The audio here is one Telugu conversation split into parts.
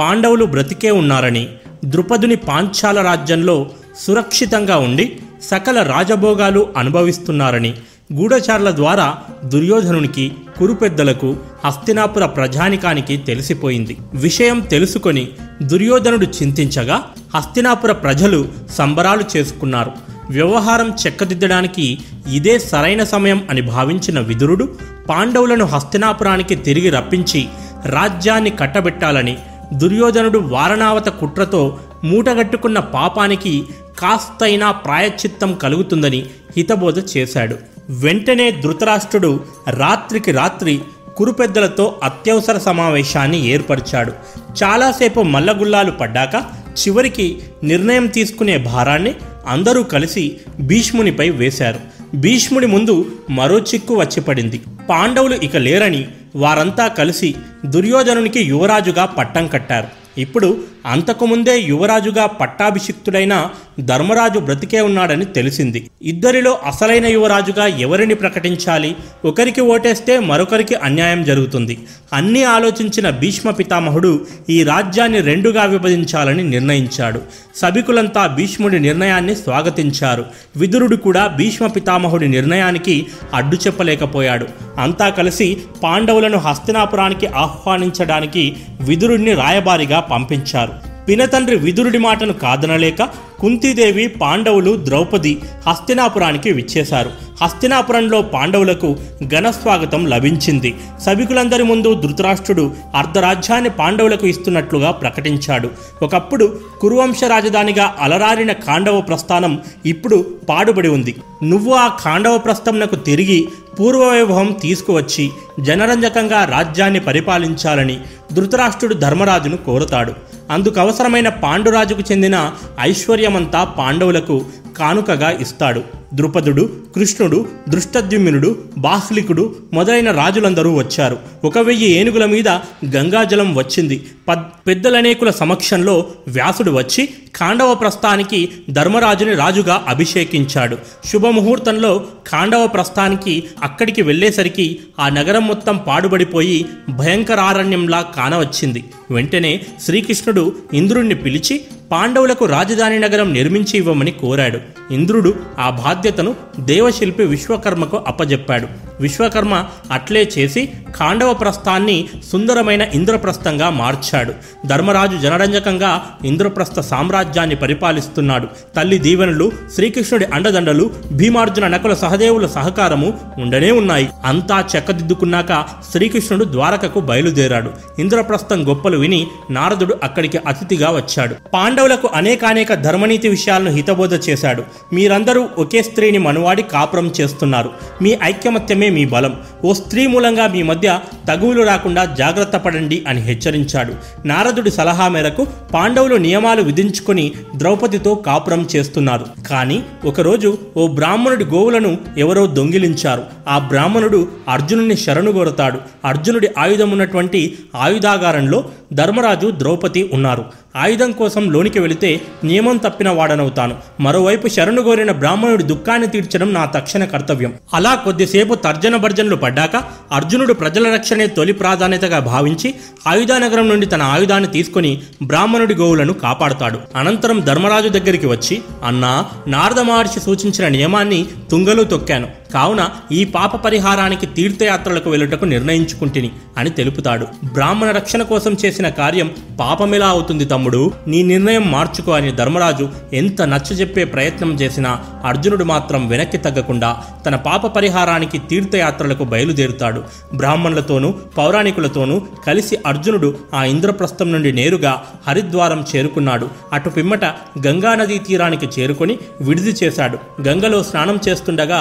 పాండవులు బ్రతికే ఉన్నారని ద్రుపదుని పాంచాల రాజ్యంలో సురక్షితంగా ఉండి సకల రాజభోగాలు అనుభవిస్తున్నారని గూఢచారుల ద్వారా దుర్యోధనునికి కురుపెద్దలకు హస్తినాపుర ప్రజానికానికి తెలిసిపోయింది. విషయం తెలుసుకొని దుర్యోధనుడు చింతించగా హస్తినాపుర ప్రజలు సంబరాలు చేసుకున్నారు. వ్యవహారం చెక్కదిద్దడానికి ఇదే సరైన సమయం అని భావించిన విదురుడు పాండవులను హస్తినాపురానికి తిరిగి రప్పించి రాజ్యాన్ని కట్టబెట్టాలని దుర్యోధనుడు వారణావత కుట్రతో మూటగట్టుకున్న పాపానికి కాస్తైనా ప్రాయశ్చిత్తం కలుగుతుందని హితబోధ చేశాడు. వెంటనే ధృతరాష్ట్రుడు రాత్రికి రాత్రి కురుపెద్దలతో అత్యవసర సమావేశాన్ని ఏర్పరిచాడు. చాలాసేపు మల్లగుల్లాలు పడ్డాక చివరికి నిర్ణయం తీసుకునే భారాన్ని అందరూ కలిసి భీష్మునిపై వేశారు. భీష్ముడి ముందు మరో చిక్కు వచ్చి పడింది. పాండవులు ఇక లేరని వారంతా కలిసి దుర్యోధనునికి యువరాజుగా పట్టం కట్టారు. ఇప్పుడు అంతకుముందే యువరాజుగా పట్టాభిషిక్తుడైన ధర్మరాజు బ్రతికే ఉన్నాడని తెలిసింది. ఇద్దరిలో అసలైన యువరాజుగా ఎవరిని ప్రకటించాలి? ఒకరికి ఓటేస్తే మరొకరికి అన్యాయం జరుగుతుంది. అన్నీ ఆలోచించిన భీష్మ పితామహుడు ఈ రాజ్యాన్ని రెండుగా విభజించాలని నిర్ణయించాడు. సభికులంతా భీష్ముడి నిర్ణయాన్ని స్వాగతించారు. విదురుడు కూడా భీష్మ పితామహుడి నిర్ణయానికి అడ్డు చెప్పలేకపోయాడు. అంతా కలిసి పాండవులను హస్తినాపురానికి ఆహ్వానించడానికి విదురుడిని రాయబారిగా పంపించారు. పినతండ్రి విదురుడి మాటను కాదనలేక కుంతీదేవి పాండవులు ద్రౌపది హస్తినాపురానికి విచ్చేశారు. హస్తినాపురంలో పాండవులకు ఘనస్వాగతం లభించింది. సభికులందరి ముందు ధృతరాష్ట్రుడు అర్ధరాజ్యాన్ని పాండవులకు ఇస్తున్నట్లుగా ప్రకటించాడు. ఒకప్పుడు కురువంశ రాజధానిగా అలరారిన కాండవ ప్రస్థానం ఇప్పుడు పాడుబడి ఉంది. నువ్వు ఆ కాండవ ప్రస్థంనకు తిరిగి పూర్వవైభవం తీసుకువచ్చి జనరంజకంగా రాజ్యాన్ని పరిపాలించాలని ధృతరాష్ట్రుడు ధర్మరాజును కోరుతాడు. అందుకు అవసరమైన పాండురాజుకు చెందిన ఐశ్వర్య ఐశ్వర్యమంతా పాండవులకు కానుకగా ఇస్తాడు. ద్రుపదుడు కృష్ణుడు దృష్టద్యుమ్నుడు బాహ్లికుడు మొదలైన రాజులందరూ వచ్చారు. ఒక వెయ్యి ఏనుగుల మీద గంగాజలం వచ్చింది. పద్ పెద్దలనేకుల సమక్షంలో వ్యాసుడు వచ్చి ఖాండవ ప్రస్థానికి ధర్మరాజుని రాజుగా అభిషేకించాడు. శుభముహూర్తంలో ఖాండవ ప్రస్థానికి అక్కడికి వెళ్ళేసరికి ఆ నగరం మొత్తం పాడుబడిపోయి భయంకరారణ్యంలా కానవచ్చింది. వెంటనే శ్రీకృష్ణుడు ఇంద్రుణ్ణి పిలిచి పాండవులకు రాజధాని నగరం నిర్మించి ఇవ్వమని కోరాడు. ఇంద్రుడు ఆ బాధ్యతను దేవశిల్పి విశ్వకర్మకు అప్పజెప్పాడు. విశ్వకర్మ అట్లే చేసి ఖాండవ ప్రస్థాన్ని సుందరమైన ఇంద్రప్రస్థంగా మార్చాడు. ధర్మరాజు జనరంజకంగా ఇంద్రప్రస్థ సామ్రాజ్యాన్ని పరిపాలిస్తున్నాడు. తల్లి దీవెనలు శ్రీకృష్ణుడి అండదండలు భీమార్జున నకుల సహదేవుల సహకారము ఉండనే ఉన్నాయి. అంతా చెక్కదిద్దుకున్నాక శ్రీకృష్ణుడు ద్వారకకు బయలుదేరాడు. ఇంద్రప్రస్థం గొప్పలు విని నారదుడు అక్కడికి అతిథిగా వచ్చాడు. పాండవులకు అనేకానేక ధర్మనీతి విషయాలను హితబోధ చేశాడు. మీరందరూ ఒకే స్త్రీని మనువాడి కాపురం చేస్తున్నారు. మీ ఐక్యమత్యమే మీ బలం. ఓ స్త్రీ మూలంగా మీ మధ్య తగువులు రాకుండా జాగ్రత్త పడండి అని హెచ్చరించాడు. నారదుడి సలహా మేరకు పాండవులు నియమాలు విధించుకొని ద్రౌపదితో కాపురం చేస్తున్నారు. కానీ ఒకరోజు ఓ బ్రాహ్మణుడి గోవులను ఎవరో దొంగిలించారు. ఆ బ్రాహ్మణుడు అర్జునుని శరణు కోరతాడు. అర్జునుడి ఆయుధం ఉన్నటువంటి ఆయుధాగారంలో ధర్మరాజు ద్రౌపది ఉన్నారు. ఆయుధం కోసం లోనికి వెళితే నియమం తప్పిన వాడనవుతాను. మరోవైపు శరణు కోరిన బ్రాహ్మణుడి దుఃఖాన్ని తీర్చడం నా తక్షణ కర్తవ్యం. అలా కొద్దిసేపు తర్జన భర్జనలు పడ్డాక అర్జునుడు ప్రజల రక్షణే తొలి ప్రాధాన్యతగా భావించి ఆయుధానగరం నుండి తన ఆయుధాన్ని తీసుకొని బ్రాహ్మణుడి గోవులను కాపాడుతాడు. అనంతరం ధర్మరాజు దగ్గరికి వచ్చి అన్నా నారద మహర్షి సూచించిన నియమాన్ని తుంగలో తొక్కాను. కావున ఈ పాప పరిహారానికి తీర్థయాత్రలకు వెళ్ళుటకు నిర్ణయించుకుంటుని అని తెలుపుతాడు. బ్రాహ్మణ రక్షణ కోసం చేసిన కార్యం పాపమిలా అవుతుంది తమ్ముడు. నీ నిర్ణయం మార్చుకో అని ధర్మరాజు ఎంత నచ్చజెప్పే ప్రయత్నం చేసినా అర్జునుడు మాత్రం వెనక్కి తగ్గకుండా తన పాప పరిహారానికి తీర్థయాత్రలకు బయలుదేరుతాడు. బ్రాహ్మణులతోనూ పౌరాణికులతోనూ కలిసి అర్జునుడు ఆ ఇంద్రప్రస్థం నుండి నేరుగా హరిద్వారం చేరుకున్నాడు. అటు పిమ్మట గంగానదీ తీరానికి చేరుకొని విడిది చేశాడు. గంగలో స్నానం చేస్తుండగా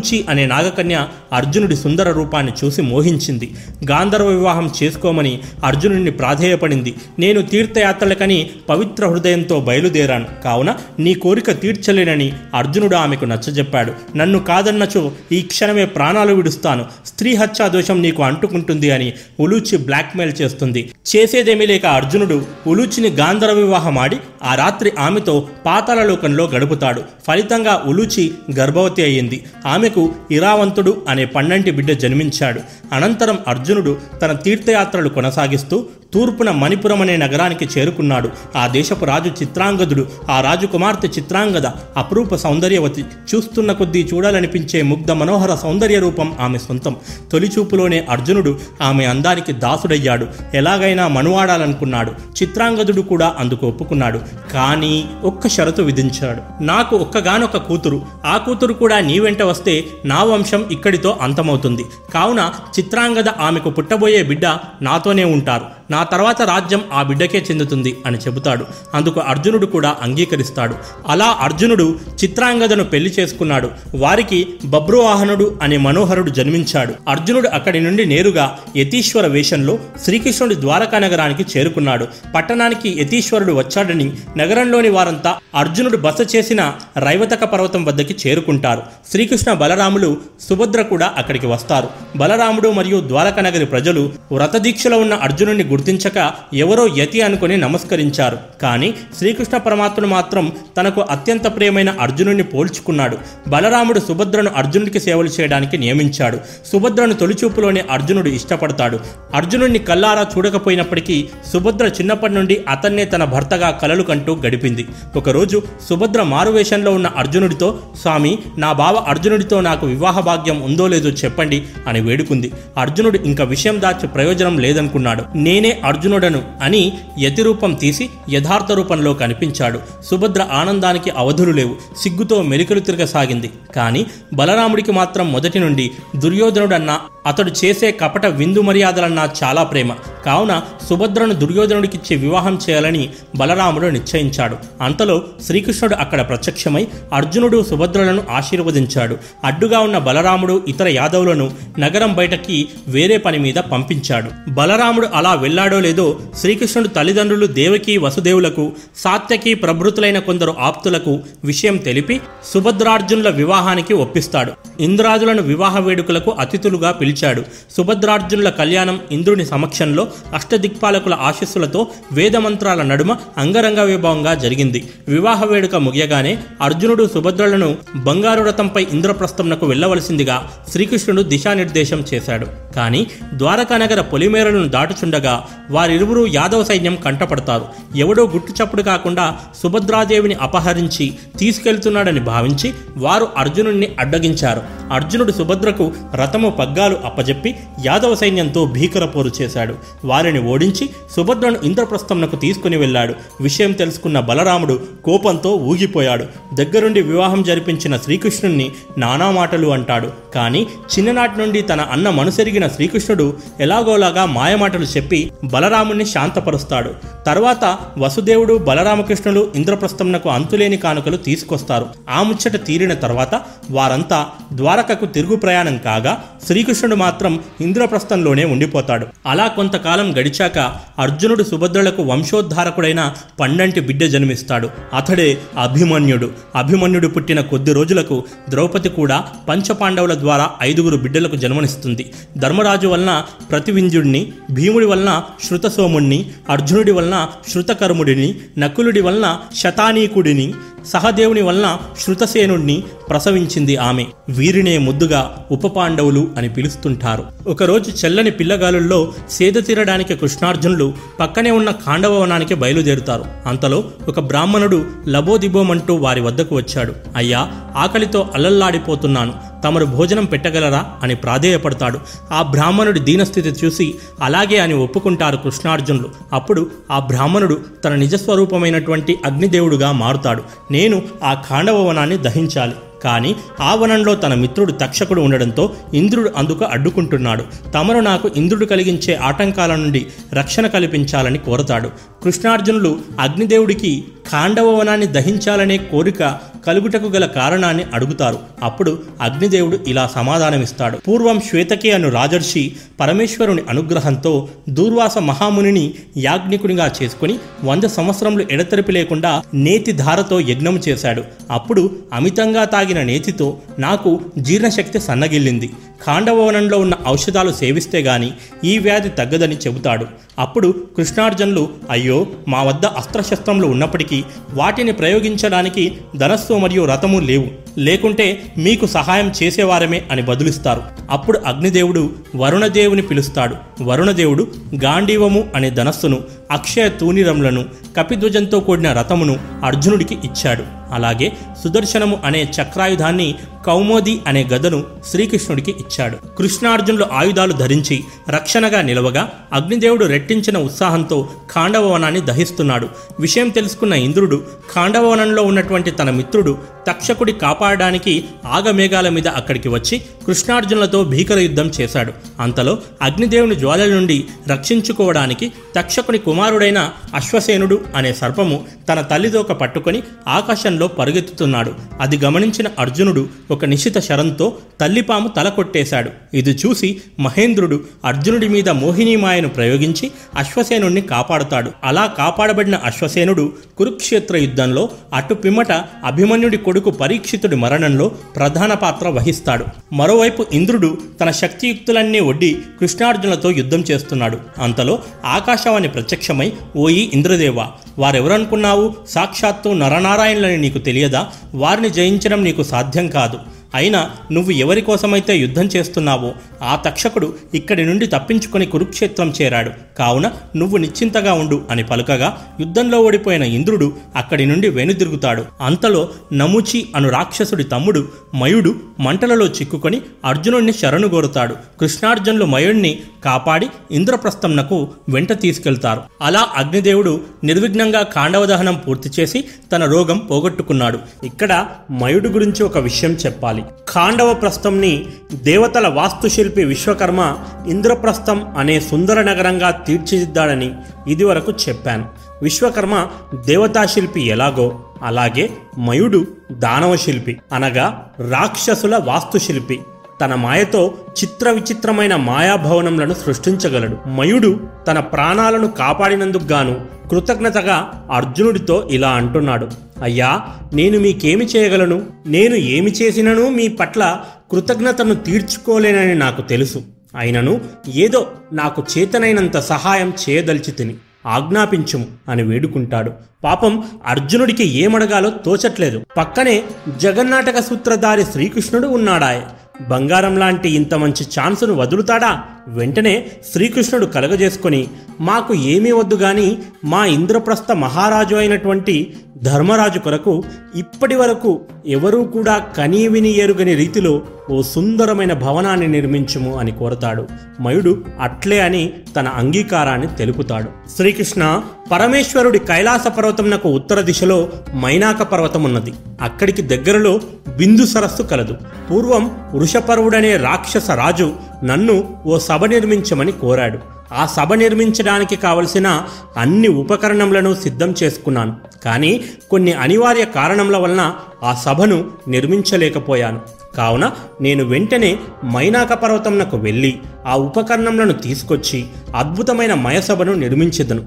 ఉలూచి అనే నాగకన్య అర్జునుడి సుందర రూపాన్ని చూసి మోహించింది. గాంధర్వ వివాహం చేసుకోమని అర్జునుడిని ప్రాధేయపడింది. నేను తీర్థయాత్రలకని పవిత్ర హృదయంతో బయలుదేరాను. కావున నీ కోరిక తీర్చలేనని అర్జునుడు ఆమెకు నచ్చజెప్పాడు. నన్ను కాదన్నచో ఈ క్షణమే ప్రాణాలు విడుస్తాను. స్త్రీ హత్యా దోషం నీకు అంటుకుంటుంది అని ఉలూచి బ్లాక్మెయిల్ చేస్తుంది. చేసేదేమీ లేక అర్జునుడు ఉలూచిని గాంధర్వ వివాహం ఆడి ఆ రాత్రి ఆమెతో పాతాళలోకంలో గడుపుతాడు. ఫలితంగా ఉలూచి గర్భవతి అయ్యింది. ఆమె ఆమెకు ఇరావంతుడు అనే పన్నంటి బిడ్డ జన్మించాడు. అనంతరం అర్జునుడు తన తీర్థయాత్రలు కొనసాగిస్తూ తూర్పున మణిపురం అనే నగరానికి చేరుకున్నాడు. ఆ దేశపు రాజు చిత్రాంగదుడు ఆ రాజు కుమార్తె చిత్రాంగద అపురూప సౌందర్యవతి. చూస్తున్న కొద్దీ చూడాలనిపించే ముగ్ధ మనోహర సౌందర్య రూపం ఆమె సొంతం. తొలిచూపులోనే అర్జునుడు ఆమె అందానికి దాసుడయ్యాడు. ఎలాగైనా మనువాడాలనుకున్నాడు. చిత్రాంగదుడు కూడా అందుకు ఒప్పుకున్నాడు. కానీ ఒక్క షరతు విధించాడు. నాకు ఒక్కగానొక్క కూతురు. ఆ కూతురు కూడా నీ వెంట వస్తే నా వంశం ఇక్కడితో అంతమవుతుంది. కావున చిత్రాంగద ఆమెకు పుట్టబోయే బిడ్డ నాతోనే ఉంటారు. నా తర్వాత రాజ్యం ఆ బిడ్డకే చెందుతుంది అని చెబుతాడు. అందుకు అర్జునుడు కూడా అంగీకరిస్తాడు. అలా అర్జునుడు చిత్రాంగదను పెళ్ళి చేసుకున్నాడు. వారికి బబ్రువాహనుడు అనే మనోహరుడు జన్మించాడు. అర్జునుడు అక్కడి నుండి నేరుగా యతీశ్వర వేషంలో శ్రీకృష్ణుడి ద్వారకా నగరానికి చేరుకున్నాడు. పట్టణానికి యతీశ్వరుడు వచ్చాడని నగరంలోని వారంతా అర్జునుడు బస చేసిన రైవతక పర్వతం వద్దకి చేరుకుంటారు. శ్రీకృష్ణ బలరాములు సుభద్ర కూడా అక్కడికి వస్తారు. బలరాముడు మరియు ద్వారకా నగరి ప్రజలు వ్రతదీక్షలో ఉన్న అర్జునుడిని గుర్తించక ఎవరో యతి అనుకుని నమస్కరించారు. కానీ శ్రీకృష్ణ పరమాత్ముడు మాత్రం తనకు అత్యంత ప్రియమైన అర్జునుడిని పోల్చుకున్నాడు. బలరాముడు సుభద్రను అర్జునుడికి సేవలు చేయడానికి నియమించాడు. సుభద్రను తొలిచూపులోనే అర్జునుడు ఇష్టపడతాడు. అర్జునుడిని కల్లారా చూడకపోయినప్పటికీ సుభద్ర చిన్నప్పటి నుండి అతన్నే తన భర్తగా కలలు కంటూ గడిపింది. ఒకరోజు సుభద్ర మారువేషంలో ఉన్న అర్జునుడితో స్వామి నా బావ అర్జునుడితో నాకు వివాహ భాగ్యం ఉందో లేదో చెప్పండి అని వేడుకుంది. అర్జునుడు ఇంకా విషయం దాచి ప్రయోజనం లేదనుకున్నాడు. నేనే అర్జునుడను అని యతిరూపం తీసి యథార్థ రూపంలో కనిపించాడు. సుభద్ర ఆనందానికి అవధులు లేవు. సిగ్గుతో మెలికలు తిరగసాగింది. కానీ బలరాముడికి మాత్రం మొదటి నుండి దుర్యోధనుడన్న అతడు చేసే కపట విందు మర్యాదలన్నా చాలా ప్రేమ. కావున సుభద్రను దుర్యోధనుడికిచ్చి వివాహం చేయాలని బలరాముడు నిశ్చయించాడు. అంతలో శ్రీకృష్ణుడు అక్కడ ప్రత్యక్షమై అర్జునుడు సుభద్రలను ఆశీర్వదించాడు. అడ్డుగా ఉన్న బలరాముడు ఇతర యాదవులను నగరం బయటకి వేరే పని మీద పంపించాడు. బలరాముడు అలా వెళ్ళాడో లేదో శ్రీకృష్ణుడు తల్లిదండ్రులు దేవకి వసుదేవులకు సాత్యకి ప్రభృతులైన కొందరు ఆప్తులకు విషయం తెలిపి సుభద్రార్జునుల వివాహానికి ఒప్పిస్తాడు. ఇంద్రాజులను వివాహ వేడుకలకు అతిథులుగా పిలి నిలిచాడు. సుభద్రార్జునుల కళ్యాణం ఇంద్రుని సమక్షంలో అష్టదిక్పాలకుల ఆశీస్సులతో వేదమంత్రాల నడుమ అంగరంగ వైభవంగా జరిగింది. వివాహ వేడుక ముగియగానే అర్జునుడు సుభద్రలను బంగారు రథంపై ఇంద్రప్రస్థంనకు వెళ్ళవలసిందిగా శ్రీకృష్ణుడు దిశానిర్దేశం చేశాడు. కానీ ద్వారకా నగర పొలిమేరలను దాటుచుండగా వారిరువురు యాదవ సైన్యం కంటపడతారు. ఎవడో గుట్టు చప్పుడు కాకుండా సుభద్రాదేవిని అపహరించి తీసుకెళ్తున్నాడని భావించి వారు అర్జునుడిని అడ్డగించారు. అర్జునుడు సుభద్రకు రథము పగ్గాలు అప్పజెప్పి యాదవ సైన్యంతో భీకర పోరు చేశాడు. వారిని ఓడించి సుభద్రను ఇంద్రప్రస్థంనకు తీసుకుని వెళ్ళాడు. విషయం తెలుసుకున్న బలరాముడు కోపంతో ఊగిపోయాడు. దగ్గరుండి వివాహం జరిపించిన శ్రీకృష్ణుణ్ణి నానా మాటలు అంటాడు. కానీ చిన్ననాటి నుండి తన అన్న మనుసెరిగిన శ్రీకృష్ణుడు ఎలాగోలాగా మాయమాటలు చెప్పి బలరాముణ్ణి శాంతపరుస్తాడు. తర్వాత వసుదేవుడు బలరామకృష్ణులు ఇంద్రప్రస్థంనకు అంతులేని కానుకలు తీసుకొస్తారు. ఆ ముచ్చట తీరిన తర్వాత వారంతా ద్వారకకు తిరుగు ప్రయాణం కాగా శ్రీకృష్ణుడు మాత్రం ఇంద్రప్రస్థంలోనే ఉండిపోతాడు. అలా కొంతకాలం గడిచాక అర్జునుడు సుభద్రలకు వంశోద్ధారకుడైన పండంటి బిడ్డ జన్మిస్తాడు. అతడే అభిమన్యుడు. అభిమన్యుడు పుట్టిన కొద్ది రోజులకు ద్రౌపది కూడా పంచపాండవుల ద్వారా ఐదుగురు బిడ్డలకు జన్మనిస్తుంది. ధర్మరాజు వలన ప్రతివింజుడిని భీముడి వలన శృతసోముణ్ణి అర్జునుడి వలన శృతకర్ముడిని నకులుడి వలన శతానీకుడిని సహదేవుని వలన శృతసేనుణ్ణి ప్రసవించింది ఆమె. వీరినే ముద్దుగా ఉపపాండవులు అని పిలుస్తుంటారు. ఒకరోజు చెల్లని పిల్లగాలుల్లో సేద తీరడానికి కృష్ణార్జునులు పక్కనే ఉన్న కాండవవనానికి బయలుదేరుతారు. అంతలో ఒక బ్రాహ్మణుడు లబోదిబోమంటూ వారి వద్దకు వచ్చాడు. అయ్యా ఆకలితో అల్లల్లాడిపోతున్నాను. తమరు భోజనం పెట్టగలరా అని ప్రాధేయపడతాడు. ఆ బ్రాహ్మణుడి దీనస్థితి చూసి అలాగే అని ఒప్పుకుంటారు కృష్ణార్జునులు. అప్పుడు ఆ బ్రాహ్మణుడు తన నిజస్వరూపమైనటువంటి అగ్నిదేవుడుగా మారుతాడు. నేను ఆ ఖాండవ వనాన్ని దహించాలి. కానీ ఆ వనంలో తన మిత్రుడు తక్షకుడు ఉండడంతో ఇంద్రుడు అందుకు అడ్డుకుంటున్నాడు. తమరు నాకు ఇంద్రుడు కలిగించే ఆటంకాల నుండి రక్షణ కల్పించాలని కోరతాడు. కృష్ణార్జునులు అగ్నిదేవుడికి ఖాండవ వనాన్ని దహించాలనే కోరిక కలుగుటకు గల కారణాన్ని అడుగుతారు. అప్పుడు అగ్నిదేవుడు ఇలా సమాధానమిస్తాడు. పూర్వం శ్వేతకి అను రాజర్షి పరమేశ్వరుని అనుగ్రహంతో దూర్వాస మహామునిని యాజ్ఞికునిగా చేసుకుని వంద సంవత్సరములు ఎడతెరిపి లేకుండా నేతి ధారతో యజ్ఞం చేశాడు. అప్పుడు అమితంగా తాగిన నేతితో నాకు జీర్ణశక్తి సన్నగిల్లింది. ఖాండవవనంలో ఉన్న ఔషధాలు సేవిస్తే గాని ఈ వ్యాధి తగ్గదని చెబుతాడు. అప్పుడు కృష్ణార్జునులు అయ్యో మా వద్ద అస్త్రశస్త్రములు ఉన్నప్పటికీ వాటిని ప్రయోగించడానికి ధనస్సు మరియు రథము లేవు. లేకుంటే మీకు సహాయం చేసేవారమే అని బదులిస్తారు అప్పుడు అగ్నిదేవుడు వరుణదేవుని పిలుస్తాడు. వరుణదేవుడు గాంధీవము అనే ధనస్సును అక్షయ తూనిరములను కపిధ్వజంతో కూడిన రథమును అర్జునుడికి ఇచ్చాడు. అలాగే సుదర్శనము అనే చక్రాయుధాన్ని కౌమోది అనే గదను శ్రీకృష్ణుడికి ఇచ్చాడు. కృష్ణార్జునులు ఆయుధాలు ధరించి రక్షణగా నిలవగా అగ్నిదేవుడు రెట్టించిన ఉత్సాహంతో ఖాండవవనాన్ని దహిస్తున్నాడు. విషయం తెలుసుకున్న ఇంద్రుడు ఖాండవవనంలో ఉన్నటువంటి తన మిత్రుడు తక్షకుడి కాపాడడానికి ఆగమేఘాల మీద అక్కడికి వచ్చి కృష్ణార్జునులతో భీకర యుద్ధం చేశాడు. అంతలో అగ్నిదేవుని జ్వాలల నుండి రక్షించుకోవడానికి తక్షకుని కుమారుడైన అశ్వసేనుడు అనే సర్పము తన తల్లిదోక పట్టుకొని ఆకాశంలో పరుగెత్తుతున్నాడు. అది గమనించిన అర్జునుడు ఒక నిశ్చిత శరంతో తల్లిపాము తల కొట్టేశాడు. ఇది చూసి మహేంద్రుడు అర్జునుడి మీద మోహినీమాయను ప్రయోగించి అశ్వసేనుణ్ణి కాపాడుతాడు. అలా కాపాడబడిన అశ్వసేనుడు కురుక్షేత్ర యుద్ధంలో అటు పిమ్మట అభిమన్యుడి కొడుకు పరీక్షితుడి మరణంలో ప్రధాన పాత్ర వహిస్తాడు. మరోవైపు ఇంద్రుడు తన శక్తియుక్తులన్నీ ఒడ్డి కృష్ణార్జునులతో యుద్ధం చేస్తున్నాడు. అంతలో ఆకాశవాణి ప్రత్యక్షమై ఓయి ఇంద్రదేవ వారెవరనుకున్నావు? సాక్షాత్తు నరనారాయణులని నీకు తెలియదా? వారిని జయించడం నీకు సాధ్యం కాదు. అయినా నువ్వు ఎవరి కోసమైతే యుద్ధం చేస్తున్నావో ఆ తక్షకుడు ఇక్కడి నుండి తప్పించుకొని కురుక్షేత్రం చేరాడు. కావున నువ్వు నిశ్చింతగా ఉండు అని పలుకగా యుద్ధంలో ఓడిపోయిన ఇంద్రుడు అక్కడి నుండి వెనుదిరుగుతాడు. అంతలో నముచి అను రాక్షసుడి తమ్ముడు మయుడు మంటలలో చిక్కుకొని అర్జునుడిని శరణుగోరుతాడు. కృష్ణార్జునులు మయుడిని కాపాడి ఇంద్రప్రస్థంనకు వెంట తీసుకెళ్తారు. అలా అగ్నిదేవుడు నిర్విఘ్నంగా కాండవ దహనం పూర్తి చేసి తన రోగం పోగొట్టుకున్నాడు. ఇక్కడ మయుడు గురించి ఒక విషయం చెప్పాలి. కాండవ ప్రస్థంని దేవతల వాస్తుశిల్పి విశ్వకర్మ ఇంద్రప్రస్థం అనే సుందర నగరంగా తీర్చిదిద్దాడని ఇదివరకు చెప్పాను. విశ్వకర్మ దేవతాశిల్పి ఎలాగో అలాగే మయుడు దానవ శిల్పి అనగా రాక్షసుల వాస్తుశిల్పి. తన మాయతో చిత్ర విచిత్రమైన మాయాభవనములను సృష్టించగలడు. మయుడు తన ప్రాణాలను కాపాడినందుకు గాను కృతజ్ఞతగా అర్జునుడితో ఇలా అంటున్నాడు. అయ్యా నేను మీకేమి చేయగలను? నేను ఏమి చేసినను మీ పట్ల కృతజ్ఞతను తీర్చుకోలేనని నాకు తెలుసు. అయినను ఏదో నాకు చేతనైనంత సహాయం చేయదలిచి తిని ఆజ్ఞాపించుము అని వేడుకుంటాడు. పాపం అర్జునుడికి ఏమడగాలో తోచట్లేదు. పక్కనే జగన్నాటక సూత్రధారి శ్రీకృష్ణుడు ఉన్నాడాయ్. బంగారం లాంటి ఇంత మంచి ఛాన్సును వదులుతాడా? వెంటనే శ్రీకృష్ణుడు కలగజేసుకొని మాకు ఏమీ వద్దు గాని మా ఇంద్రప్రస్థ మహారాజు అయినటువంటి ధర్మరాజు కొరకు ఇప్పటి వరకు ఎవరూ కూడా కనీవిని ఎరుగని రీతిలో ఓ సుందరమైన భవనాన్ని నిర్మించుము అని కోరతాడు. మయుడు అట్లే అని తన అంగీకారాన్ని తెలుపుతాడు. శ్రీకృష్ణ పరమేశ్వరుడి కైలాస పర్వతంనకు ఉత్తర దిశలో మైనాక పర్వతం ఉన్నది అక్కడికి దగ్గరలో బిందు సరస్సు కలదు. పూర్వం వృషపర్వుడనే రాక్షస రాజు నన్ను ఓ సభ సభ నిర్మించమని కోరాడు. ఆ సభ నిర్మించడానికి కావలసిన అన్ని ఉపకరణములను సిద్ధం చేసుకున్నాను. కానీ కొన్ని అనివార్య కారణముల వలన ఆ సభను నిర్మించలేకపోయాను. కావున నేను వెంటనే మైనాక పర్వతంనకు వెళ్ళి ఆ ఉపకరణములను తీసుకొచ్చి అద్భుతమైన మయసభను నిర్మించెదను.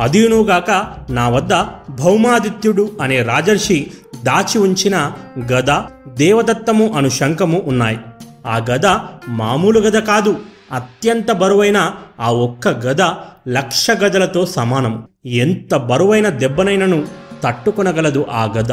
అదీనుగాక నా వద్ద భౌమాదిత్యుడు అనే రాజర్షి దాచి ఉంచిన గద దేవదత్తము అను శంఖము ఉన్నాయి. ఆ గద మామూలు గద కాదు. అత్యంత బరువైన ఆ ఒక్క గద లక్ష గదలతో సమానం ఎంత బరువైన దెబ్బనైనను తట్టుకొనగలదు ఆ గద.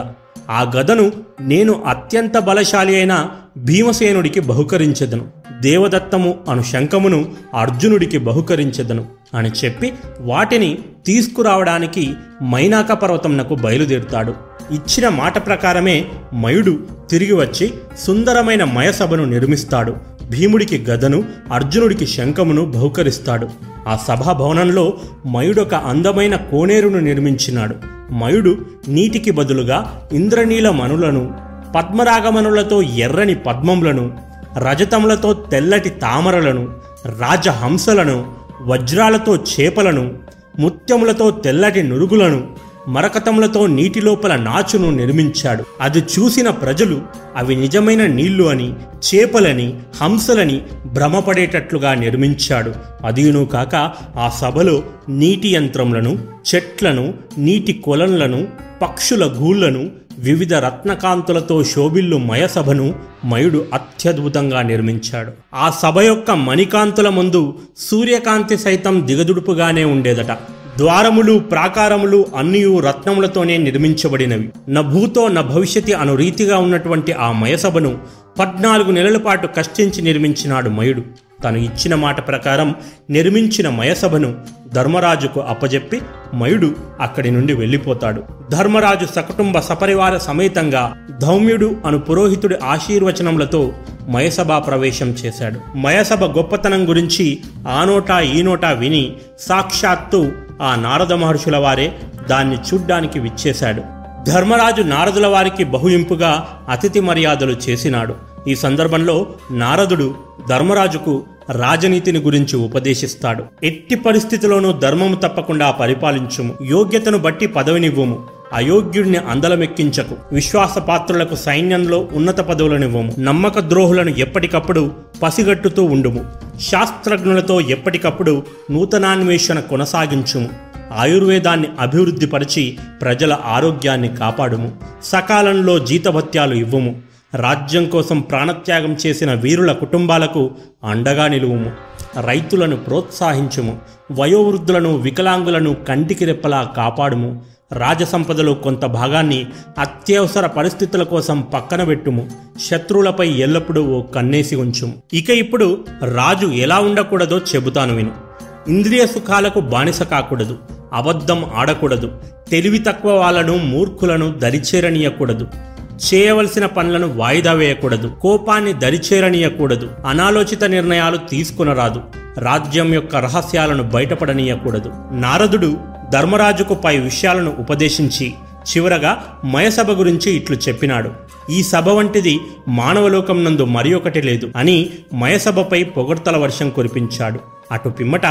ఆ గదను నేను అత్యంత బలశాలి అయిన భీమసేనుడికి బహుకరించెదను. దేవదత్తము అను శంఖమును అర్జునుడికి బహుకరించెదను అని చెప్పి వాటిని తీసుకురావడానికి మైనాక పర్వతంనకు బయలుదేరుతాడు. ఇచ్చిన మాట ప్రకారమే మయుడు తిరిగి వచ్చి సుందరమైన మయసభను నిర్మిస్తాడు. భీముడికి గదను అర్జునుడికి శంఖమును బహుకరిస్తాడు. ఆ సభాభవనంలో మయుడొక అందమైన కోనేరును నిర్మించినాడు. మయుడు నీటికి బదులుగా ఇంద్రనీల మనులను పద్మరాగమనులతో ఎర్రని పద్మములను రజతములతో తెల్లటి తామరలను రాజహంసలను వజ్రాలతో చేపలను ముత్యములతో తెల్లటి నురుగులను మరకతములతో నీటి లోపల నాచును నిర్మించాడు. అది చూసిన ప్రజలు అవి నిజమైన నీళ్ళు అని చేపలని హంసలని భ్రమపడేటట్లుగా నిర్మించాడు. అదీను కాక ఆ సభలో నీటి యంత్రములను చెట్లను నీటి కొలన్లను పక్షుల గూళ్ళను వివిధ రత్నకాంతులతో శోభిల్లు మయసభను మయుడు అత్యద్భుతంగా నిర్మించాడు. ఆ సభ యొక్క మణికాంతుల ముందు సూర్యకాంతి సైతం దిగదుడుపుగానే ఉండేదట. ద్వారములు ప్రాకారములు అన్నియు రత్నములతోనే నిర్మించబడినవి. నభూతో భూతో న భవిష్యతి అను రీతిగా ఉన్నటువంటి ఆ మయసభను పద్నాలుగు నెలల పాటు కష్టించి నిర్మించినాడు మయుడు. తను ఇచ్చిన మాట ప్రకారం నిర్మించిన మయసభను ధర్మరాజుకు అప్పజెప్పి మయుడు అక్కడి నుండి వెళ్ళిపోతాడు. ధర్మరాజు సకుటుంబ సపరివార సమేతంగా ధౌమ్యుడు అను పురోహితుడి ఆశీర్వచనములతో మయసభా ప్రవేశం చేశాడు. మయసభ గొప్పతనం గురించి ఆనోటా ఈనోటా విని సాక్షాత్తు ఆ నారద మహర్షుల వారే దాన్ని చూడ్డానికి విచ్చేశాడు. ధర్మరాజు నారదుల వారికి బహుయింపుగా అతిథి మర్యాదలు చేసినాడు. ఈ సందర్భంలో నారదుడు ధర్మరాజుకు రాజనీతిని గురించి ఉపదేశిస్తాడు. ఎట్టి పరిస్థితిలోనూ ధర్మము తప్పకుండా పరిపాలించుము. యోగ్యతను బట్టి పదవినివ్వము అయోగ్యుడిని అందలమెక్కించకు. విశ్వాసపాత్రులకు సైన్యంలో ఉన్నత పదవులనివ్వము. నమ్మక ద్రోహులను ఎప్పటికప్పుడు పసిగట్టుతూ ఉండుము. శాస్త్రజ్ఞులతో ఎప్పటికప్పుడు నూతనాన్వేషణ కొనసాగించుము. ఆయుర్వేదాన్ని అభివృద్ధిపరిచి ప్రజల ఆరోగ్యాన్ని కాపాడుము. సకాలంలో జీతభత్యాలు ఇవ్వము. రాజ్యం కోసం ప్రాణత్యాగం చేసిన వీరుల కుటుంబాలకు అండగా నిలువుము. రైతులను ప్రోత్సహించుము. వయోవృద్ధులను వికలాంగులను కంటికి రెప్పలా కాపాడుము. రాజసంపదలో కొంత భాగాన్ని అత్యవసర పరిస్థితుల కోసం పక్కన పెట్టుము. శత్రువులపై ఎల్లప్పుడూ ఓ కన్నేసి ఉంచుము. ఇక ఇప్పుడు రాజు ఎలా ఉండకూడదో చెబుతాను విను. ఇంద్రియ సుఖాలకు బానిస కాకూడదు. అబద్ధం ఆడకూడదు. తెలివి తక్కువ వాళ్ళను మూర్ఖులను దరిచేరనీయకూడదు. చేయవలసిన పనులను వాయిదా వేయకూడదు. కోపాన్ని దరిచేరనీయకూడదు. అనాలోచిత నిర్ణయాలు తీసుకునరాదు. రాజ్యం యొక్క రహస్యాలను బయటపడనీయకూడదు. నారదుడు ధర్మరాజుకు పై విషయాలను ఉపదేశించి చివరగా మయసభ గురించి ఇట్లు చెప్పినాడు. ఈ సభ వంటిది మానవలోకం నందు మరి ఒకటి లేదు అని మయసభపై పొగడ్తల వర్షం కురిపించాడు. అటు పిమ్మట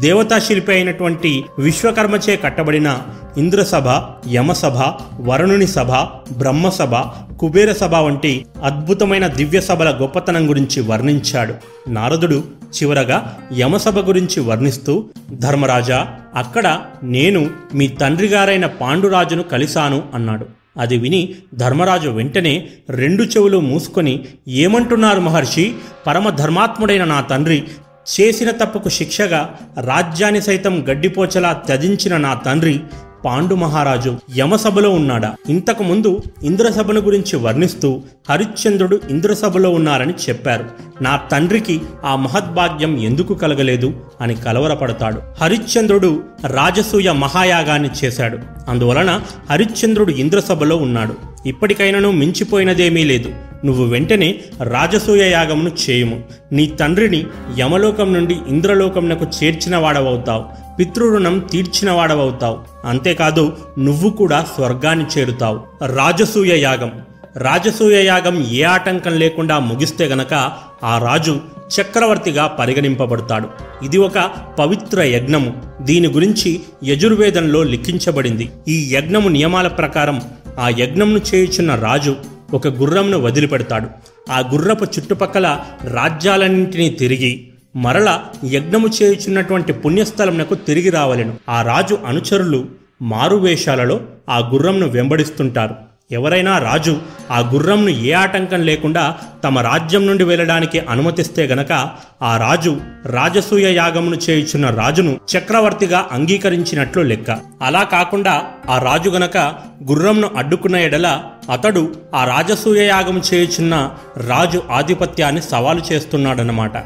దేవతా శిల్పి అయినటువంటి విశ్వకర్మచే కట్టబడిన ఇంద్రసభ యమసభ వరుణుని సభ బ్రహ్మసభ కుబేర సభ వంటి అద్భుతమైన దివ్య సభల గొప్పతనం గురించి వర్ణించాడు. నారదుడు చివరగా యమసభ గురించి వర్ణిస్తూ ధర్మరాజా అక్కడ నేను మీ తండ్రి గారైన పాండురాజును కలిశాను అన్నాడు. అది విని ధర్మరాజు వెంటనే రెండు చెవులు మూసుకొని ఏమంటున్నారు మహర్షి? పరమ ధర్మాత్ముడైన నా తండ్రి చేసిన తప్పుకు శిక్షగా రాజ్యాన్ని సైతం గడ్డిపోచలా త్యజించిన నా తండ్రి పాండు మహారాజు యమసభలో ఉన్నాడా? ఇంతకు ముందు ఇంద్రసభను గురించి వర్ణిస్తూ హరిశ్చంద్రుడు ఇంద్రసభలో ఉన్నారని చెప్పారు. నా తండ్రికి ఆ మహద్భాగ్యం ఎందుకు కలగలేదు అని కలవరపడతాడు. హరిశ్చంద్రుడు రాజసూయ మహాయాగాన్ని చేశాడు. అందువలన హరిశ్చంద్రుడు ఇంద్రసభలో ఉన్నాడు. ఇప్పటికైనాను మించిపోయినదేమీ లేదు. నువ్వు వెంటనే రాజసూయ యాగమును చేయుము. నీ తండ్రిని యమలోకం నుండి ఇంద్రలోకంనకు చేర్చిన వాడవవుతావు పితృరుణం తీర్చిన వాడవవుతావు అంతేకాదు నువ్వు కూడా స్వర్గాన్ని చేరుతావు. రాజసూయ యాగం. రాజసూయ యాగం ఏ ఆటంకం లేకుండా ముగిస్తే గనక ఆ రాజు చక్రవర్తిగా పరిగణింపబడతాడు. ఇది ఒక పవిత్ర యజ్ఞము. దీని గురించి యజుర్వేదంలో లిఖించబడింది. ఈ యజ్ఞము నియమాల ప్రకారం ఆ యజ్ఞంను చేయుచున్న రాజు ఒక గుర్రంను వదిలిపెడతాడు. ఆ గుర్రపు చుట్టుపక్కల రాజ్యాలన్నింటినీ తిరిగి మరల యజ్ఞము చేయుచున్నటువంటి పుణ్యస్థలమునకు తిరిగి రావలెను. ఆ రాజు అనుచరులు మారువేషాలలో ఆ గుర్రంను వెంబడిస్తుంటారు. ఎవరైనా రాజు ఆ గుర్రంను ఏ ఆటంకం లేకుండా తమ రాజ్యం నుండి వెళ్ళడానికి అనుమతిస్తే గనక ఆ రాజు రాజసూయ యాగమును చేయుచున్న రాజును చక్రవర్తిగా అంగీకరించినట్లు లెక్క. అలా కాకుండా ఆ రాజు గనక గుర్రంను అడ్డుకున్న ఎడల అతడు ఆ రాజసూయ యాగం చేయుచున్న రాజు ఆధిపత్యాన్ని సవాలు చేస్తున్నాడన్నమాట.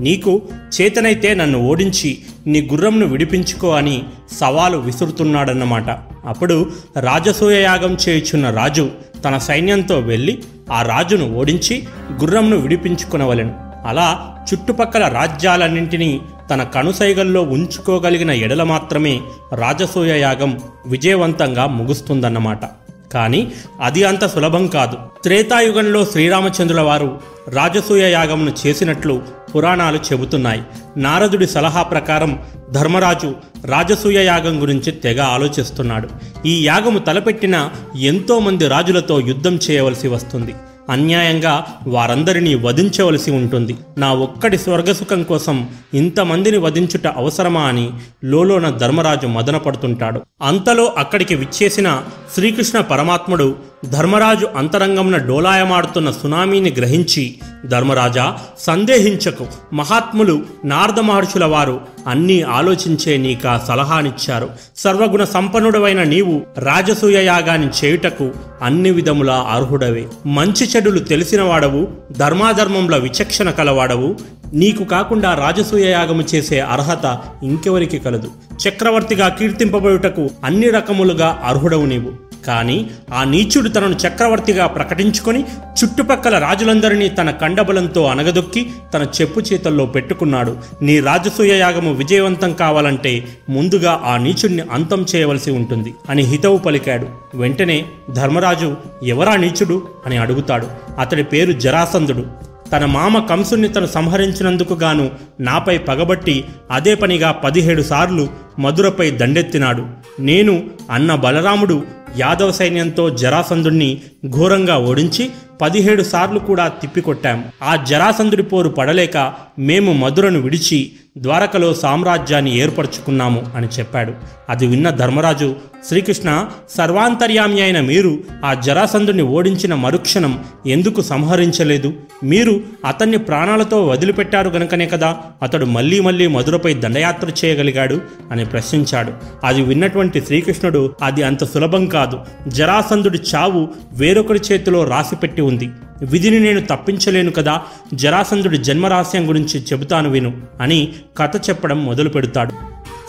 నీకు చేతనైతే నన్ను ఓడించి నీ గుర్రంను విడిపించుకో అని సవాలు విసురుతున్నాడన్నమాట. అప్పుడు రాజసూయ యాగం చేయుచున్న రాజు తన సైన్యంతో వెళ్ళి ఆ రాజును ఓడించి గుర్రంను విడిపించుకునవలెను. అలా చుట్టుపక్కల రాజ్యాలన్నింటినీ తన కనుసైగల్లో ఉంచుకోగలిగిన ఎడల మాత్రమే రాజసూయ యాగం విజయవంతంగా ముగుస్తుందన్నమాట. కానీ అది అంత సులభం కాదు. త్రేతాయుగంలో శ్రీరామచంద్రుల వారు రాజసూయ యాగమును చేసినట్లు పురాణాలు చెబుతున్నాయి. నారదుడి సలహా ప్రకారం ధర్మరాజు రాజసూయ యాగం గురించి తెగ ఆలోచిస్తున్నాడు. ఈ యాగము తలపెట్టిన ఎంతోమంది రాజులతో యుద్ధం చేయవలసి వస్తుంది. అన్యాయంగా వారందరినీ వధించవలసి ఉంటుంది. నా ఒక్కడి స్వర్గసుఖం కోసం ఇంతమందిని వధించుట అవసరమా అని లోలోన ధర్మరాజు మదనపడుతుంటాడు అంతలో అక్కడికి విచ్చేసిన శ్రీకృష్ణ పరమాత్ముడు ధర్మరాజు అంతరంగమున డోలాయమాడుతున్న సునామీని గ్రహించి ధర్మరాజా సందేహించకు. మహాత్ములు నారద మహర్షుల వారు అన్నీ ఆలోచించే నీక సలహానిచ్చారు. సర్వగుణ సంపన్నుడవైన నీవు రాజసూయ యాగాన్ని చేయుటకు అన్ని విధముల అర్హుడవే. మంచి చెడులు తెలిసినవాడవు ధర్మాధర్మముల విచక్షణ కలవాడవు. నీకు కాకుండా రాజసూయ యాగము చేసే అర్హత ఇంకెవరికి కలదు. చక్రవర్తిగా కీర్తింపబడుటకు అన్ని రకములుగా అర్హుడవు నీవు. కానీ ఆ నీచుడు తనను చక్రవర్తిగా ప్రకటించుకొని చుట్టుపక్కల రాజులందరినీ తన కండబలంతో అనగదొక్కి తన చెప్పు చేతల్లో పెట్టుకున్నాడు. నీ రాజసూయ యాగము విజయవంతం కావాలంటే ముందుగా ఆ నీచుడిని అంతం చేయవలసి ఉంటుంది అని హితవు పలికాడు. వెంటనే ధర్మరాజు ఎవరా నీచుడు? అని అడుగుతాడు. అతడి పేరు జరాసంధుడు. తన మామ కంసుని తను సంహరించినందుకు గాను నాపై పగబట్టి అదే పనిగా పదిహేడు సార్లు మధురపై దండెత్తినాడు. నేను అన్న బలరాముడు యాదవ సైన్యంతో జరాసంధుణ్ణి ఘోరంగా ఓడించి పదిహేడు సార్లు కూడా తిప్పికొట్టాం. ఆ జరాసంధుడి పోరు పడలేక మేము మధురను విడిచి ద్వారకలో సామ్రాజ్యాన్ని ఏర్పరచుకున్నాము అని చెప్పాడు. అది విన్న ధర్మరాజు శ్రీకృష్ణ సర్వాంతర్యామి అయిన మీరు ఆ జరాసంధుని ఓడించిన మరుక్షణం ఎందుకు సంహరించలేదు? మీరు అతన్ని ప్రాణాలతో వదిలిపెట్టారు గనుకనే కదా అతడు మళ్ళీ మళ్ళీ మధురపై దండయాత్ర చేయగలిగాడు అని ప్రశ్నించాడు. అది విన్నటువంటి శ్రీకృష్ణుడు అది అంత సులభం కాదు. జరాసంధుడి చావు వేరొకరి చేతిలో రాసిపెట్టి ఉంది. విధిని నేను తప్పించలేను కదా జరాసంధుడి జన్మరహస్యం గురించి చెబుతాను విను అని కథ చెప్పడం మొదలు పెడతాడు.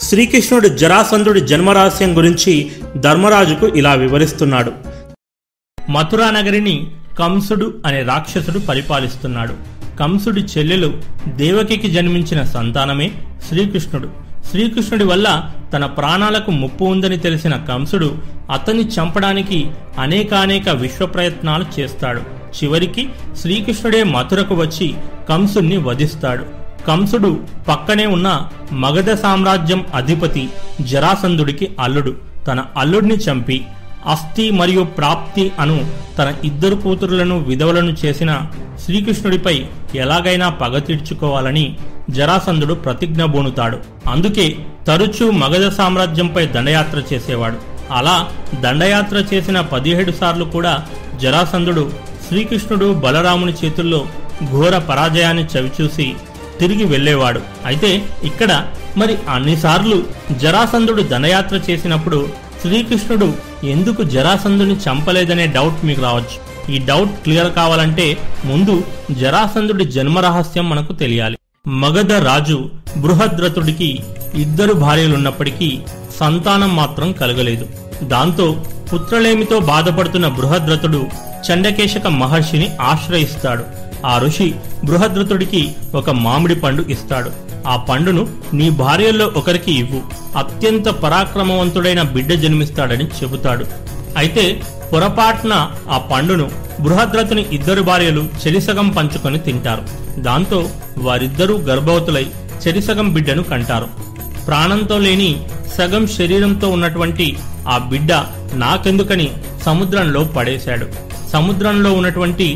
శ్రీకృష్ణుడు జరాసంధుడి జన్మరహస్యం గురించి ధర్మరాజుకు ఇలా వివరిస్తున్నాడు. మథురా నగరిని కంసుడు అనే రాక్షసుడు పరిపాలిస్తున్నాడు. కంసుడి చెల్లెలు దేవకికి జన్మించిన సంతానమే శ్రీకృష్ణుడు. శ్రీకృష్ణుడి వల్ల తన ప్రాణాలకు ముప్పు ఉందని తెలిసిన కంసుడు అతన్ని చంపడానికి అనేకానేక విశ్వ ప్రయత్నాలు చేస్తాడు. చివరికి శ్రీకృష్ణుడే మథురకు వచ్చి కంసుణ్ణి వధిస్తాడు. కంసుడు పక్కనే ఉన్న మగధ సామ్రాజ్యం అధిపతి జరాసంధుడికి అల్లుడు. తన అల్లుడిని చంపి అస్థి మరియు ప్రాప్తి అను తన ఇద్దరు కూతురులను విధవలను చేసిన శ్రీకృష్ణుడిపై ఎలాగైనా పగ తీర్చుకోవాలని జరాసంధుడు ప్రతిజ్ఞ బూనుతాడు. అందుకే తరచూ మగధ సామ్రాజ్యంపై దండయాత్ర చేసేవాడు. అలా దండయాత్ర చేసిన పదిహేడు సార్లు కూడా జరాసంధుడు శ్రీకృష్ణుడు బలరాముని చేతుల్లో ఘోర పరాజయాన్ని చవిచూసి తిరిగి వెళ్ళేవాడు. అయితే ఇక్కడ మరి అన్నిసార్లు జరాసంధుడు దండయాత్ర చేసినప్పుడు శ్రీకృష్ణుడు ఎందుకు జరాసంధుని చంపలేదనే డౌట్ మీకు రావచ్చు. ఈ డౌట్ క్లియర్ కావాలంటే ముందు జరాసంధుడి జన్మ రహస్యం మనకు తెలియాలి. మగధ రాజు బృహద్రథుడికి ఇద్దరు భార్యలున్నప్పటికీ సంతానం మాత్రం కలగలేదు. దాంతో పుత్రలేమితో బాధపడుతున్న బృహద్రథుడు చండకేశక మహర్షిని ఆశ్రయిస్తాడు. ఆ ఋషి బృహద్రథుడికి ఒక మామిడి పండు ఇస్తాడు. ఆ పండును నీ భార్యల్లో ఒకరికి ఇవ్వు. అత్యంత పరాక్రమవంతుడైన బిడ్డ జన్మిస్తాడని చెబుతాడు. అయితే పొరపాటున ఆ పండును బృహద్రథుని ఇద్దరు భార్యలు చెరిసగం పంచుకొని తింటారు. దాంతో వారిద్దరూ గర్భవతులై చెరిసగం బిడ్డను కంటారు. ప్రాణంతో లేని సగం శరీరంతో ఉన్నటువంటి ఆ బిడ్డ నాకెందుకని సముద్రంలో పడేశాడు. సముద్రంలో ఉన్నటువంటి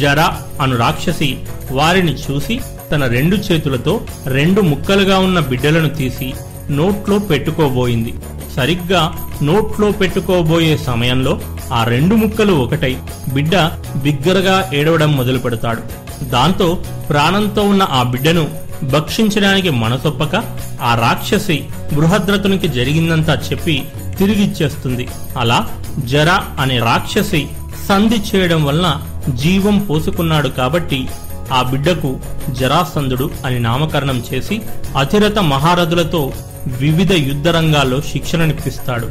జర అను రాక్షసి వారిని చూసి తన రెండు చేతులతో రెండు ముక్కలుగా ఉన్న బిడ్డలను తీసి నోట్లో పెట్టుకోబోయింది. సరిగ్గా నోట్లో పెట్టుకోబోయే సమయంలో ఆ రెండు ముక్కలు ఒకటై బిడ్డ బిగ్గరగా ఏడవడం మొదలు పెడతాడు దాంతో ప్రాణంతో ఉన్న ఆ బిడ్డను భక్షించడానికి మనసొప్పక ఆ రాక్షసి బృహద్రతునికి జరిగిందంతా చెప్పి తిరిగిచ్చేస్తుంది అలా జర అనే రాక్షసి సంధి చేయడం వలన జీవం పోసుకున్నాడు కాబట్టి ఆ బిడ్డకు జరాసంధుడు అని నామకరణం చేసి అతిరథ మహారథులతో వివిధ యుద్ధ రంగాల్లో శిక్షణనిప్పిస్తాడు.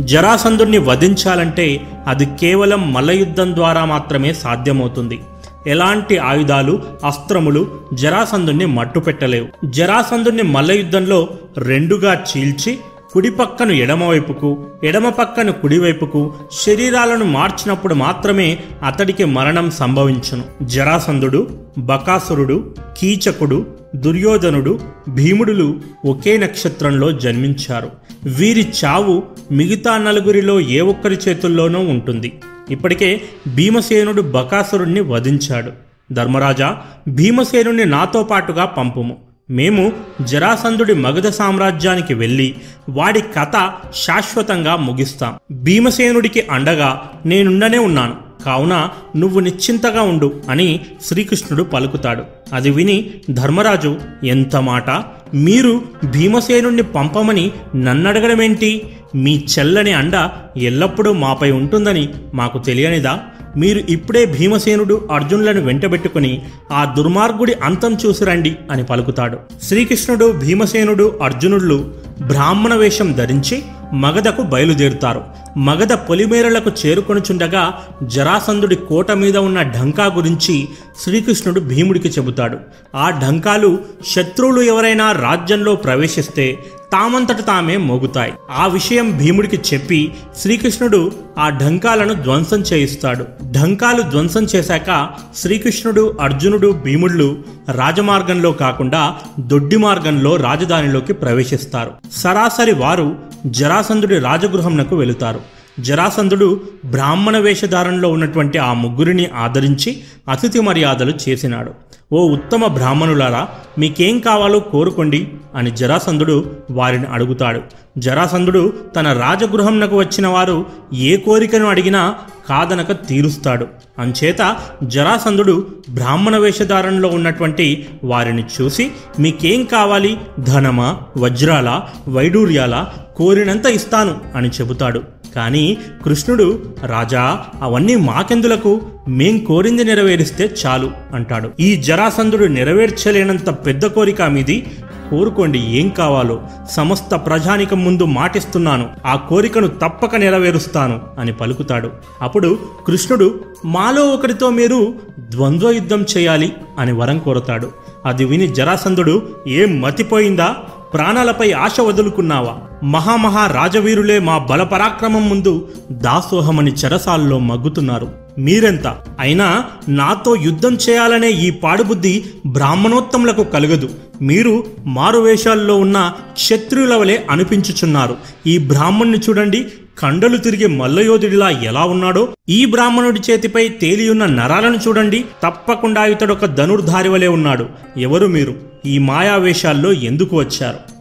జరాసంధుడిని వధించాలంటే అది కేవలం మల్లయుద్ధం ద్వారా మాత్రమే సాధ్యమవుతుంది. ఎలాంటి ఆయుధాలు అస్త్రములు జరాసంధుణ్ణి మట్టుపెట్టలేవు. జరాసంధుణ్ణి మల్లయుద్ధంలో రెండుగా చీల్చి కుడి పక్కను ఎడమవైపుకు ఎడమ పక్కను కుడివైపుకు శరీరాలను మార్చినప్పుడు మాత్రమే అతడికి మరణం సంభవించును. జరాసంధుడు బకాసురుడు కీచకుడు దుర్యోధనుడు భీముడులు ఒకే నక్షత్రంలో జన్మించారు. వీరి చావు మిగతా నలుగురిలో ఏ ఒక్కరి చేతుల్లోనూ ఉంటుంది. ఇప్పటికే భీమసేనుడు బకాసురుణ్ణి వధించాడు. ధర్మరాజా భీమసేనుణ్ణి నాతో పాటుగా పంపుము. మేము జరాసంధుడి మగధ సామ్రాజ్యానికి వెళ్ళి వాడి కథ శాశ్వతంగా ముగిస్తాం. భీమసేనుడికి అండగా నేనుండనే ఉన్నాను. కావున నువ్వు నిశ్చింతగా ఉండు అని శ్రీకృష్ణుడు పలుకుతాడు. అది విని ధర్మరాజు ఎంత మాట? మీరు భీమసేనుణ్ణి పంపమని నన్నడగడమేంటి? మీ చెల్లని అండ ఎల్లప్పుడూ మాపై ఉంటుందని మాకు తెలియనిదా? మీరు ఇప్పుడే భీమసేనుడు అర్జునులను వెంటబెట్టుకుని ఆ దుర్మార్గుడి అంతం చూసిరండి అని పలుకుతాడు. శ్రీకృష్ణుడు భీమసేనుడు అర్జునుడు బ్రాహ్మణ వేషం ధరించి మగధకు బయలుదేరుతారు. మగధ పొలిమేరలకు చేరుకొనుచుండగా జరాసంధుడి కోట మీద ఉన్న ఢంకా గురించి శ్రీకృష్ణుడు భీముడికి చెబుతాడు. ఆ ఢంకాలు శత్రువులు ఎవరైనా రాజ్యంలో ప్రవేశిస్తే తామంతట తామే మోగుతాయి. ఆ విషయం భీముడికి చెప్పి శ్రీకృష్ణుడు ఆ ఢంకాలను ధ్వంసం చేయిస్తాడు. ఢంకాలు ధ్వంసం చేశాక శ్రీకృష్ణుడు అర్జునుడు భీముళ్ళు రాజమార్గంలో కాకుండా దొడ్డి మార్గంలో రాజధానిలోకి ప్రవేశిస్తారు. సరాసరి వారు జరాసంధుడి రాజగృహంనకు వెళుతారు. జరాసంధుడు బ్రాహ్మణ వేషధారణలో ఉన్నటువంటి ఆ ముగ్గురిని ఆదరించి అతిథి మర్యాదలు చేసినాడు. ఓ ఉత్తమ బ్రాహ్మణులారా మీకేం కావాలో కోరుకోండి అని జరాసంధుడు వారిని అడుగుతాడు. జరాసంధుడు తన రాజగృహంనకు వచ్చిన వారు ఏ కోరికను అడిగినా కాదనక తీరుస్తాడు. అంచేత జరాసంధుడు బ్రాహ్మణ వేషధారణలో ఉన్నటువంటి వారిని చూసి మీకేం కావాలి? ధనమా? వజ్రాల? వైడూర్యాల? కోరినంత ఇస్తాను అని చెబుతాడు. కానీ కృష్ణుడు రాజా అవన్నీ మాకెందులకు? మేం కోరింది నెరవేరిస్తే చాలు అంటాడు. ఈ జరాసంధుడు నెరవేర్చలేనంత పెద్ద కోరిక మీది. కోరుకోండి ఏం కావాలో. సమస్త ప్రజానికం ముందు మాటిస్తున్నాను. ఆ కోరికను తప్పక నెరవేరుస్తాను అని పలుకుతాడు. అప్పుడు కృష్ణుడు మాలో ఒకరితో మీరు ద్వంద్వ యుద్ధం చేయాలి అని వరం కోరతాడు. అది విని జరాసంధుడు ఏం మతిపోయిందా? ప్రాణాలపై ఆశ వదులుకున్నావా? మహామహా రాజవీరులే మా బలపరాక్రమం ముందు దాసోహమని చెరసాల్లో మగ్గుతున్నారు. మీరెంత? అయినా నాతో యుద్ధం చేయాలనే ఈ పాడుబుద్ధి బ్రాహ్మణోత్తములకు కలగదు. మీరు మారువేషాల్లో ఉన్న క్షత్రియుల వలె అనిపించుచున్నారు. ఈ బ్రాహ్మణ్ణి చూడండి కండలు తిరిగి మల్లయోధుడిలా ఎలా ఉన్నాడో. ఈ బ్రాహ్మణుడి చేతిపై తేలియున్న నరాలను చూడండి తప్పకుండా ఇతడొక ధనుర్ధారి వలె ఉన్నాడు. ఎవరు మీరు? ఈ మాయావేషాల్లో ఎందుకు వచ్చారు?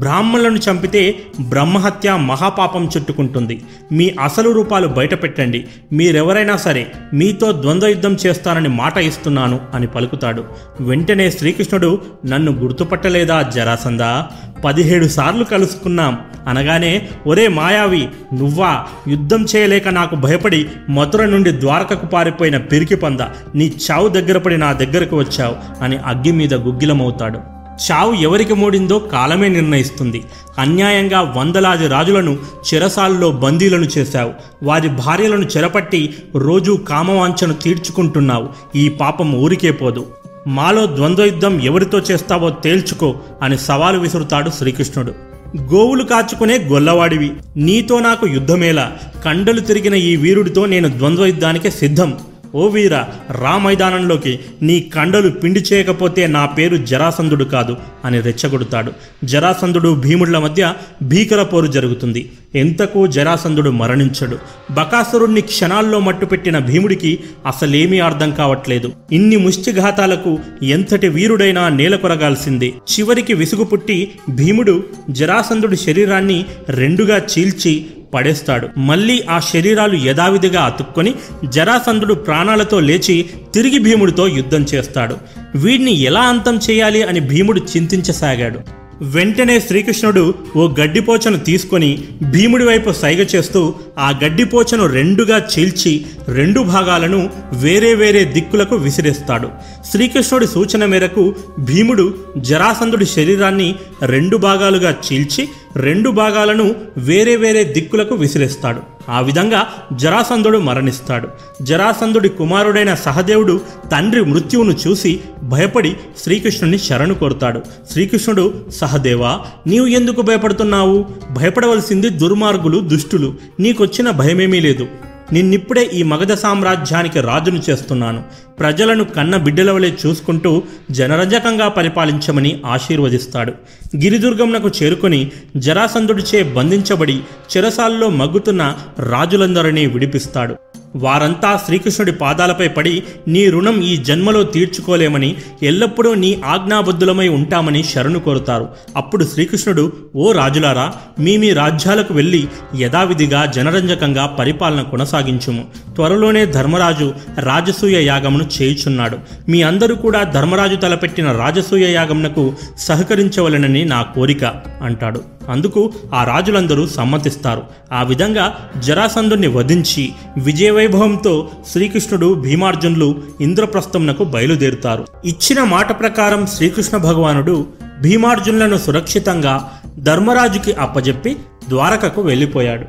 బ్రాహ్మణులను చంపితే బ్రహ్మహత్య మహాపాపం చుట్టుకుంటుంది. మీ అసలు రూపాలు బయటపెట్టండి. మీరెవరైనా సరే మీతో ద్వంద్వ యుద్ధం చేస్తానని మాట ఇస్తున్నాను అని పలుకుతాడు. వెంటనే శ్రీకృష్ణుడు నన్ను గుర్తుపట్టలేదా జరాసందా పదిహేడు సార్లు కలుసుకున్నాం. అనగానే ఒరే మాయావి నువ్వా? యుద్ధం చేయలేక నాకు భయపడి మధుర నుండి ద్వారకకు పారిపోయిన పిరికి పంద. నీ చావు దగ్గర పడి నా దగ్గరకు వచ్చావు అని అగ్గి మీద గుగ్గిలమవుతాడు. చావు ఎవరికి మూడిందో కాలమే నిర్ణయిస్తుంది. అన్యాయంగా వందలాది రాజులను చెరసాల్లో బందీలను చేశావు. వారి భార్యలను చెరపట్టి రోజూ కామవాంఛను తీర్చుకుంటున్నావు. ఈ పాపం ఊరికే పోదు. మాలో ద్వంద్వయుద్ధం ఎవరితో చేస్తావో తేల్చుకో అని సవాలు విసురుతాడు శ్రీకృష్ణుడు. గోవులు కాచుకునే గొల్లవాడివి. నీతో నాకు యుద్ధమేలా. కండలు తిరిగిన ఈ వీరుడితో నేను ద్వంద్వయుద్ధానికి సిద్ధం. ఓ వీర రా మైదానంలోకి. నీ కండలు పిండి చేయకపోతే నా పేరు జరాసంధుడు కాదు అని రెచ్చగొడతాడు. జరాసంధుడు భీముళ్ళ మధ్య భీకర పోరు జరుగుతుంది. ఎంతకు జరాసంధుడు మరణించడు. బకాసురుణ్ణి క్షణాల్లో మట్టుపెట్టిన భీముడికి అసలేమీ అర్థం కావట్లేదు. ఇన్ని ముష్టిఘాతాలకు ఎంతటి వీరుడైనా నేలకొరగాల్సిందే చివరికి విసుగు పుట్టి భీముడు జరాసంధుడి శరీరాన్ని రెండుగా చీల్చి పడేస్తాడు. మళ్ళీ ఆ శరీరాలు యథావిధిగా అతుక్కొని జరాసంధుడు ప్రాణాలతో లేచి తిరిగి భీముడితో యుద్ధం చేస్తాడు. వీడిని ఎలా అంతం చేయాలి అని భీముడు చింతించసాగాడు. వెంటనే శ్రీకృష్ణుడు ఓ గడ్డిపోచను తీసుకొని భీముడి వైపు సైగ చేస్తూ ఆ గడ్డిపోచను రెండుగా చీల్చి రెండు భాగాలను వేరే వేరే దిక్కులకు విసిరేస్తాడు. శ్రీకృష్ణుడి సూచన మేరకు భీముడు జరాసంధుడి శరీరాన్ని రెండు భాగాలుగా చీల్చి రెండు భాగాలను వేరే వేరే దిక్కులకు విసిరేస్తాడు. ఆ విధంగా జరాసంధుడు మరణిస్తాడు. జరాసంధుడి కుమారుడైన సహదేవుడు తండ్రి మృత్యువును చూసి భయపడి శ్రీకృష్ణుని శరణు కోరుతాడు. శ్రీకృష్ణుడు సహదేవా నీవు ఎందుకు భయపడుతున్నావు? భయపడవలసింది దుర్మార్గులు దుష్టులు. నీకొచ్చిన భయమేమీ లేదు. నిన్నిప్పుడే ఈ మగధ సామ్రాజ్యానికి రాజును చేస్తున్నాను. ప్రజలను కన్న బిడ్డలవలే చూసుకుంటూ జనరంజకంగా పరిపాలించమని ఆశీర్వదిస్తాడు. గిరిదుర్గంనకు చేరుకొని జరాసంధుడిచే బంధించబడి చెరసాల్లో మగ్గుతున్న రాజులందరినీ విడిపిస్తాడు. వారంతా శ్రీకృష్ణుడి పాదాలపై పడి నీ రుణం ఈ జన్మలో తీర్చుకోలేమని ఎల్లప్పుడూ నీ ఆజ్ఞాబద్ధులమై ఉంటామని శరణు కోరుతారు. అప్పుడు శ్రీకృష్ణుడు ఓ రాజులారా మీ మీ రాజ్యాలకు వెళ్ళి యథావిధిగా జనరంజకంగా పరిపాలన కొనసాగించుము. త్వరలోనే ధర్మరాజు రాజసూయ యాగమును చేయుచున్నాడు. మీ అందరూ కూడా ధర్మరాజు తలపెట్టిన రాజసూయ యాగమునకు సహకరించవలనని నా కోరిక అంటాడు. అందుకు ఆ రాజులందరూ సమ్మతిస్తారు. ఆ విధంగా జరాసంధుణ్ణి వధించి విజయవైభవంతో శ్రీకృష్ణుడు భీమార్జునులు ఇంద్రప్రస్థంనకు బయలుదేరుతారు. ఇచ్చిన మాట ప్రకారం శ్రీకృష్ణ భగవానుడు భీమార్జునులను సురక్షితంగా ధర్మరాజుకి అప్పజెప్పి ద్వారకకు వెళ్ళిపోయాడు.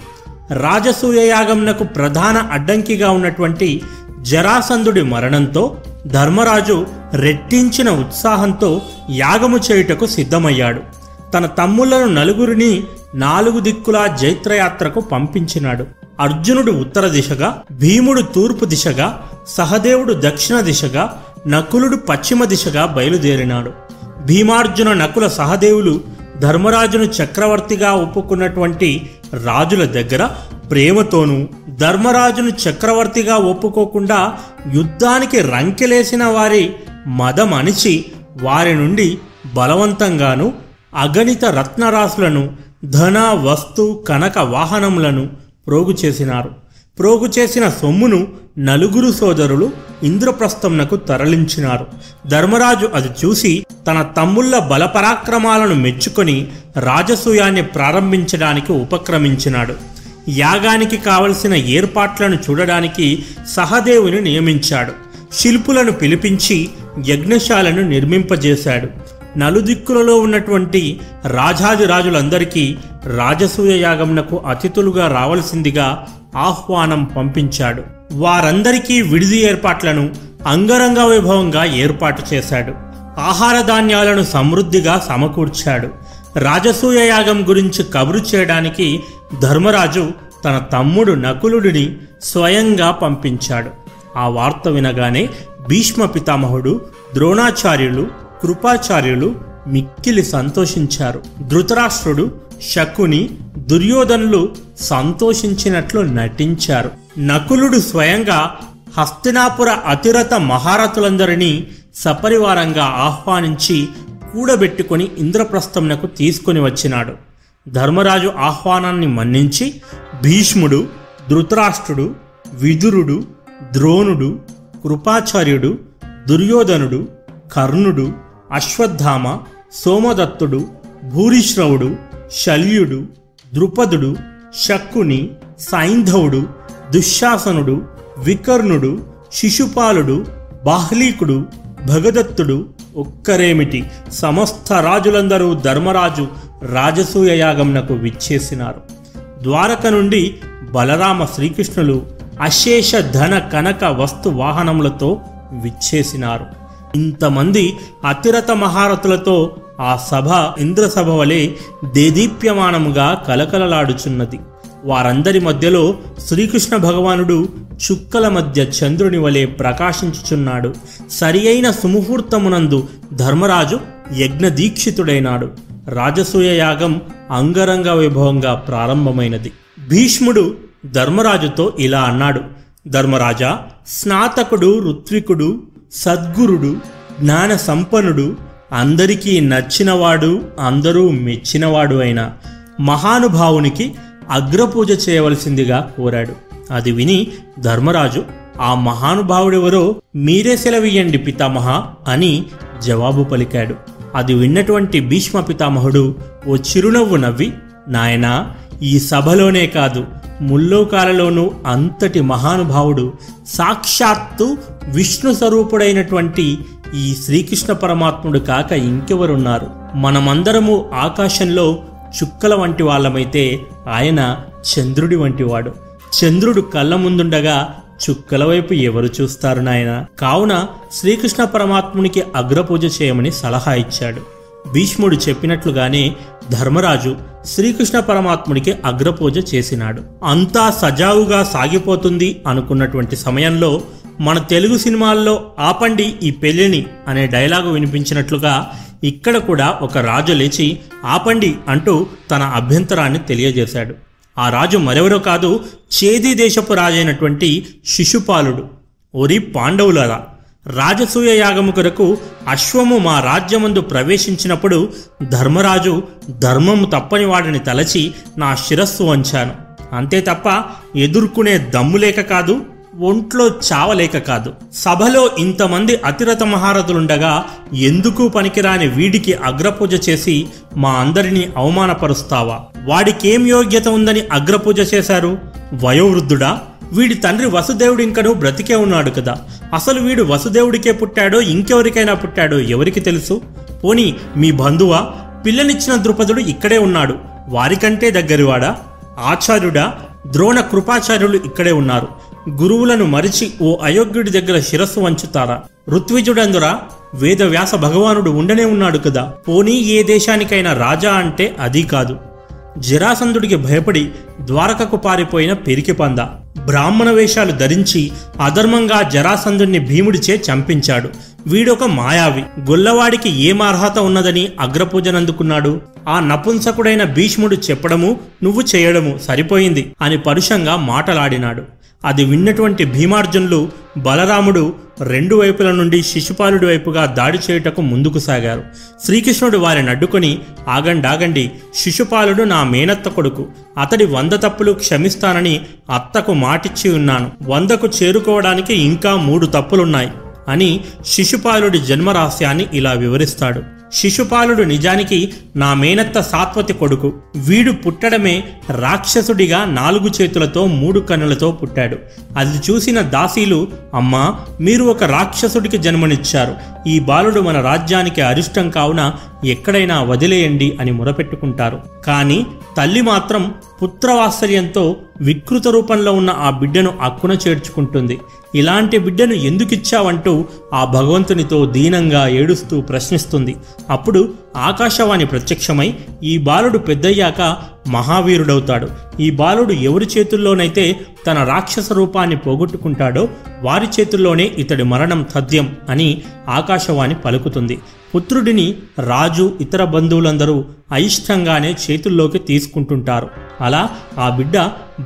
రాజసూయయాగంనకు ప్రధాన అడ్డంకిగా ఉన్నటువంటి జరాసంధుడి మరణంతో ధర్మరాజు రెట్టించిన ఉత్సాహంతో యాగము చేయుటకు సిద్ధమయ్యాడు. తన తమ్ములను నలుగురిని నాలుగు దిక్కులా జైత్రయాత్రకు పంపించినాడు. అర్జునుడు ఉత్తర దిశగా భీముడు తూర్పు దిశగా సహదేవుడు దక్షిణ దిశగా నకులుడు పశ్చిమ దిశగా బయలుదేరినాడు. భీమార్జున నకుల సహదేవులు ధర్మరాజును చక్రవర్తిగా ఒప్పుకున్నటువంటి రాజుల దగ్గర ప్రేమతోనూ ధర్మరాజును చక్రవర్తిగా ఒప్పుకోకుండా యుద్ధానికి రంకెలేసిన వారి మదం వారి నుండి బలవంతంగాను అగణిత రత్నరాశులను ధన వస్తు కనక వాహనములను ప్రోగు చేసినారు. ప్రోగు చేసిన సొమ్మును నలుగురు సోదరులు ఇంద్రప్రస్థంనకు తరలించినారు. ధర్మరాజు అది చూసి తన తమ్ముళ్ళ బలపరాక్రమాలను మెచ్చుకొని రాజసూయాన్ని ప్రారంభించడానికి ఉపక్రమించినాడు. యాగానికి కావలసిన ఏర్పాట్లను చూడడానికి సహదేవుని నియమించాడు. శిల్పులను పిలిపించి యజ్ఞశాలను నిర్మింపజేశాడు. నలుదిక్కులలో ఉన్నటువంటి రాజాదిరాజులందరికీ రాజసూయ యాగమునకు అతిథులుగా రావలసిందిగా ఆహ్వానం పంపించాడు. వారందరికీ విడిది ఏర్పాట్లను అంగరంగ వైభవంగా ఏర్పాటు చేశాడు. ఆహార ధాన్యాలను సమృద్ధిగా సమకూర్చాడు. రాజసూయ యాగం గురించి కబురు చేయడానికి ధర్మరాజు తన తమ్ముడు నకులుడిని స్వయంగా పంపించాడు. ఆ వార్త వినగానే భీష్మ పితామహుడు ద్రోణాచార్యులు కృపాచార్యులు మిక్కిలి సంతోషించారు. ధృతరాష్ట్రుడు శకుని దుర్యోధనులు సంతోషించినట్లు నటించారు. నకులుడు స్వయంగా హస్తినాపుర అతిరథ మహారథులందరినీ సపరివారంగా ఆహ్వానించి కూడబెట్టుకొని ఇంద్రప్రస్థంనకు తీసుకొని వచ్చినాడు. ధర్మరాజు ఆహ్వానాన్ని మన్నించి భీష్ముడు ధృతరాష్ట్రుడు విదురుడు ద్రోణుడు కృపాచార్యుడు దుర్యోధనుడు కర్ణుడు అశ్వత్థామ సోమదత్తుడు భూరిశ్రవుడు శల్యుడు ద్రుపదుడు శక్కుని సైంధవుడు దుశ్శాసనుడు వికర్ణుడు శిశుపాలుడు బాహ్లీకుడు భగదత్తుడు ఒక్కరేమిటి? సమస్త రాజులందరూ ధర్మరాజు రాజసూయ యాగంనకు విచ్చేసినారు. ద్వారక నుండి బలరామ శ్రీకృష్ణులు అశేష ధన కనక వస్తు వాహనములతో విచ్చేసినారు. ఇంతమంది అతిరథ మహారథులతో ఆ సభ ఇంద్రసభ వలె దేదీప్యమానముగా కలకలలాడుచున్నది. వారందరి మధ్యలో శ్రీకృష్ణ భగవానుడు చుక్కల మధ్య చంద్రుని వలె ప్రకాశించుచున్నాడు. సరి అయిన సుముహూర్తమునందు ధర్మరాజు యజ్ఞదీక్షితుడైనాడు. రాజసూయ యాగం అంగరంగ వైభవంగా ప్రారంభమైనది. భీష్ముడు ధర్మరాజుతో ఇలా అన్నాడు. ధర్మరాజా స్నాతకుడు ఋత్వికుడు సద్గురుడు జ్ఞాన సంపన్నుడు అందరికీ నచ్చినవాడు అందరూ మెచ్చినవాడు అయిన మహానుభావునికి అగ్రపూజ చేయవలసిందిగా కోరాడు. అది విని ధర్మరాజు ఆ మహానుభావుడెవరో మీరే సెలవియ్యండి పితామహ అని జవాబు పలికాడు. అది విన్నటువంటి భీష్మ పితామహుడు ఓ చిరునవ్వు నవ్వి నాయనా ఈ సభలోనే కాదు ముల్లోకాలలోనూ అంతటి మహానుభావుడు సాక్షాత్తు విష్ణు స్వరూపుడైనటువంటి ఈ శ్రీకృష్ణ పరమాత్ముడు కాక ఇంకెవరున్నారు? మనమందరము ఆకాశంలో చుక్కల వంటి వాళ్ళమైతే ఆయన చంద్రుడి వంటివాడు చంద్రుడు కళ్ళ ముందుండగా చుక్కల వైపు ఎవరు చూస్తారు నాయన? కావున శ్రీకృష్ణ పరమాత్మునికి అగ్రపూజ చేయమని సలహా ఇచ్చాడు. భీష్ముడు చెప్పినట్లుగానే ధర్మరాజు శ్రీకృష్ణ పరమాత్ముడికి అగ్రపూజ చేసినాడు. అంతా సజావుగా సాగిపోతుంది అనుకున్నటువంటి సమయంలో మన తెలుగు సినిమాల్లో ఆపండి ఈ పెళ్ళిని అనే డైలాగు వినిపించినట్లుగా ఇక్కడ కూడా ఒక రాజు లేచి ఆపండి అంటూ తన అభ్యంతరాన్ని తెలియజేశాడు. ఆ రాజు మరెవరో కాదు చేది దేశపు రాజైనటువంటి శిశుపాలుడు ఒరి పాండవులరా రాజసూయ యాగము కొరకు అశ్వము మా రాజ్యమందు ప్రవేశించినప్పుడు ధర్మరాజు ధర్మము తప్పని వాడిని తలచి నా శిరస్సు వంచాను. అంతే తప్ప ఎదుర్కొనే దమ్ములేక కాదు ఒంట్లో చావలేక కాదు. సభలో ఇంతమంది అతిరథ మహారథులుండగా ఎందుకు పనికిరాని వీడికి అగ్రపూజ చేసి మా అందరినీ అవమానపరుస్తావా? వాడికేం యోగ్యత ఉందని అగ్రపూజ చేశారు? వయోవృద్ధుడా? వీడి తండ్రి వసుదేవుడు ఇంకను బ్రతికే ఉన్నాడు కదా. అసలు వీడు వసుదేవుడికే పుట్టాడో ఇంకెవరికైనా పుట్టాడో ఎవరికి తెలుసు? పోని మీ బంధువా? పిల్లనిచ్చిన ద్రుపదుడు ఇక్కడే ఉన్నాడు. వారికంటే దగ్గరివాడా? ఆచార్యుడా? ద్రోణ కృపాచార్యులు ఇక్కడే ఉన్నారు. గురువులను మరిచి ఓ అయోగ్యుడి దగ్గర శిరస్సు వంచుతారా? ఋత్విజుడందురా వేదవ్యాస భగవానుడు ఉండనే ఉన్నాడు కదా. పోనీ ఏ దేశానికైనా రాజా అంటే అది కాదు. జరాసంధుడికి భయపడి ద్వారకకు పారిపోయిన పెరికి పంద. బ్రాహ్మణ వేషాలు ధరించి అధర్మంగా జరాసంధుణ్ణి భీముడిచే చంపించాడు. వీడొక మాయావి. గొల్లవాడికి ఏం అర్హత ఉన్నదని అగ్రపూజనందుకున్నాడు ఆ నపుంసకుడైన భీష్ముడు చెప్పడము నువ్వు చేయడము సరిపోయింది అని పరుషంగా మాటలాడినాడు. అది విన్నటువంటి భీమార్జునులు బలరాముడు రెండు వైపుల నుండి శిశుపాలుడి వైపుగా దాడి చేయుటకు ముందుకు సాగారు. శ్రీకృష్ణుడు వారిని అడ్డుకొని ఆగండాగండి శిశుపాలుడు నా మేనత్త కొడుకు. అతడి వంద తప్పులు క్షమిస్తానని అత్తకు మాటిచ్చి ఉన్నాను. వందకు చేరుకోవడానికి ఇంకా మూడు తప్పులున్నాయి అని శిశుపాలుడి జన్మరహస్యాన్ని ఇలా వివరిస్తాడు. శిశుపాలుడు నిజానికి నా మేనత్త సాత్వతి కొడుకు. వీడు పుట్టడమే రాక్షసుడిగా నాలుగు చేతులతో మూడు కన్నులతో పుట్టాడు. అది చూసిన దాసీలు అమ్మా మీరు ఒక రాక్షసుడికి జన్మనిచ్చారు. ఈ బాలుడు మన రాజ్యానికి అరిష్టం కావున ఎక్కడైనా వదిలేయండి అని మొరపెట్టుకుంటారు. కానీ తల్లి మాత్రం పుత్రవాత్సల్యంతో వికృత రూపంలో ఉన్న ఆ బిడ్డను అక్కున చేర్చుకుంటుంది. ఇలాంటి బిడ్డను ఎందుకిచ్చావంటూ ఆ భగవంతునితో దీనంగా ఏడుస్తూ ప్రశ్నిస్తుంది. అప్పుడు ఆకాశవాణి ప్రత్యక్షమై ఈ బాలుడు పెద్దయ్యాక మహావీరుడవుతాడు. ఈ బాలుడు ఎవరి చేతుల్లోనైతే తన రాక్షస రూపాన్ని పోగొట్టుకుంటాడో వారి చేతుల్లోనే ఇతడి మరణం తథ్యం అని ఆకాశవాణి పలుకుతుంది. పుత్రుడిని రాజు ఇతర బంధువులందరూ అయిష్టంగానే చేతుల్లోకి తీసుకుంటుంటారు. అలా ఆ బిడ్డ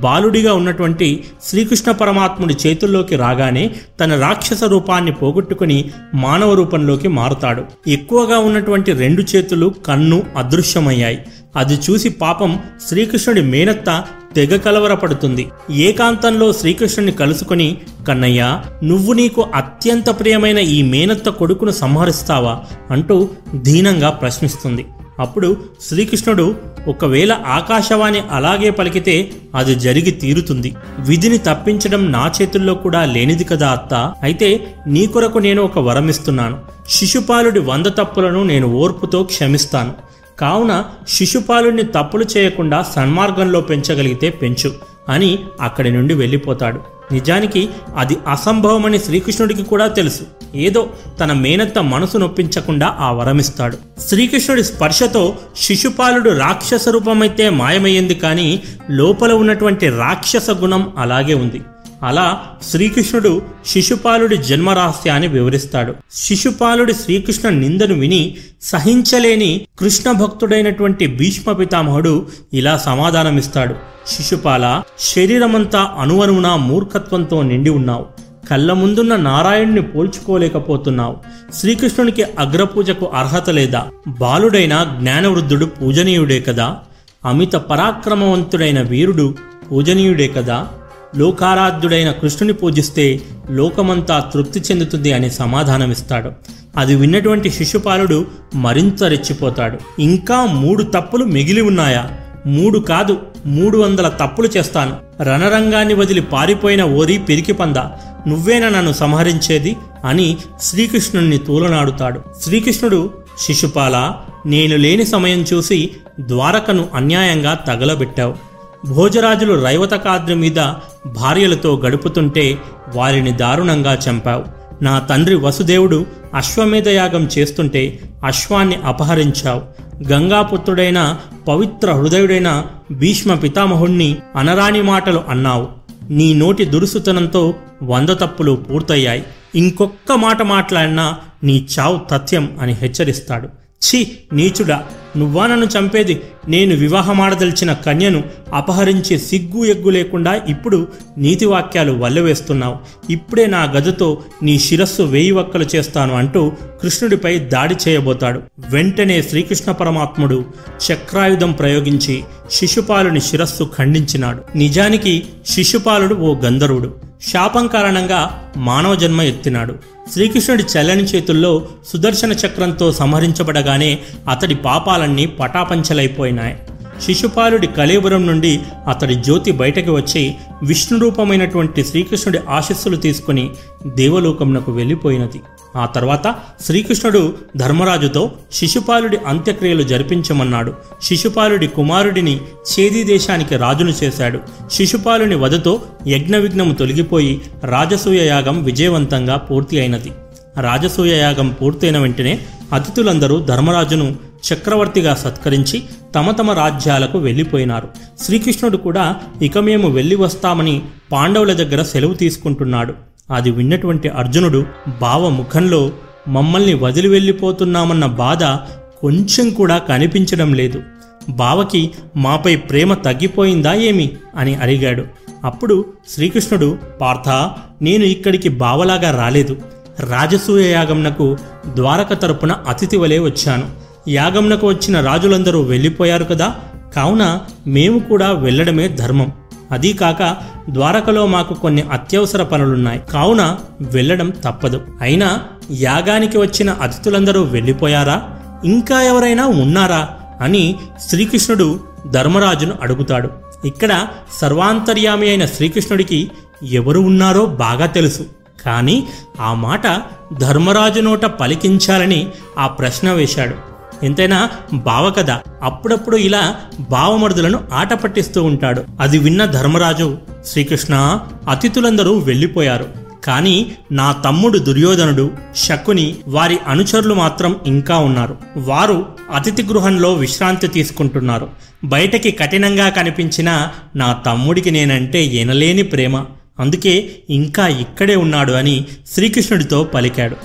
బాలుడిగా ఉన్నటువంటి శ్రీకృష్ణ పరమాత్ముడి చేతుల్లోకి రాగానే తన రాక్షస రూపాన్ని పోగొట్టుకుని మానవ రూపంలోకి మారుతాడు. ఎక్కువగా ఉన్నటువంటి రెండు చేతులు కన్ను అదృశ్యమయ్యాయి. అది చూసి పాపం శ్రీకృష్ణుడి మేనత్త తెగ కలవరపడుతుంది. ఏకాంతంలో శ్రీకృష్ణుని కలుసుకొని కన్నయ్య నువ్వు నీకు అత్యంత ప్రియమైన ఈ మేనత్త కొడుకును సంహరిస్తావా? అంటూ దీనంగా ప్రశ్నిస్తుంది. అప్పుడు శ్రీకృష్ణుడు ఒకవేళ ఆకాశవాణి అలాగే పలికితే అది జరిగి తీరుతుంది. విధిని తప్పించడం నా చేతుల్లో కూడా లేనిది కదా అత్త. అయితే నీ కొరకు నేను ఒక వరమిస్తున్నాను శిశుపాలుడి వంద తప్పులను నేను ఓర్పుతో క్షమిస్తాను. కావున శిశుపాలుడిని తప్పులు చేయకుండా సన్మార్గంలో పెంచగలిగితే పెంచు అని అక్కడి నుండి వెళ్ళిపోతాడు. నిజానికి అది అసంభవమని శ్రీకృష్ణుడికి కూడా తెలుసు. ఏదో తన మేనత్త మనసు నొప్పించకుండా ఆ వరమిస్తాడు. శ్రీకృష్ణుడి స్పర్శతో శిశుపాలుడు రాక్షస రూపమైతే మాయమయ్యింది కానీ లోపల ఉన్నటువంటి రాక్షస గుణం అలాగే ఉంది. అలా శ్రీకృష్ణుడు శిశుపాలుడి జన్మరహస్యాన్ని వివరిస్తాడు. శిశుపాలుడి శ్రీకృష్ణ నిందను విని సహించలేని కృష్ణ భక్తుడైనటువంటి భీష్మ పితామహుడు ఇలా సమాధానమిస్తాడు. శిశుపాల శరీరమంతా అణువణువున మూర్ఖత్వంతో నిండి ఉన్నావు. కళ్ళ ముందున్న నారాయణ్ణి పోల్చుకోలేకపోతున్నావు. శ్రీకృష్ణునికి అగ్రపూజకు అర్హత లేదా. బాలుడైన జ్ఞానవృద్ధుడు పూజనీయుడే కదా. అమిత పరాక్రమవంతుడైన వీరుడు పూజనీయుడే కదా. లోకారాధ్యుడైన కృష్ణుని పూజిస్తే లోకమంతా తృప్తి చెందుతుంది అని సమాధానమిస్తాడు. అది విన్నటువంటి శిశుపాలుడు మరింత రెచ్చిపోతాడు. ఇంకా మూడు తప్పులు మిగిలి ఉన్నాయా? మూడు కాదు మూడు వందల తప్పులు చేస్తాను. రణరంగాన్ని వదిలి పారిపోయిన ఓరి పిరికి పంద నువ్వేనా నన్ను సంహరించేది? అని శ్రీకృష్ణుణ్ణి తూలనాడుతాడు. శ్రీకృష్ణుడు శిశుపాల నేను లేని సమయం చూసి ద్వారకను అన్యాయంగా తగలబెట్టావు. భోజరాజులు రైవతకాద్రి మీద భార్యలతో గడుపుతుంటే వారిని దారుణంగా చంపావు. నా తండ్రి వసుదేవుడు అశ్వమేధ యాగం చేస్తుంటే అశ్వాన్ని అపహరించావు. గంగాపుత్రుడైన పవిత్ర హృదయుడైన భీష్మ పితామహుణ్ణి అనరాని మాటలు అన్నావు. నీ నోటి దురుసుతనంతో వంద తప్పులు పూర్తయ్యాయి. ఇంకొక్క మాట మాట్లాడినా నీ చావు తథ్యం అని హెచ్చరిస్తాడు. ఛీ నీచుడా! నువ్వా నన్ను చంపేది? నేను వివాహమాడదలిచిన కన్యను అపహరించే సిగ్గు ఎగ్గు లేకుండా ఇప్పుడు నీతివాక్యాలు వల్లవేస్తున్నావు. ఇప్పుడే నా గదతో నీ శిరస్సు వేయి వక్కలు చేస్తాను అంటూ కృష్ణుడిపై దాడి చేయబోతాడు. వెంటనే శ్రీకృష్ణ పరమాత్ముడు చక్రాయుధం ప్రయోగించి శిశుపాలుని శిరస్సు ఖండించినాడు. నిజానికి శిశుపాలుడు ఓ గంధర్వుడు. శాపం కారణంగా మానవ జన్మ ఎత్తినాడు. శ్రీకృష్ణుడి చల్లని చేతుల్లో సుదర్శన చక్రంతో సంహరించబడగానే అతడి పాపాలన్నీ పటాపంచలైపోయినాయి. శిశుపాలుడి కలేబురం నుండి అతడి జ్యోతి బయటకు వచ్చి విష్ణు రూపమైనటువంటి శ్రీకృష్ణుడి ఆశస్సులు తీసుకుని దేవలోకమునకు వెళ్ళిపోయినది. ఆ తర్వాత శ్రీకృష్ణుడు ధర్మరాజుతో శిశుపాలుడి అంత్యక్రియలు జరిపించమన్నాడు. శిశుపాలుడి కుమారుడిని చేది దేశానికి రాజును చేశాడు. శిశుపాలుని వధతో యజ్ఞ విఘ్నము తొలగిపోయి రాజసూయ యాగం విజయవంతంగా పూర్తి అయినది. రాజసూయ యాగం పూర్తయిన వెంటనే అతిథులందరూ ధర్మరాజును చక్రవర్తిగా సత్కరించి తమ తమ రాజ్యాలకు వెళ్ళిపోయినారు. శ్రీకృష్ణుడు కూడా ఇక మేము వెళ్ళి వస్తామని పాండవుల దగ్గర సెలవు తీసుకుంటున్నాడు. అది విన్నటువంటి అర్జునుడు బావ ముఖంలో మమ్మల్ని వదిలి వెళ్ళిపోతున్నామన్న బాధ కొంచెం కూడా కనిపించడం లేదు. బావకి మాపై ప్రేమ తగ్గిపోయిందా ఏమి? అని అడిగాడు. అప్పుడు శ్రీకృష్ణుడు పార్థ నేను ఇక్కడికి బావలాగా రాలేదు. రాజసూయ యాగంనకు ద్వారక తరపున అతిథి వలె వచ్చాను. యాగంనకు వచ్చిన రాజులందరూ వెళ్ళిపోయారు కదా? కావున మేము కూడా వెళ్ళడమే ధర్మం. అదీ కాక ద్వారకలో మాకు కొన్ని అత్యవసర పనులున్నాయి. కావున వెళ్ళడం తప్పదు. అయినా యాగానికి వచ్చిన అతిథులందరూ వెళ్ళిపోయారా? ఇంకా ఎవరైనా ఉన్నారా? అని శ్రీకృష్ణుడు ధర్మరాజును అడుగుతాడు. ఇక్కడ సర్వాంతర్యామి అయిన శ్రీకృష్ణుడికి ఎవరు ఉన్నారో బాగా తెలుసు. కానీ ఆ మాట ధర్మరాజు నోట పలికించాలని ఆ ప్రశ్న వేశాడు. ఎంతైనా బావ కదా అప్పుడప్పుడు ఇలా బావమరుదులను ఆట పట్టిస్తూ ఉంటాడు. అది విన్న ధర్మరాజు శ్రీకృష్ణ అతిథులందరూ వెళ్ళిపోయారు. కానీ నా తమ్ముడు దుర్యోధనుడు శకుని వారి అనుచరులు మాత్రం ఇంకా ఉన్నారు. వారు అతిథి గృహంలో విశ్రాంతి తీసుకుంటున్నారు. బయటకి కఠినంగా కనిపించిన నా తమ్ముడికి నేనంటే ఎనలేని ప్రేమ. అందుకే ఇంకా ఇక్కడే ఉన్నాడు అని శ్రీకృష్ణుడితో పలికాడు.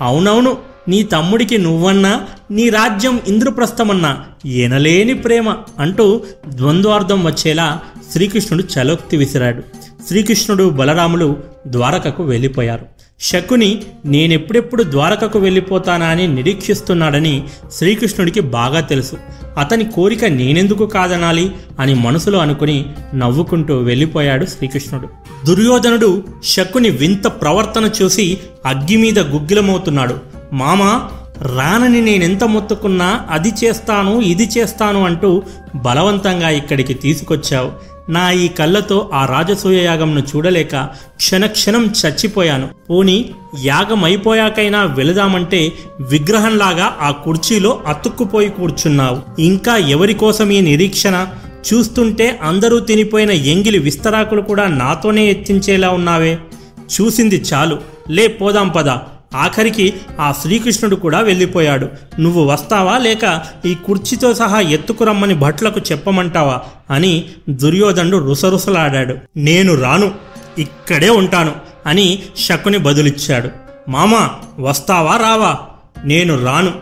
అవునవును నీ తమ్ముడికి నువ్వన్నా నీ రాజ్యం ఇంద్రప్రస్థమన్నా ఎనలేని ప్రేమ అంటూ ద్వంద్వార్థం వచ్చేలా శ్రీకృష్ణుడు చలోక్తి విసిరాడు. శ్రీకృష్ణుడు బలరాములు ద్వారకకు వెళ్ళిపోయారు. శకుని నేనెప్పుడెప్పుడు ద్వారకకు వెళ్ళిపోతానా అని నిరీక్షిస్తున్నాడని శ్రీకృష్ణుడికి బాగా తెలుసు. అతని కోరిక నేనెందుకు కాదనాలి అని మనసులో అనుకుని నవ్వుకుంటూ వెళ్ళిపోయాడు శ్రీకృష్ణుడు. దుర్యోధనుడు శకుని వింత ప్రవర్తన చూసి అగ్గి మీద గుగ్గిలమవుతున్నాడు. మామా రానని నేనెంత మొత్తుకున్నా అది చేస్తాను ఇది చేస్తాను అంటూ బలవంతంగా ఇక్కడికి తీసుకొచ్చావు. నా ఈ కళ్ళతో ఆ రాజసూయ యాగంను చూడలేక క్షణక్షణం చచ్చిపోయాను. పోని యాగం అయిపోయాకైనా వెళదామంటే విగ్రహంలాగా ఆ కుర్చీలో అతుక్కుపోయి కూర్చున్నావు. ఇంకా ఎవరి కోసం ఈ నిరీక్షణ? చూస్తుంటే అందరూ తినిపోయిన ఎంగిలి విస్తరాకులు కూడా నాతోనే ఎత్తించేలా ఉన్నావే. చూసింది చాలు. లే పోదాం పద. ఆఖరికి ఆ శ్రీకృష్ణుడు కూడా వెళ్ళిపోయాడు. నువ్వు వస్తావా లేక ఈ కుర్చీతో సహా ఎత్తుకురమ్మని భట్లకు చెప్పమంటావా? అని దుర్యోధనుడు రుసరుసలాడాడు. నేను రాను ఇక్కడే ఉంటాను అని శకుని బదులిచ్చాడు. మామా వస్తావా రావా? నేను రాను.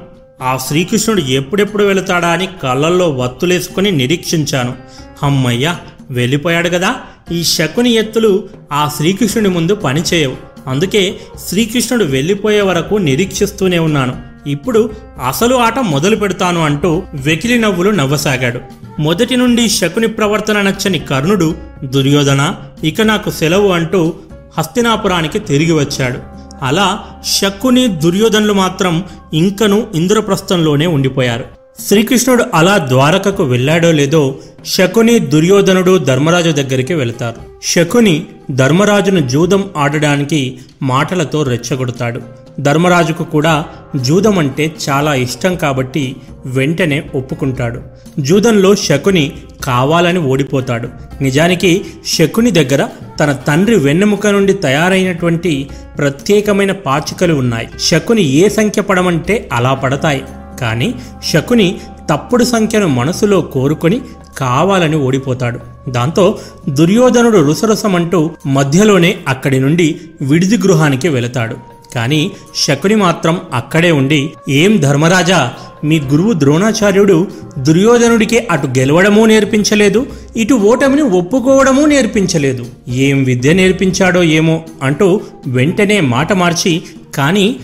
ఆ శ్రీకృష్ణుడు ఎప్పుడెప్పుడు వెళతాడా అని కళ్ళల్లో వత్తులేసుకుని నిరీక్షించాను. అమ్మయ్యా వెళ్ళిపోయాడు కదా. ఈ శకుని ఎత్తులు ఆ శ్రీకృష్ణుడి ముందు పనిచేయవు. అందుకే శ్రీకృష్ణుడు వెళ్ళిపోయే వరకు నిరీక్షిస్తూనే ఉన్నాను. ఇప్పుడు అసలు ఆట మొదలు పెడతాను అంటూ వెకిలి నవ్వులు నవ్వసాగాడు. మొదటి నుండి శకుని ప్రవర్తన నచ్చని కర్ణుడు దుర్యోధన ఇక నాకు సెలవు అంటూ హస్తినాపురానికి తిరిగి వచ్చాడు. అలా శకుని దుర్యోధనులు మాత్రం ఇంకను ఇంద్రప్రస్థంలోనే ఉండిపోయారు. శ్రీకృష్ణుడు అలా ద్వారకకు వెళ్ళాడో లేదో శకుని దుర్యోధనుడు ధర్మరాజు దగ్గరికి వెళతారు. శకుని ధర్మరాజును జూదం ఆడడానికి మాటలతో రెచ్చగొడతాడు. ధర్మరాజుకు కూడా జూదం అంటే చాలా ఇష్టం కాబట్టి వెంటనే ఒప్పుకుంటాడు. జూదంలో శకుని కావాలని ఓడిపోతాడు. నిజానికి శకుని దగ్గర తన తండ్రి వెన్నెముక నుండి తయారైనటువంటి ప్రత్యేకమైన పాచికలు ఉన్నాయి. శకుని ఏ సంఖ్య పడమంటే అలా పడతాయి. కానీ శకుని తప్పుడు సంఖ్యను మనసులో కోరుకొని కావాలని ఓడిపోతాడు. దాంతో దుర్యోధనుడు రుసరుసమంటూ మధ్యలోనే అక్కడి నుండి విడిది గృహానికి వెళతాడు. కానీ శకుని మాత్రం అక్కడే ఉండి ఏం ధర్మరాజా మీ గురువు ద్రోణాచార్యుడు దుర్యోధనుడికి అటు గెలవడమూ నేర్పించలేదు ఇటు ఓటమిని ఒప్పుకోవడమూ నేర్పించలేదు. ఏం విద్య నేర్పించాడో ఏమో అంటూ వెంటనే మాట మార్చి కానీ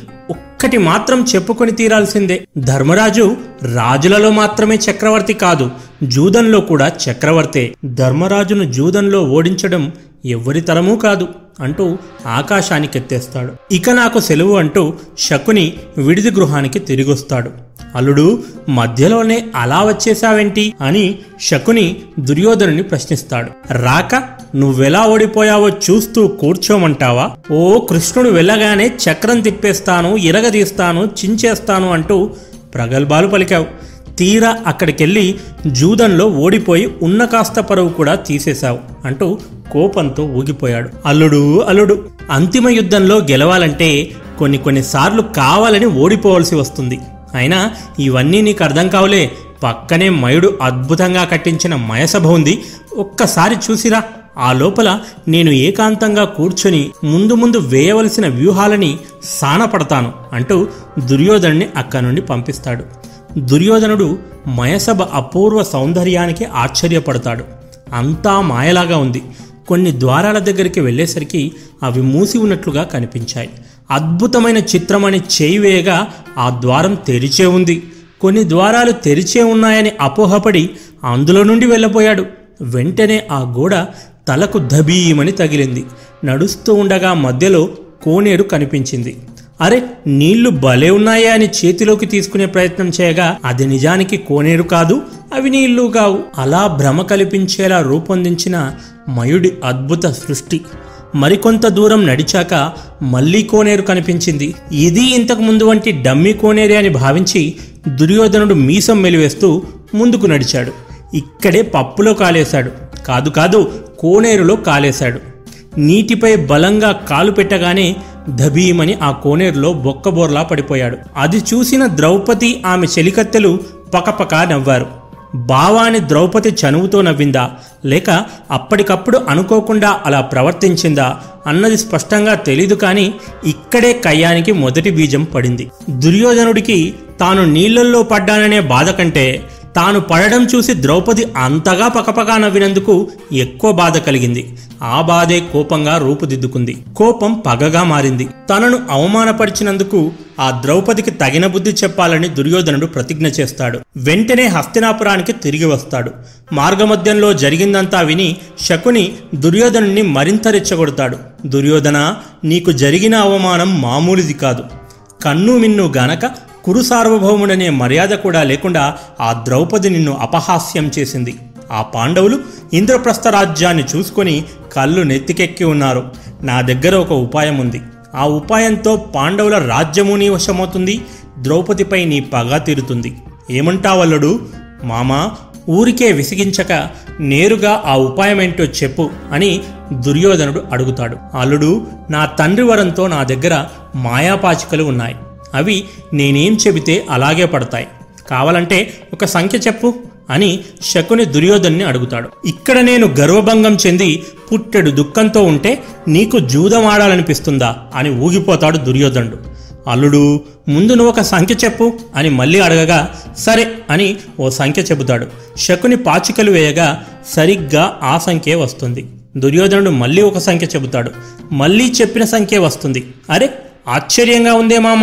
ఒక్కటి మాత్రం చెప్పుకొని తీరాల్సిందే. ధర్మరాజు రాజులలో మాత్రమే చక్రవర్తి కాదు జూదంలో కూడా చక్రవర్తే. ధర్మరాజును జూదంలో ఓడించడం ఎవ్వరి తరమూ కాదు అంటూ ఆకాశానికెత్తేస్తాడు. ఇక నాకు సెలవు అంటూ శకుని విడిది గృహానికి తిరిగొస్తాడు. అల్లుడు మధ్యలోనే అలా వచ్చేశావేంటి? అని శకుని దుర్యోధనుని ప్రశ్నిస్తాడు. రాక నువ్వెలా ఓడిపోయావో చూస్తూ కూర్చోమంటావా? ఓ కృష్ణుడు వెళ్ళగానే చక్రం తిప్పేస్తాను ఇరగదీస్తాను చించేస్తాను అంటూ ప్రగల్భాలు పలికావు. తీరా అక్కడికెళ్ళి జూదంలో ఓడిపోయి ఉన్న కాస్త పరువు కూడా తీసేశావు అంటూ కోపంతో ఊగిపోయాడు. అల్లుడు అల్లుడు అంతిమ యుద్ధంలో గెలవాలంటే కొన్ని కొన్నిసార్లు కావాలని ఓడిపోవలసి వస్తుంది. అయినా ఇవన్నీ నీకు అర్థం కావులే. పక్కనే మయుడు అద్భుతంగా కట్టించిన మయసభ ఉంది. ఒక్కసారి చూసిరా. ఆ లోపల నేను ఏకాంతంగా కూర్చొని ముందు ముందు వేయవలసిన వ్యూహాలని సానపడతాను అంటూ దుర్యోధనుని అక్కడి నుండి పంపిస్తాడు. దుర్యోధనుడు మయసభ అపూర్వ సౌందర్యానికి ఆశ్చర్యపడతాడు. అంతా మాయలాగా ఉంది. కొన్ని ద్వారాల దగ్గరికి వెళ్ళేసరికి అవి మూసి ఉన్నట్లుగా కనిపించాయి. అద్భుతమైన చిత్రమని అని వేయగా ఆ ద్వారం తెరిచే ఉంది. కొన్ని ద్వారాలు తెరిచే ఉన్నాయని అపోహపడి అందులో నుండి వెళ్ళబోయాడు వెంటనే ఆ గోడ తలకు దబీమని తగిలింది. నడుస్తూ ఉండగా మధ్యలో కోనేరు కనిపించింది. అరే నీళ్ళు భలే ఉన్నాయా అని చేతిలోకి తీసుకునే ప్రయత్నం చేయగా అది నిజానికి కోనేరు కాదు అవి నీళ్ళు కావు. అలా భ్రమ కల్పించేలా రూపొందించిన మయుడి అద్భుత సృష్టి. మరికొంత దూరం నడిచాక మళ్ళీ కోనేరు కనిపించింది. ఇది ఇంతకు ముందు వంటి డమ్మి కోనేరే అని భావించి దుర్యోధనుడు మీసం మెలివేస్తూ ముందుకు నడిచాడు. ఇక్కడే పప్పులో కాలేశాడు. కాదు కాదు కోనేరులో కాలేశాడు. నీటిపై బలంగా కాలు పెట్టగానే ధబీమని ఆ కోనేరులో బొక్కబోర్లా పడిపోయాడు. అది చూసిన ద్రౌపది ఆమె చెలికత్తెలు పకపక నవ్వారు. బావాని ద్రౌపది చనువుతో నవ్విందా? లేక అప్పటికప్పుడు అనుకోకుండా అలా ప్రవర్తించిందా? అన్నది స్పష్టంగా తెలీదు కానీ ఇక్కడే కయ్యానికి మొదటి బీజం పడింది. దుర్యోధనుడికి తాను నీళ్ళల్లో పడ్డాననే బాధ కంటే తాను పడడం చూసి ద్రౌపది అంతగా పకపకా నవ్వినందుకు ఎక్కువ బాధ కలిగింది. ఆ బాధే కోపంగా రూపుదిద్దుకుంది. కోపం పగగా మారింది. తనను అవమానపరిచినందుకు ఆ ద్రౌపదికి తగిన బుద్ధి చెప్పాలని దుర్యోధనుడు ప్రతిజ్ఞ చేస్తాడు. వెంటనే హస్తినాపురానికి తిరిగి వస్తాడు. మార్గమధ్యంలో జరిగిందంతా విని శకుని దుర్యోధనుని మరింత రెచ్చగొడతాడు. దుర్యోధన నీకు జరిగిన అవమానం మామూలుది కాదు. కన్ను మిన్ను గనక కురు సార్వభౌముడనే మర్యాద కూడా లేకుండా ఆ ద్రౌపది నిన్ను అపహాస్యం చేసింది. ఆ పాండవులు ఇంద్రప్రస్థ రాజ్యాన్ని చూసుకొని కళ్ళు నెత్తికెక్కి ఉన్నారు. నా దగ్గర ఒక ఉపాయం ఉంది. ఆ ఉపాయంతో పాండవుల రాజ్యము నీ వశమవుతుంది. ద్రౌపదిపై నీ పగ తీరుతుంది. ఏమంటావల్లుడు? మామా ఊరికే విసిగించక నేరుగా ఆ ఉపాయమేంటో చెప్పు అని దుర్యోధనుడు అడుగుతాడు. అల్లుడు నా తండ్రి వరంతో నా దగ్గర మాయాపాచికలు ఉన్నాయి. అవి నేనేం చెబితే అలాగే పడతాయి. కావాలంటే ఒక సంఖ్య చెప్పు అని శకుని దుర్యోధన్ని అడుగుతాడు. ఇక్కడ నేను గర్వభంగం చెంది పుట్టెడు దుఃఖంతో ఉంటే నీకు జూదం ఆడాలనిపిస్తుందా అని ఊగిపోతాడు దుర్యోధనుడు. అల్లుడు ముందు నువ్వు ఒక సంఖ్య చెప్పు అని మళ్ళీ అడగగా సరే అని ఓ సంఖ్య చెబుతాడు. శకుని పాచికలు వేయగా సరిగ్గా ఆ సంఖ్యే వస్తుంది. దుర్యోధనుడు మళ్ళీ ఒక సంఖ్య చెబుతాడు. మళ్ళీ చెప్పిన సంఖ్య వస్తుంది. అరే ఆశ్చర్యంగా ఉందే మామ!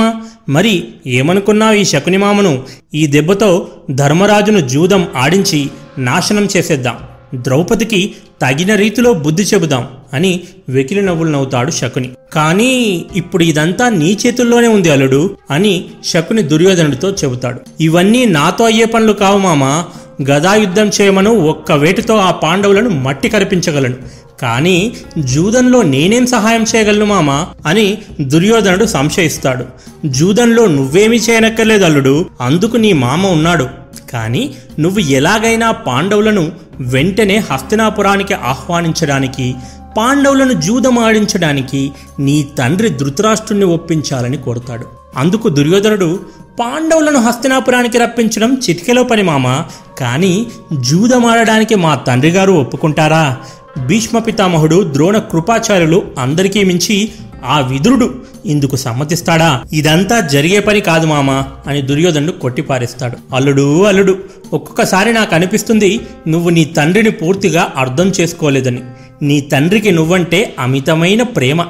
మరి ఏమనుకున్నావు ఈ శకుని మామను ఈ దెబ్బతో ధర్మరాజును జూదం ఆడించి నాశనం చేసేద్దాం. ద్రౌపదికి తగిన రీతిలో బుద్ధి చెబుదాం అని వెకిలి నవ్వులు నవ్వుతాడు శకుని. కానీ ఇప్పుడు ఇదంతా నీ చేతుల్లోనే ఉంది అల్లుడు అని శకుని దుర్యోధనుడితో చెబుతాడు. ఇవన్నీ నాతో అయ్యే పనులు కావు మామా. గదాయుద్ధం చేయమను ఒక్క వేటితో ఆ పాండవులను మట్టి కరిపించగలను. కానీ జూదంలో నేనేం సహాయం చేయగలను మామా? అని దుర్యోధనుడు సంశయిస్తాడు. జూదంలో నువ్వేమీ చేయనక్కర్లేదు అల్లుడు. అందుకు నీ మామ ఉన్నాడు. కానీ నువ్వు ఎలాగైనా పాండవులను వెంటనే హస్తినాపురానికి ఆహ్వానించడానికి పాండవులను జూదమాడించడానికి నీ తండ్రి ధృతరాష్ట్రుణ్ణి ఒప్పించాలని కోరుతాడు. అందుకు దుర్యోధనుడు పాండవులను హస్తినాపురానికి రప్పించడం చిటికెలో పని మామ. కానీ జూదమాడడానికి మా తండ్రి గారు ఒప్పుకుంటారా? భీష్మ పితామహుడు ద్రోణ కృపాచార్యులు అందరికీ మించి ఆ విదురుడు ఇందుకు సమ్మతిస్తాడా? ఇదంతా జరిగే పని కాదు మామా అని దుర్యోధనుడు కొట్టిపారేస్తాడు. అల్లుడు అల్లుడు ఒక్కొక్కసారి నాకు అనిపిస్తుంది నువ్వు నీ తండ్రిని పూర్తిగా అర్థం చేసుకోలేదని. నీ తండ్రికి నువ్వంటే అమితమైన ప్రేమ.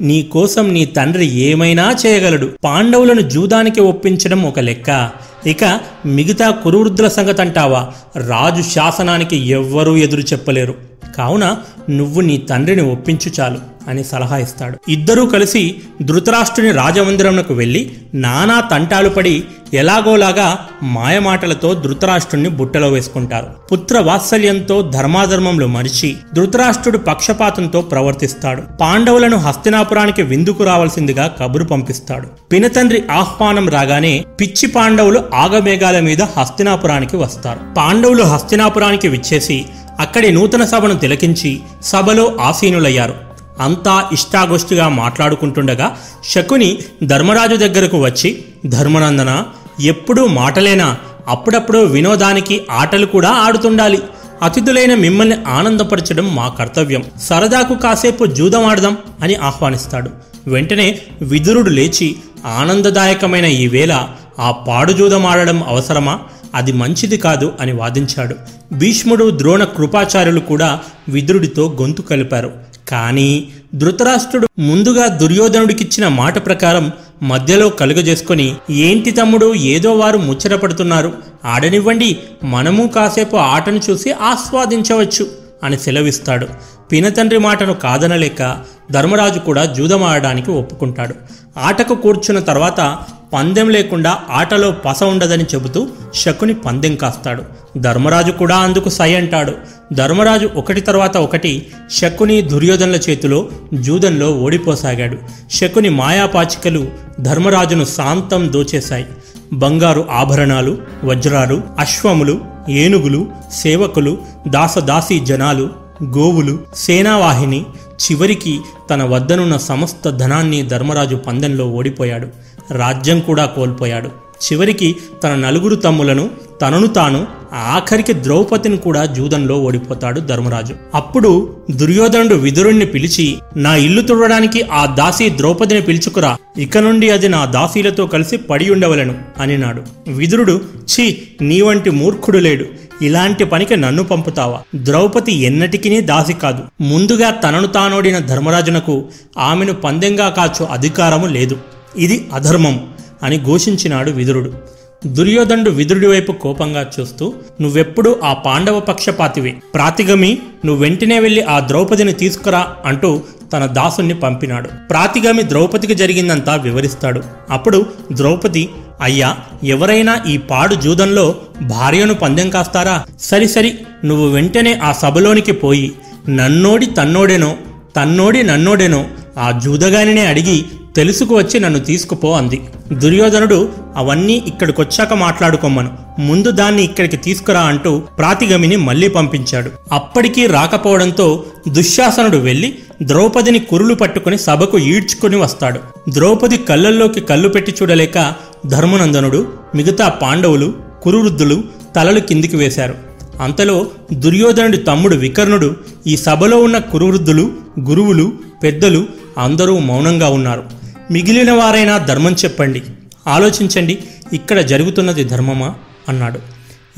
నీ కోసం నీ తండ్రి ఏమైనా చేయగలడు. పాండవులను జూదానికి ఒప్పించడం ఒక లెక్క. ఇక మిగతా కురువృద్ధుల సంగతి అంటావా రాజు శాసనానికి ఎవ్వరూ ఎదురు చెప్పలేరు. కావున నువ్వు నీ తండ్రిని ఒప్పించు చాలు. అని సలహా ఇస్తాడు. ఇద్దరూ కలిసి ధృతరాష్ట్రుని రాజమందిరంకు వెళ్ళి నానా తంటాలు పడి ఎలాగోలాగా మాయమాటలతో ధృతరాష్ట్రుణ్ణి బుట్టలో వేసుకుంటారు. పుత్ర వాత్సల్యంతో ధర్మాధర్మంలో మరిచి ధృతరాష్ట్రుడు పక్షపాతంతో ప్రవర్తిస్తాడు. పాండవులను హస్తినాపురానికి విందుకు రావాల్సిందిగా కబురు పంపిస్తాడు. పినతండ్రి ఆహ్వానం రాగానే పిచ్చి పాండవులు ఆగమేఘాల మీద హస్తినాపురానికి వస్తారు. పాండవులు హస్తినాపురానికి విచ్చేసి అక్కడి నూతన సభను తిలకించి సభలో ఆసీనులయ్యారు. అంతా ఇష్టాగోష్ఠిగా మాట్లాడుకుంటుండగా శకుని ధర్మరాజు దగ్గరకు వచ్చి ధర్మనందన ఎప్పుడూ మాటలేనా? అప్పుడప్పుడు వినోదానికి ఆటలు కూడా ఆడుతుండాలి. అతిథులైన మిమ్మల్ని ఆనందపరచడం మా కర్తవ్యం. సరదాకు కాసేపు జూదం ఆడదాం అని ఆహ్వానిస్తాడు. వెంటనే విదురుడు లేచి ఆనందదాయకమైన ఈ వేళ ఆ పాడు జూదం ఆడడం అవసరమా? అది మంచిది కాదు అని వాదించాడు. భీష్ముడు ద్రోణ కృపాచార్యులు కూడా విదురుడితో గొంతు కలిపారు. కానీ ధృతరాష్ట్రుడు ముందుగా దుర్యోధనుడికిచ్చిన మాట ప్రకారం మధ్యలో కలుగజేసుకొని ఏంటి తమ్ముడు ఏదో వారు ముచ్చటపడుతున్నారు. ఆడనివ్వండి మనము కాసేపు ఆటను చూసి ఆస్వాదించవచ్చు అని సెలవిస్తాడు. పినతండ్రి మాటను కాదనలేక ధర్మరాజు కూడా జూదమాడడానికి ఒప్పుకుంటాడు. ఆటకు కూర్చున్న తర్వాత పందెం లేకుండా ఆటలో పస ఉండదని చెబుతూ శకుని పందెం కాస్తాడు. ధర్మరాజు కూడా అందుకు సై అంటాడు. ధర్మరాజు ఒకటి తర్వాత ఒకటి శకుని దుర్యోధనుల చేతిలో జూదంలో ఓడిపోసాగాడు. శకుని మాయాపాచికలు ధర్మరాజును శాంతం దోచేశాయి. బంగారు ఆభరణాలు వజ్రాలు అశ్వములు ఏనుగులు సేవకులు దాసదాసీ జనాలు గోవులు సేనావాహిని చివరికి తన వద్దనున్న సమస్త ధనాన్ని ధర్మరాజు పందెంలో ఓడిపోయాడు. రాజ్యం కూడా కోల్పోయాడు. చివరికి తన నలుగురు తమ్ములను తనను తాను ఆఖరికి ద్రౌపదిని కూడా జూదంలో ఓడిపోతాడు ధర్మరాజు. అప్పుడు దుర్యోధనుడు విదురుణ్ణి పిలిచి నా ఇల్లు తుడవడానికి ఆ దాసి ద్రౌపదిని పిలుచుకురా. ఇక నుండి అది నా దాసీలతో కలిసి పడి ఉండవలను అనినాడు. విదురుడు ఛీ నీ వంటి మూర్ఖుడు లేడు. ఇలాంటి పనికి నన్ను పంపుతావా? ద్రౌపది ఎన్నటికీ దాసి కాదు. ముందుగా తనను తానోడిన ధర్మరాజునకు ఆమెను పందెంగా కాచు అధికారము లేదు. ఇది అధర్మం అని ఘోషించినాడు విదురుడు. దుర్యోధనుడు విదురుడి వైపు కోపంగా చూస్తూ నువ్వెప్పుడు ఆ పాండవ పక్షపాతివే. ప్రాతిగమి నువ్వు వెంటనే వెళ్ళి ఆ ద్రౌపదిని తీసుకురా అంటూ తన దాసుణ్ణి పంపినాడు. ప్రాతిగమి ద్రౌపదికి జరిగిందంతా వివరిస్తాడు. అప్పుడు ద్రౌపది అయ్యా ఎవరైనా ఈ పాడు జూదంలో భార్యను పందెం కాస్తారా? సరి సరి నువ్వు వెంటనే ఆ సభలోనికి పోయి నన్నోడి తన్నోడేనో తన్నోడి నన్నోడేనో ఆ జూదగానినే అడిగి తెలుసుకు వచ్చి నన్ను తీసుకుపో అంది. దుర్యోధనుడు అవన్నీ ఇక్కడికొచ్చాక మాట్లాడుకోమ్మను. ముందు దాన్ని ఇక్కడికి తీసుకురా అంటూ ప్రాతిగమిని మళ్ళీ పంపించాడు. అప్పటికీ రాకపోవడంతో దుశ్శాసనుడు వెళ్ళి ద్రౌపదిని కురులు పట్టుకుని సభకు ఈడ్చుకుని వస్తాడు. ద్రౌపది కళ్ళల్లోకి కళ్ళు పెట్టి చూడలేక ధర్మనందనుడు మిగతా పాండవులు కురువృద్ధులు తలలు కిందికి వేశారు. అంతలో దుర్యోధనుడి తమ్ముడు వికర్ణుడు ఈ సభలో ఉన్న కురువృద్ధులు గురువులు పెద్దలు అందరూ మౌనంగా ఉన్నారు. మిగిలిన వారైనా ధర్మం చెప్పండి. ఆలోచించండి ఇక్కడ జరుగుతున్నది ధర్మమా? అన్నాడు.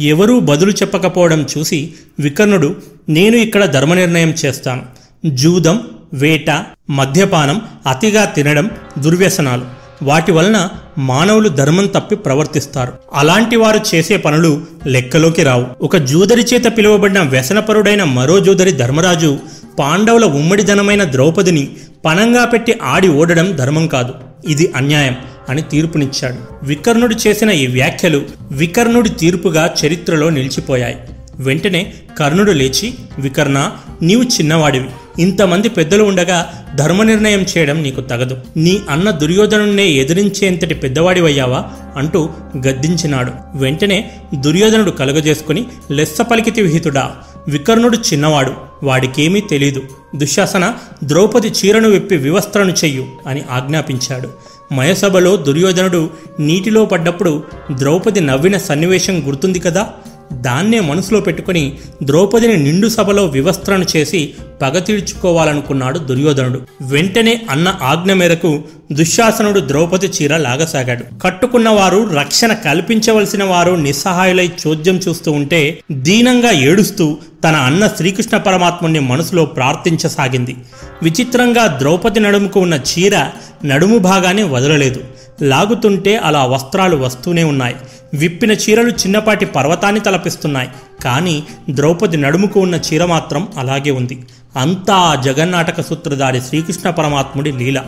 ఎవరూ బదులు చెప్పకపోవడం చూసి వికర్ణుడు నేను ఇక్కడ ధర్మ నిర్ణయం చేస్తాను. జూదం వేట మద్యపానం అతిగా తినడం దుర్వ్యసనాలు. వాటి వలన మానవులు ధర్మం తప్పి ప్రవర్తిస్తారు. అలాంటి వారు చేసే పనులు లెక్కలోకి రావు. ఒక జూదరి చేత పిలువబడిన వ్యసనపరుడైన మరో జూదరి ధర్మరాజు పాండవుల ఉమ్మడిధనమైన ద్రౌపదిని పణంగా పెట్టి ఆడి ఓడడం ధర్మం కాదు. ఇది అన్యాయం అని తీర్పునిచ్చాడు. వికర్ణుడు చేసిన ఈ వ్యాఖ్యలు వికర్ణుడి తీర్పుగా చరిత్రలో నిలిచిపోయాయి. వెంటనే కర్ణుడు లేచి వికర్ణ నీవు చిన్నవాడివి. ఇంతమంది పెద్దలు ఉండగా ధర్మ నిర్ణయం చేయడం నీకు తగదు. నీ అన్న దుర్యోధనున్నే ఎదిరించేంతటి పెద్దవాడివయ్యావా? అంటూ గద్దించినాడు. వెంటనే దుర్యోధనుడు కలుగజేసుకుని లెస్స పలికితి విహితుడా వికర్ణుడు చిన్నవాడు వాడికేమీ తెలీదు. దుశ్శాసన ద్రౌపది చీరను విప్పి వివస్త్రను చెయ్యు అని ఆజ్ఞాపించాడు. మయసభలో దుర్యోధనుడు నీటిలో పడ్డప్పుడు ద్రౌపది నవ్విన సన్నివేశం గుర్తుంది కదా? దాన్నే మనసులో పెట్టుకుని ద్రౌపదిని నిండు సభలో వివస్త్రను చేసి పగ తీర్చుకోవాలనుకున్నాడు దుర్యోధనుడు. వెంటనే అన్న ఆజ్ఞ మేరకు దుశ్శాసనుడు ద్రౌపది చీర లాగసాగాడు. కట్టుకున్న వారు రక్షణ కల్పించవలసిన వారు నిస్సహాయులై చోద్యం చూస్తూ ఉంటే దీనంగా ఏడుస్తూ తన అన్న శ్రీకృష్ణ పరమాత్ముని మనసులో ప్రార్థించసాగింది. విచిత్రంగా ద్రౌపది నడుముకు ఉన్న చీర నడుము భాగాన్ని వదలలేదు. లాగుతుంటే అలా వస్త్రాలు వస్తూనే ఉన్నాయి. విప్పిన చీరలు చిన్నపాటి పర్వతాన్ని తలపిస్తున్నాయి. కానీ ద్రౌపది నడుముకు ఉన్న చీర మాత్రం అలాగే ఉంది. అంతా ఆ జగన్నాటక సూత్రధారి శ్రీకృష్ణ పరమాత్ముడి లీల.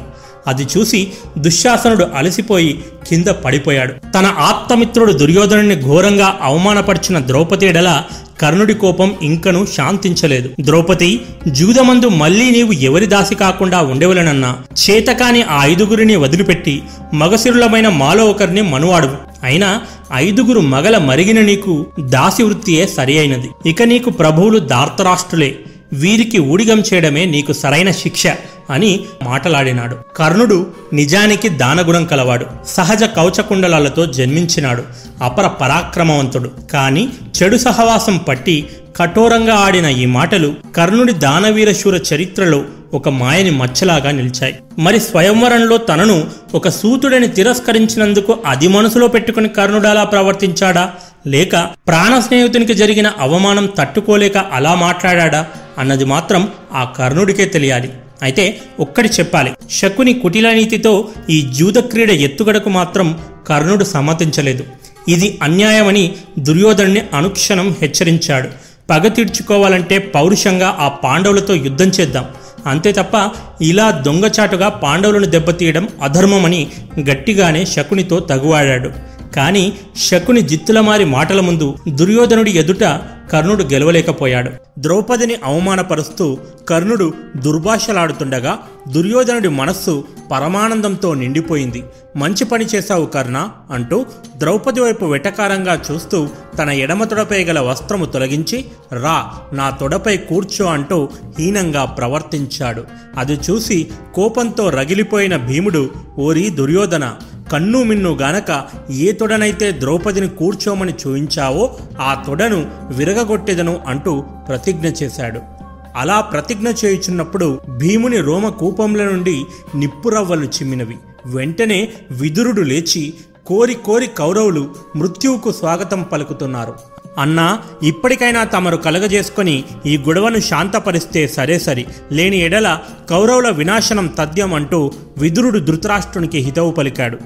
అది చూసి దుశ్శాసనుడు అలసిపోయి కింద పడిపోయాడు. తన ఆప్తమిత్రుడు దుర్యోధనుని ఘోరంగా అవమానపరిచిన ద్రౌపది ఎడల కర్ణుడి కోపం ఇంకను శాంతించలేదు. ద్రౌపది జూదమందు మళ్ళీ నీవు ఎవరి దాసి కాకుండా ఉండేవలనన్నా? చేతకాని ఆ ఐదుగురిని వదిలిపెట్టి మగసిరులమైన మాలో ఒకరిని మనువాడు అయినా ఐదుగురు మగల మరిగిన నీకు దాసి వృత్తియే సరి అయినది ఇక నీకు ప్రభువులు దార్తరాష్ట్రులే వీరికి ఊడిగం చేయడమే నీకు సరైన శిక్ష అని మాటలాడినాడు. కర్ణుడు నిజానికి దానగుణం కలవాడు. సహజ కౌచకుండలాలతో జన్మించినాడు. అపర పరాక్రమవంతుడు. కాని చెడు సహవాసం పట్టి కఠోరంగా ఆడిన ఈ మాటలు కర్ణుడి దానవీరశూర చరిత్రలో ఒక మాయని మచ్చలాగా నిలిచాయి. మరి స్వయంవరంలో తనను ఒక సూతుడని తిరస్కరించినందుకు అది మనసులో పెట్టుకుని కర్ణుడు అలా ప్రవర్తించాడా? లేక ప్రాణ స్నేహితునికి జరిగిన అవమానం తట్టుకోలేక అలా మాట్లాడా అన్నది మాత్రం ఆ కర్ణుడికే తెలియాలి. అయితే ఒక్కటి చెప్పాలి. శకుని కుటిల నీతితో ఈ జూదక్రీడ ఎత్తుగడకు మాత్రం కర్ణుడు సమ్మతించలేదు. ఇది అన్యాయమని దుర్యోధనుని అనుక్షణం హెచ్చరించాడు. పగ తీర్చుకోవాలంటే పౌరుషంగా ఆ పాండవులతో యుద్ధం చేద్దాం. అంతే తప్ప ఇలా దొంగచాటుగా పాండవులను దెబ్బతీయడం అధర్మమని గట్టిగానే శకునితో తగువాడాడు. కానీ శకుని జిత్తులమారి మాటల ముందు దుర్యోధనుడి ఎదుట కర్ణుడు గెలవలేకపోయాడు. ద్రౌపదిని అవమానపరుస్తూ కర్ణుడు దుర్భాషలాడుతుండగా దుర్యోధనుడి మనస్సు పరమానందంతో నిండిపోయింది. మంచి పని చేశావు కర్ణ అంటూ ద్రౌపది వైపు వెటకారంగా చూస్తూ తన ఎడమ తొడపై గల వస్త్రము తొలగించి రా నా తొడపై కూర్చో అంటూ హీనంగా ప్రవర్తించాడు. అది చూసి కోపంతో రగిలిపోయిన భీముడు ఓరి దుర్యోధన కన్ను మిన్ను గానక ఏ తొడనైతే ద్రౌపదిని కూర్చోమని చూయించావో ఆ తొడను విరగగొట్టెదను అంటూ ప్రతిజ్ఞ చేశాడు. అలా ప్రతిజ్ఞ చేయుచున్నప్పుడు భీముని రోమ కూపంల నుండి నిప్పురవ్వలు చిమ్మినవి. వెంటనే విదురుడు లేచి కోరి కోరి కౌరవులు మృత్యువుకు స్వాగతం పలుకుతున్నారు. అన్నా ఇప్పటికైనా తమరు కలగజేసుకొని ఈ గొడవను శాంతపరిస్తే సరే సరి. లేని ఎడల కౌరవుల వినాశనం తథ్యం అంటూ విదురుడు ధృతరాష్ట్రునికి హితవు పలికాడు.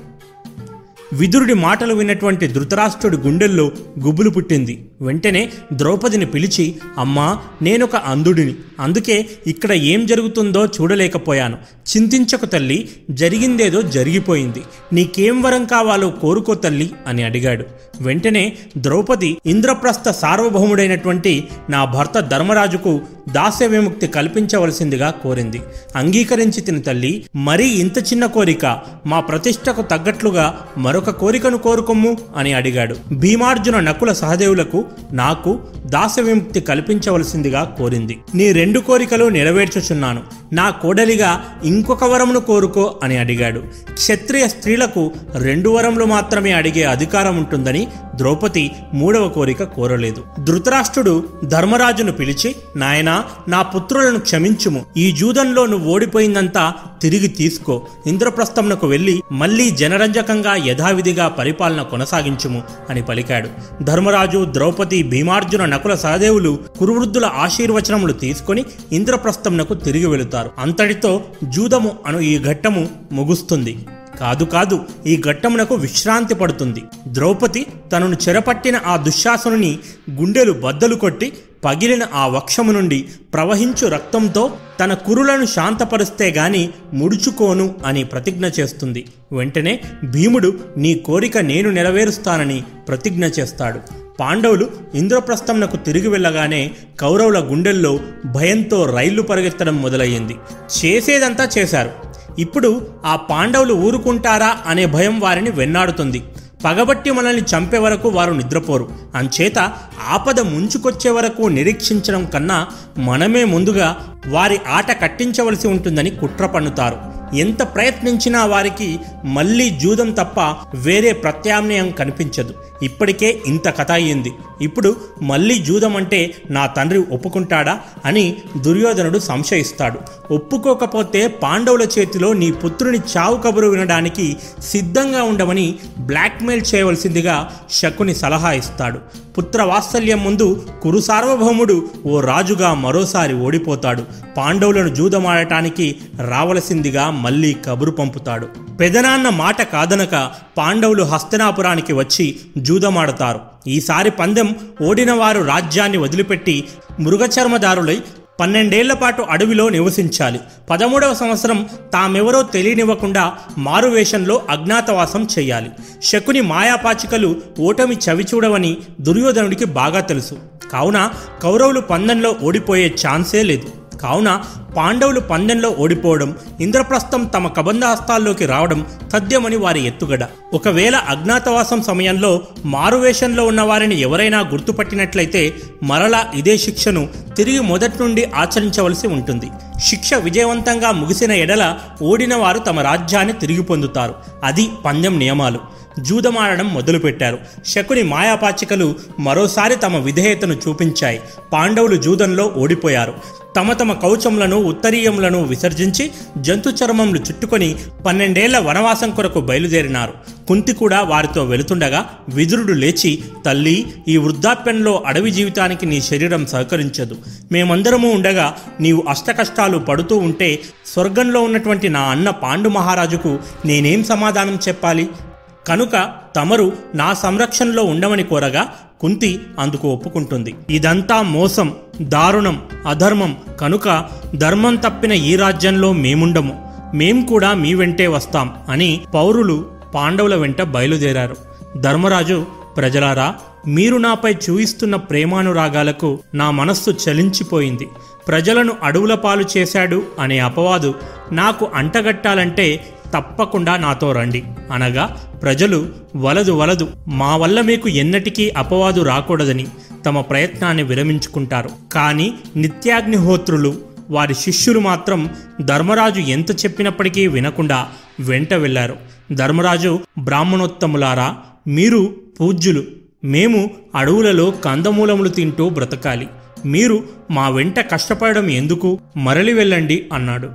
విదురుడి మాటలు విన్నటువంటి ధృతరాష్ట్రుడి గుండెల్లో గుబులు పుట్టింది. వెంటనే ద్రౌపదిని పిలిచి అమ్మా నేనొక అంధుడిని. అందుకే ఇక్కడ ఏం జరుగుతుందో చూడలేకపోయాను. చింతించకు తల్లి జరిగిందేదో జరిగిపోయింది. నీకేం వరం కావాలో కోరుకో తల్లి అని అడిగాడు. వెంటనే ద్రౌపది ఇంద్రప్రస్థ సార్వభౌముడైనటువంటి నా భర్త ధర్మరాజుకు దాస్య విముక్తి కల్పించవలసిందిగా కోరింది. అంగీకరించి తిన తల్లి. మరీ ఇంత చిన్న కోరిక. మా ప్రతిష్టకు తగ్గట్లుగా మరొక కోరికను కోరుకొమ్ము అని అడిగాడు. భీమార్జున నకుల సహదేవులకు నాకు దాస విముక్తి కల్పించవలసిందిగా కోరింది. నీ రెండు కోరికలు నెరవేర్చుచున్నాను. నా కోడలిగా ఇంకొక వరమును కోరుకో అని అడిగాడు. క్షత్రియ స్త్రీలకు రెండు వరములు మాత్రమే అడిగే అధికారం ఉంటుందని ద్రౌపది మూడవ కోరిక కోరలేదు. ధృతరాష్ట్రుడు ధర్మరాజును పిలిచి నాయనా నా పుత్రులను క్షమించుము. ఈ జూదంలో నువ్వు ఓడిపోయిందంతా తిరిగి తీసుకో. ఇంద్రప్రస్థంనకు వెళ్ళి మళ్ళీ జనరంజకంగా యథావిధిగా పరిపాలన కొనసాగించుము అని పలికాడు. ధర్మరాజు ద్రౌపది భీమార్జున నకుల సహదేవులు కురువృద్ధుల ఆశీర్వచనములు తీసుకొని ఇంద్రప్రస్థంనకు తిరిగి వెళుతారు. అంతటితో జూదము అను ఈ ఘట్టము ముగుస్తుంది. కాదు కాదు ఈ ఘట్టమునకు విశ్రాంతి పడుతుంది. ద్రౌపది తనను చెరపట్టిన ఆ దుశ్శాసనుని గుండెలు బద్దలు కొట్టి పగిలిన ఆ వక్షము నుండి ప్రవహించు రక్తంతో తన కురులను శాంతపరిస్తే గాని ముడుచుకోను అని ప్రతిజ్ఞ చేస్తుంది. వెంటనే భీముడు నీ కోరిక నేను నెరవేరుస్తానని ప్రతిజ్ఞ చేస్తాడు. పాండవులు ఇంద్రప్రస్థంనకు తిరిగి వెళ్ళగానే కౌరవుల గుండెల్లో భయంతో రైళ్ళు పరిగెత్తడం మొదలయ్యింది. చేసేదంతా చేశారు. ఇప్పుడు ఆ పాండవులు ఊరుకుంటారా అనే భయం వారిని వెన్నాడుతుంది. పగబట్టి మనల్ని చంపే వరకు వారు నిద్రపోరు. అంచేత ఆపద ముంచుకొచ్చే వరకు నిరీక్షించడం కన్నా మనమే ముందుగా వారి ఆట కట్టించవలసి ఉంటుందని కుట్ర పన్నుతారు. ఎంత ప్రయత్నించినా వారికి మళ్ళీ జూదం తప్ప వేరే ప్రత్యామ్నాయం కనిపించదు. ఇప్పటికే ఇంత కథ అయ్యింది. ఇప్పుడు మళ్ళీ జూదం అంటే నా తండ్రి ఒప్పుకుంటాడా అని దుర్యోధనుడు సంశయిస్తాడు. ఒప్పుకోకపోతే పాండవుల చేతిలో నీ పుత్రుని చావు కబురు వినడానికి సిద్ధంగా ఉండమని బ్లాక్మెయిల్ చేయవలసిందిగా శకుని సలహా ఇస్తాడు. పుత్ర వాత్సల్యం ముందు కురు సార్వభౌముడు ఓ రాజుగా మరోసారి ఓడిపోతాడు. పాండవులను జూదమాడటానికి రావలసిందిగా మళ్ళీ కబురు పంపుతాడు. పెదనాన్న మాట కాదనక పాండవులు హస్తనాపురానికి వచ్చి జూదమాడతారు. ఈసారి పందెం ఓడినవారు రాజ్యాన్ని వదిలిపెట్టి మృగచర్మదారులై పన్నెండేళ్ళ పాటు అడవిలో నివసించాలి. పదమూడవ సంవత్సరం తామెవరో తెలియనివ్వకుండా మారువేషంలో అజ్ఞాతవాసం చేయాలి. శకుని మాయాపాచికలు ఓటమి చవిచూడవని దుర్యోధనుడికి బాగా తెలుసు. కావున కౌరవులు పందెంలో ఓడిపోయే ఛాన్సే లేదు. కావున పాండవులు పందెంలో ఓడిపోవడం ఇంద్రప్రస్థం తమ కబంధ హస్తాల్లోకి రావడం తథ్యమని వారి ఎత్తుగడ. ఒకవేళ అజ్ఞాతవాసం సమయంలో మారువేషంలో ఉన్న వారిని ఎవరైనా గుర్తుపట్టినట్లయితే మరలా ఇదే శిక్షను తిరిగి మొదటి నుండి ఆచరించవలసి ఉంటుంది. శిక్ష విజయవంతంగా ముగిసిన ఎడల ఓడిన వారు తమ రాజ్యాన్ని తిరిగి పొందుతారు. అది పందెం నియమాలు. జూదమాడడం మొదలుపెట్టారు. శకుని మాయాపాచికలు మరోసారి తమ విధేయతను చూపించాయి. పాండవులు జూదంలో ఓడిపోయారు. తమ తమ కౌచములను ఉత్తరీయములను విసర్జించి జంతు చర్మములు చుట్టుకొని పన్నెండేళ్ళ వనవాసం కొరకు బయలుదేరినారు. కుంతి కూడా వారితో వెళుతుండగా విదురుడు లేచి తల్లి ఈ వృద్ధాప్యంలో అడవి జీవితానికి నీ శరీరం సహకరించదు. మేమందరము ఉండగా నీవు అష్టకష్టాలు పడుతూ ఉంటే స్వర్గంలో ఉన్నటువంటి నా అన్న పాండు మహారాజుకు నేనేం సమాధానం చెప్పాలి? కనుక తమరు నా సంరక్షణలో ఉండమని కోరగా కుంతి అందుకు ఒప్పుకుంటుంది. ఇదంతా మోసం దారుణం అధర్మం. కనుక ధర్మం తప్పిన ఈ రాజ్యంలో మేముండము. మేం కూడా మీ వెంటే వస్తాం అని పౌరులు పాండవుల వెంట బయలుదేరారు. ధర్మరాజు ప్రజలారా మీరు నాపై చూయిస్తున్న ప్రేమానురాగాలకు నా మనస్సు చలించిపోయింది. ప్రజలను అడవుల పాలు చేశాడు అనే అపవాదు నాకు అంటగట్టాలంటే తప్పకుండా నాతో రండి. అనగా ప్రజలు వలదు వలదు మా వల్ల మీకు ఎన్నటికీ అపవాదు రాకూడదని తమ ప్రయత్నాన్ని విరమించుకుంటారు. కానీ నిత్యాగ్నిహోత్రులు వారి శిష్యులు మాత్రం ధర్మరాజు ఎంత చెప్పినప్పటికీ వినకుండా వెంట వెళ్ళారు. ధర్మరాజు బ్రాహ్మణోత్తములారా మీరు పూజ్యులు మేము అడవులలో కందమూలములు తింటూ బ్రతకాలి. మీరు మా వెంట కష్టపడడం ఎందుకు? మరలి వెళ్ళండి అన్నాడు.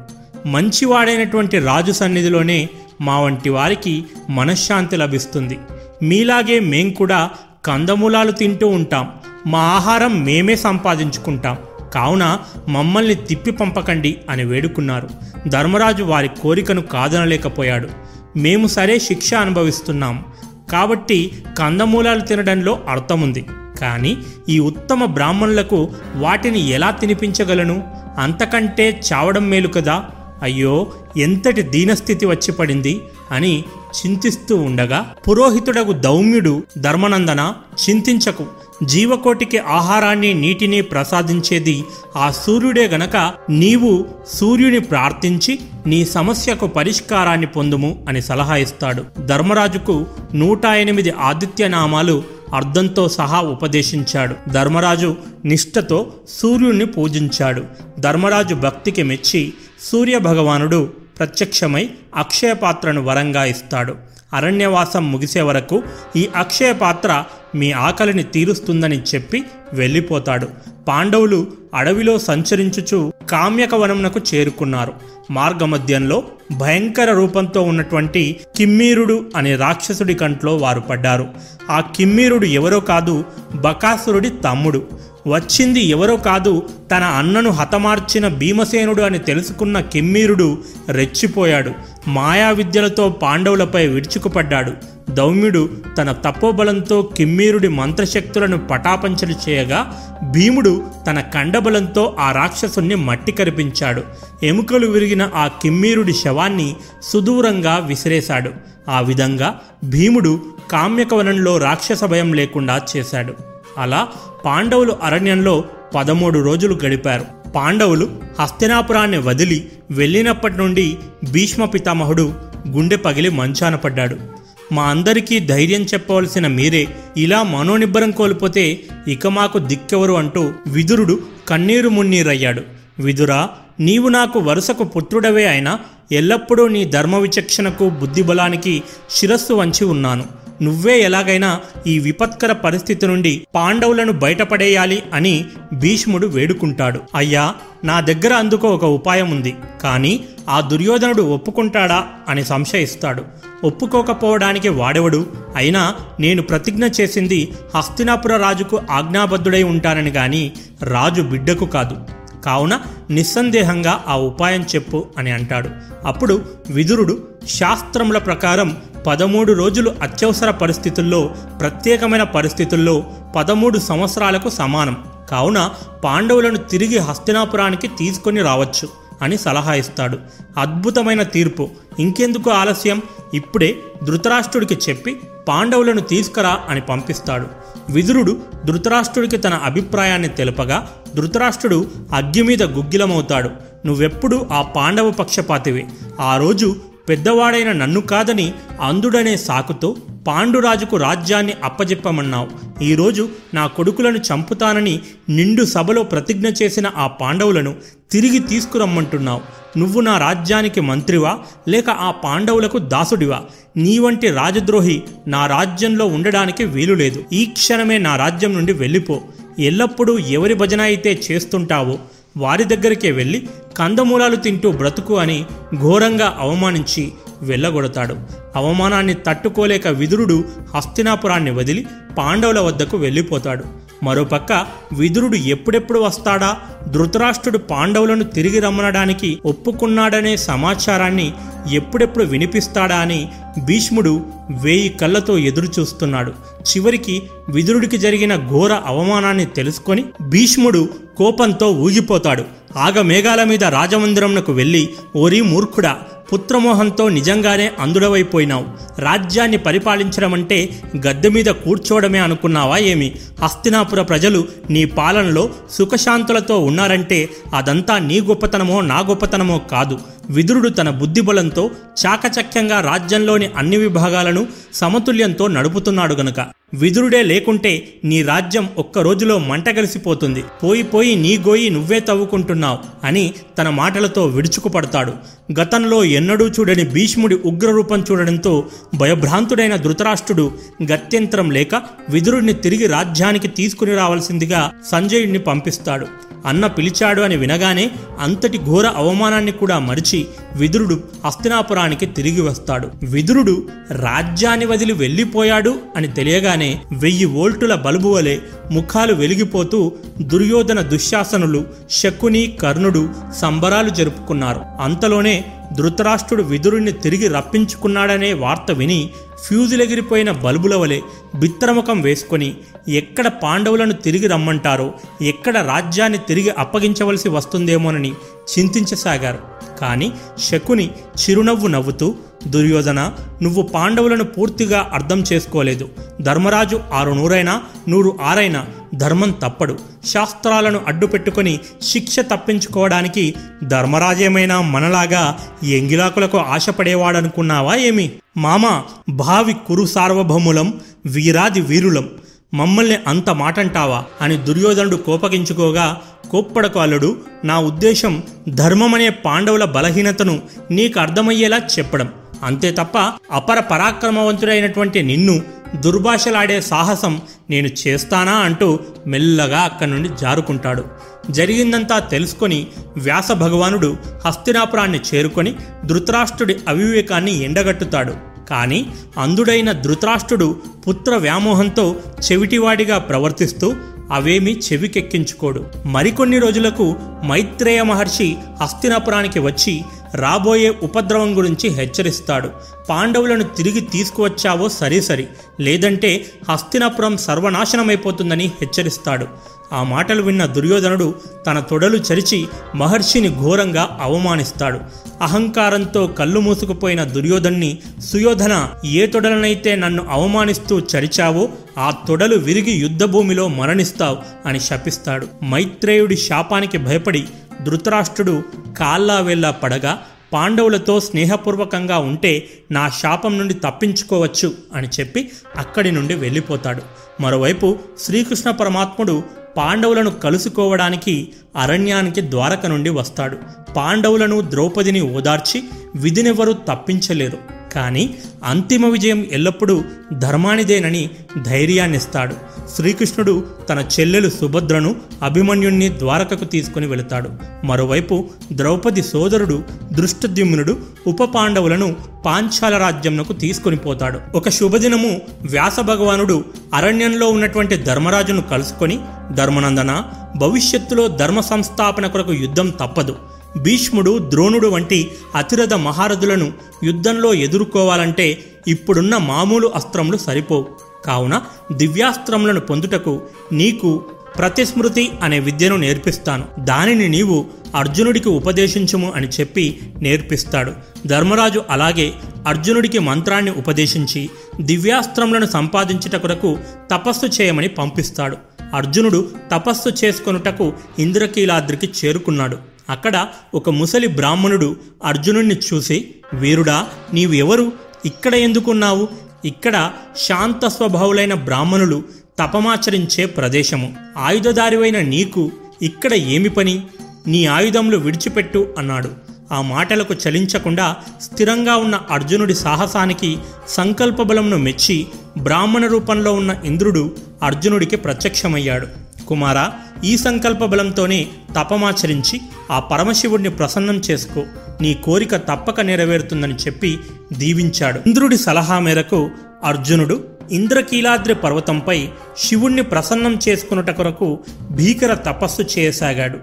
మంచివాడైనటువంటి రాజు సన్నిధిలోనే మా వంటి వారికి మనశ్శాంతి లభిస్తుంది. మీలాగే మేం కూడా కందమూలాలు తింటూ ఉంటాం. మా ఆహారం మేమే సంపాదించుకుంటాం. కావున మమ్మల్ని తిప్పి పంపకండి అని వేడుకున్నారు. ధర్మరాజు వారి కోరికను కాదనలేకపోయాడు. మేము సరే శిక్ష అనుభవిస్తున్నాం. కాబట్టి కందమూలాలు తినడంలో అర్థముంది. కానీ ఈ ఉత్తమ బ్రాహ్మణులకు వాటిని ఎలా తినిపించగలను? అంతకంటే చావడం మేలు కదా? అయ్యో ఎంతటి దీనస్థితి వచ్చి పడింది అని చింతిస్తూ ఉండగా పురోహితుడగు దౌమ్యుడు ధర్మనందన చింతించకు జీవకోటికి ఆహారాన్ని నీటిని ప్రసాదించేది ఆ సూర్యుడే గనక నీవు సూర్యుని ప్రార్థించి నీ సమస్యకు పరిష్కారాన్ని పొందుము అని సలహా ఇస్తాడు. ధర్మరాజుకు నూట ఎనిమిది ఆదిత్యనామాలు అర్థంతో సహా ఉపదేశించాడు. ధర్మరాజు నిష్ఠతో సూర్యుణ్ణి పూజించాడు. ధర్మరాజు భక్తికి మెచ్చి సూర్య భగవానుడు ప్రత్యక్షమై అక్షయ పాత్రను వరంగా ఇస్తాడు. అరణ్యవాసం ముగిసే వరకు ఈ అక్షయ పాత్ర మీ ఆకలిని తీరుస్తుందని చెప్పి వెళ్ళిపోతాడు. పాండవులు అడవిలో సంచరించుచు కామ్యకవనంనకు చేరుకున్నారు. మార్గమధ్యంలో భయంకర రూపంతో ఉన్నటువంటి కిమ్మీరుడు అనే రాక్షసుడి కంట్లో వారు పడ్డారు. ఆ కిమ్మీరుడు ఎవరో కాదు బకాసురుడి తమ్ముడు. వచ్చింది ఎవరో కాదు తన అన్నను హతమార్చిన భీమసేనుడు అని తెలుసుకున్న కిమ్మీరుడు రెచ్చిపోయాడు. మాయా విద్యలతో పాండవులపై విడుచుకుపడ్డాడు దౌమ్యుడు తన తపోబలంతో కిమ్మీరుడి మంత్రశక్తులను పటాపంచలు చేయగా భీముడు తన కండబలంతో ఆ రాక్షసుణ్ణి మట్టి కరిపించాడు. ఎముకలు విరిగిన ఆ కిమ్మీరుడి శవాన్ని సుదూరంగా విసిరేశాడు. ఆ విధంగా భీముడు కామ్యకవనంలో రాక్షస భయం లేకుండా చేశాడు. అలా పాండవులు అరణ్యంలో పదమూడు రోజులు గడిపారు. పాండవులు హస్తినాపురాన్ని వదిలి వెళ్ళినప్పటి నుండి భీష్మ పితామహుడు గుండె పగిలి మంచాన పడ్డాడు. మా అందరికీ ధైర్యం చెప్పవలసిన మీరే ఇలా మనోనిబ్బరం కోల్పోతే ఇక మాకు దిక్కెవరు అంటూ విదురుడు కన్నీరు మున్నీరయ్యాడు. విదురా నీవు నాకు వరుసకు పుత్రుడవే అయినా ఎల్లప్పుడూ నీ ధర్మ విచక్షణకు బుద్ధిబలానికి శిరస్సు వంచి ఉన్నాను. నువ్వే ఎలాగైనా ఈ విపత్కర పరిస్థితి నుండి పాండవులను బయటపడేయాలి అని భీష్ముడు వేడుకుంటాడు. అయ్యా నా దగ్గర అందుకు ఒక ఉపాయం ఉంది. కానీ ఆ దుర్యోధనుడు ఒప్పుకుంటాడా అని సంశయిస్తాడు. ఒప్పుకోకపోవడానికి వాడెవడు? అయినా నేను ప్రతిజ్ఞ చేసింది హస్తినాపుర రాజుకు ఆజ్ఞాబద్ధుడై ఉంటానని గాని రాజు బిడ్డకు కాదు. కావున నిస్సందేహంగా ఆ ఉపాయం చెప్పు అని అంటాడు. అప్పుడు విదురుడు శాస్త్రముల ప్రకారం పదమూడు రోజులు అత్యవసర పరిస్థితుల్లో ప్రత్యేకమైన పరిస్థితుల్లో పదమూడు సంవత్సరాలకు సమానం. కావున పాండవులను తిరిగి హస్తినాపురానికి తీసుకొని రావచ్చు. అని సలహా ఇస్తాడు. అద్భుతమైన తీర్పు. ఇంకెందుకు ఆలస్యం? ఇప్పుడే ధృతరాష్ట్రుడికి చెప్పి పాండవులను తీసుకురా అని పంపిస్తాడు. విదురుడు ధృతరాష్ట్రుడికి తన అభిప్రాయాన్ని తెలుపగా ధృతరాష్ట్రుడు అగ్గి మీద గుగ్గిలమవుతాడు. నువ్వెప్పుడు ఆ పాండవ పక్షపాతివి. ఆ రోజు పెద్దవాడైన నన్ను కాదని అందుడనే సాకుతో పాండురాజుకు రాజ్యాన్ని అప్పజెప్పమన్నావు. ఈరోజు నా కొడుకులను చంపుతానని నిండు సభలో ప్రతిజ్ఞ చేసిన ఆ పాండవులను తిరిగి తీసుకురమ్మంటున్నావు. నువ్వు నా రాజ్యానికి మంత్రివా? లేక ఆ పాండవులకు దాసుడివా? నీ వంటి రాజద్రోహి నా రాజ్యంలో ఉండడానికి వీలు లేదు. ఈ క్షణమే నా రాజ్యం నుండి వెళ్ళిపో. ఎల్లప్పుడూ ఎవరి భజన అయితే చేస్తుంటావో వారి దగ్గరికే వెళ్ళి కందమూలాలు తింటూ బ్రతుకు అని ఘోరంగా అవమానించి వెళ్ళగొడతాడు. అవమానాన్ని తట్టుకోలేక విదురుడు హస్తినాపురాన్ని వదిలి పాండవుల వద్దకు వెళ్ళిపోతాడు. మరోపక్క విదురుడు ఎప్పుడెప్పుడు వస్తాడా? ధృతరాష్ట్రుడు పాండవులను తిరిగి రమ్మనడానికి ఒప్పుకున్నాడనే సమాచారాన్ని ఎప్పుడెప్పుడు వినిపిస్తాడా అని భీష్ముడు వేయి కళ్ళతో ఎదురుచూస్తున్నాడు. చివరికి విదురుడికి జరిగిన ఘోర అవమానాన్ని తెలుసుకొని భీష్ముడు కోపంతో ఊగిపోతాడు. ఆగ మేఘాల మీద రాజమందిరంనకు వెళ్ళి ఓరి మూర్ఖుడా పుత్రమోహంతో నిజంగానే అందుడవైపోయినావు. రాజ్యాన్ని పరిపాలించడం అంటే గద్దె మీద కూర్చోవడమే అనుకున్నావా ఏమి? హస్తినాపుర ప్రజలు నీ పాలనలో సుఖశాంతులతో ఉన్నారంటే అదంతా నీ గొప్పతనమో నా గొప్పతనమో కాదు. విదురుడు తన బుద్ధిబలంతో చాకచక్యంగా రాజ్యంలోని అన్ని విభాగాలను సమతుల్యంతో నడుపుతున్నాడు గనుక. విదురుడే లేకుంటే నీ రాజ్యం ఒక్క రోజులో మంటగలిసిపోతుంది పోయి పోయి నీ గోయి నువ్వే తవ్వుకుంటున్నావు అని తన మాటలతో విడుచుకుపడతాడు. గతంలో ఎన్నడూ చూడని భీష్ముడి ఉగ్రరూపం చూడడంతో భయభ్రాంతుడైన ధృతరాష్ట్రుడు గత్యంతరం లేక విదురుడిని తిరిగి రాజ్యానికి తీసుకుని రావాల్సిందిగా సంజయుడిని పంపిస్తాడు. అన్న పిలిచాడు అని వినగానే అంతటి ఘోర అవమానాన్ని కూడా మరిచి విదురుడు హస్తినాపురానికి తిరిగి వస్తాడు. విదురుడు రాజ్యాన్ని వదిలి వెళ్ళిపోయాడు అని తెలియగానే వెయ్యి వోల్టుల బలుబు వలె ముఖాలు వెలిగిపోతూ దుర్యోధన దుశ్శాసనులు శకుని కర్ణుడు సంబరాలు జరుపుకున్నారు. అంతలోనే ధృతరాష్ట్రుడు విదురుణ్ణి తిరిగి రప్పించుకున్నాడనే వార్త విని ఫ్యూజులెగిరిపోయిన బల్బుల వలె బిత్తరముఖం వేసుకొని ఎక్కడ పాండవులను తిరిగి రమ్మంటారో ఎక్కడ రాజ్యాన్ని తిరిగి అప్పగించవలసి వస్తుందేమోనని చింతించసాగారు. కానీ శకుని చిరునవ్వు నవ్వుతూ దుర్యోధన నువ్వు పాండవులను పూర్తిగా అర్థం చేసుకోలేదు. ధర్మరాజు ఆరు నూరైనా నూరు ఆరైనా ధర్మం తప్పడు. శాస్త్రాలను అడ్డుపెట్టుకొని శిక్ష తప్పించుకోవడానికి ధర్మరాజేమైనా మనలాగా ఎంగిలాకులకు ఆశపడేవాడనుకున్నావా ఏమి? మామ భావి కురు సార్వభౌములం వీరాది వీరులం. మమ్మల్ని అంత మాటంటావా? అని దుర్యోధనుడు కోపగించుకోగా కోప్పడకు అల్లుడు నా ఉద్దేశం ధర్మమనే పాండవుల బలహీనతను నీకు అర్థమయ్యేలా చెప్పడం. అంతే తప్ప అపర పరాక్రమవంతుడైనటువంటి నిన్ను దుర్భాషలాడే సాహసం నేను చేస్తానా అంటూ మెల్లగా అక్కడి నుండి జారుకుంటాడు. జరిగిందంతా తెలుసుకొని వ్యాస భగవానుడు హస్తినాపురాన్ని చేరుకొని ధృతరాష్ట్రుడి అవివేకాన్ని ఎండగట్టుతాడు. కానీ అందుడైన ధృతరాష్ట్రుడు పుత్ర వ్యామోహంతో చెవిటివాడిగా ప్రవర్తిస్తూ అవేమీ చెవికెక్కించుకోడు. మరికొన్ని రోజులకు మైత్రేయ మహర్షి హస్తినాపురానికి వచ్చి రాబోయే ఉపద్రవం గురించి హెచ్చరిస్తాడు. పాండవులను తిరిగి తీసుకువచ్చావో సరే సరి. లేదంటే హస్తినాపురం సర్వనాశనమైపోతుందని హెచ్చరిస్తాడు. ఆ మాటలు విన్న దుర్యోధనుడు తన తొడలు చరిచి మహర్షిని ఘోరంగా అవమానిస్తాడు. అహంకారంతో కళ్ళు మూసుకుపోయిన దుర్యోధన్ని సుయోధన ఏ తొడలనైతే నన్ను అవమానిస్తూ చరిచావో ఆ తొడలు విరిగి యుద్ధభూమిలో మరణిస్తావు అని శపిస్తాడు. మైత్రేయుడి శాపానికి భయపడి ధృతరాష్ట్రుడు కాల్లా వెళ్ళా పడగా పాండవులతో స్నేహపూర్వకంగా ఉంటే నా శాపం నుండి తప్పించుకోవచ్చు అని చెప్పి అక్కడి నుండి వెళ్ళిపోతాడు. మరోవైపు శ్రీకృష్ణ పరమాత్ముడు పాండవులను కలుసుకోవడానికి అరణ్యానికి ద్వారక నుండి వస్తాడు. పాండవులను ద్రౌపదిని ఓదార్చి విధినెవరూ తప్పించలేరు. కానీ అంతిమ విజయం ఎల్లప్పుడూ ధర్మానిదేనని ధైర్యాన్నిస్తాడు. శ్రీకృష్ణుడు తన చెల్లెలు సుభద్రను అభిమన్యుణ్ణి ద్వారకకు తీసుకుని వెళతాడు. మరోవైపు ద్రౌపది సోదరుడు దృష్టద్యుమ్నుడు ఉప పాండవులను పాంచాల రాజ్యంకు తీసుకుని పోతాడు. ఒక శుభదినము వ్యాస భగవానుడు అరణ్యంలో ఉన్నటువంటి ధర్మరాజును కలుసుకొని ధర్మనందన భవిష్యత్తులో ధర్మ సంస్థాపన కొరకు యుద్ధం తప్పదు. భీష్ముడు ద్రోణుడు వంటి అతిరథ మహారథులను యుద్ధంలో ఎదుర్కోవాలంటే ఇప్పుడున్న మామూలు అస్త్రములు సరిపోవు. కావున దివ్యాస్త్రములను పొందుటకు నీకు ప్రతిస్మృతి అనే విద్యను నేర్పిస్తాను. దానిని నీవు అర్జునుడికి ఉపదేశించుము అని చెప్పి నేర్పిస్తాడు. ధర్మరాజు అలాగే అర్జునుడికి మంత్రాన్ని ఉపదేశించి దివ్యాస్త్రములను సంపాదించుట కొరకు తపస్సు చేయమని పంపిస్తాడు. అర్జునుడు తపస్సు చేసుకొనుటకు ఇంద్రకీలాద్రికి చేరుకున్నాడు. అక్కడ ఒక ముసలి బ్రాహ్మణుడు అర్జునుణ్ణి చూసి వీరుడా నీవు ఎవరు? ఇక్కడ ఎందుకున్నావు? ఇక్కడ శాంత స్వభావులైన బ్రాహ్మణులు తపమాచరించే ప్రదేశము. ఆయుధదారివైన నీకు ఇక్కడ ఏమి పని? నీ ఆయుధములు విడిచిపెట్టు అన్నాడు. ఆ మాటలకు చలించకుండా స్థిరంగా ఉన్న అర్జునుడి సాహసానికి సంకల్ప బలంను మెచ్చి బ్రాహ్మణ రూపంలో ఉన్న ఇంద్రుడు అర్జునుడికి ప్రత్యక్షమయ్యాడు. కుమారా ఈ సంకల్ప బలంతోనే తపమాచరించి ఆ పరమశివుడిని ప్రసన్నం చేసుకో. నీ కోరిక తప్పక నెరవేరుతుందని చెప్పి దీవించాడు. ఇంద్రుడి సలహా మేరకు అర్జునుడు ఇంద్రకీలాద్రి పర్వతంపై శివుణ్ణి ప్రసన్నం చేసుకున్నట కొరకు భీకర తపస్సు చేయసాగాడు.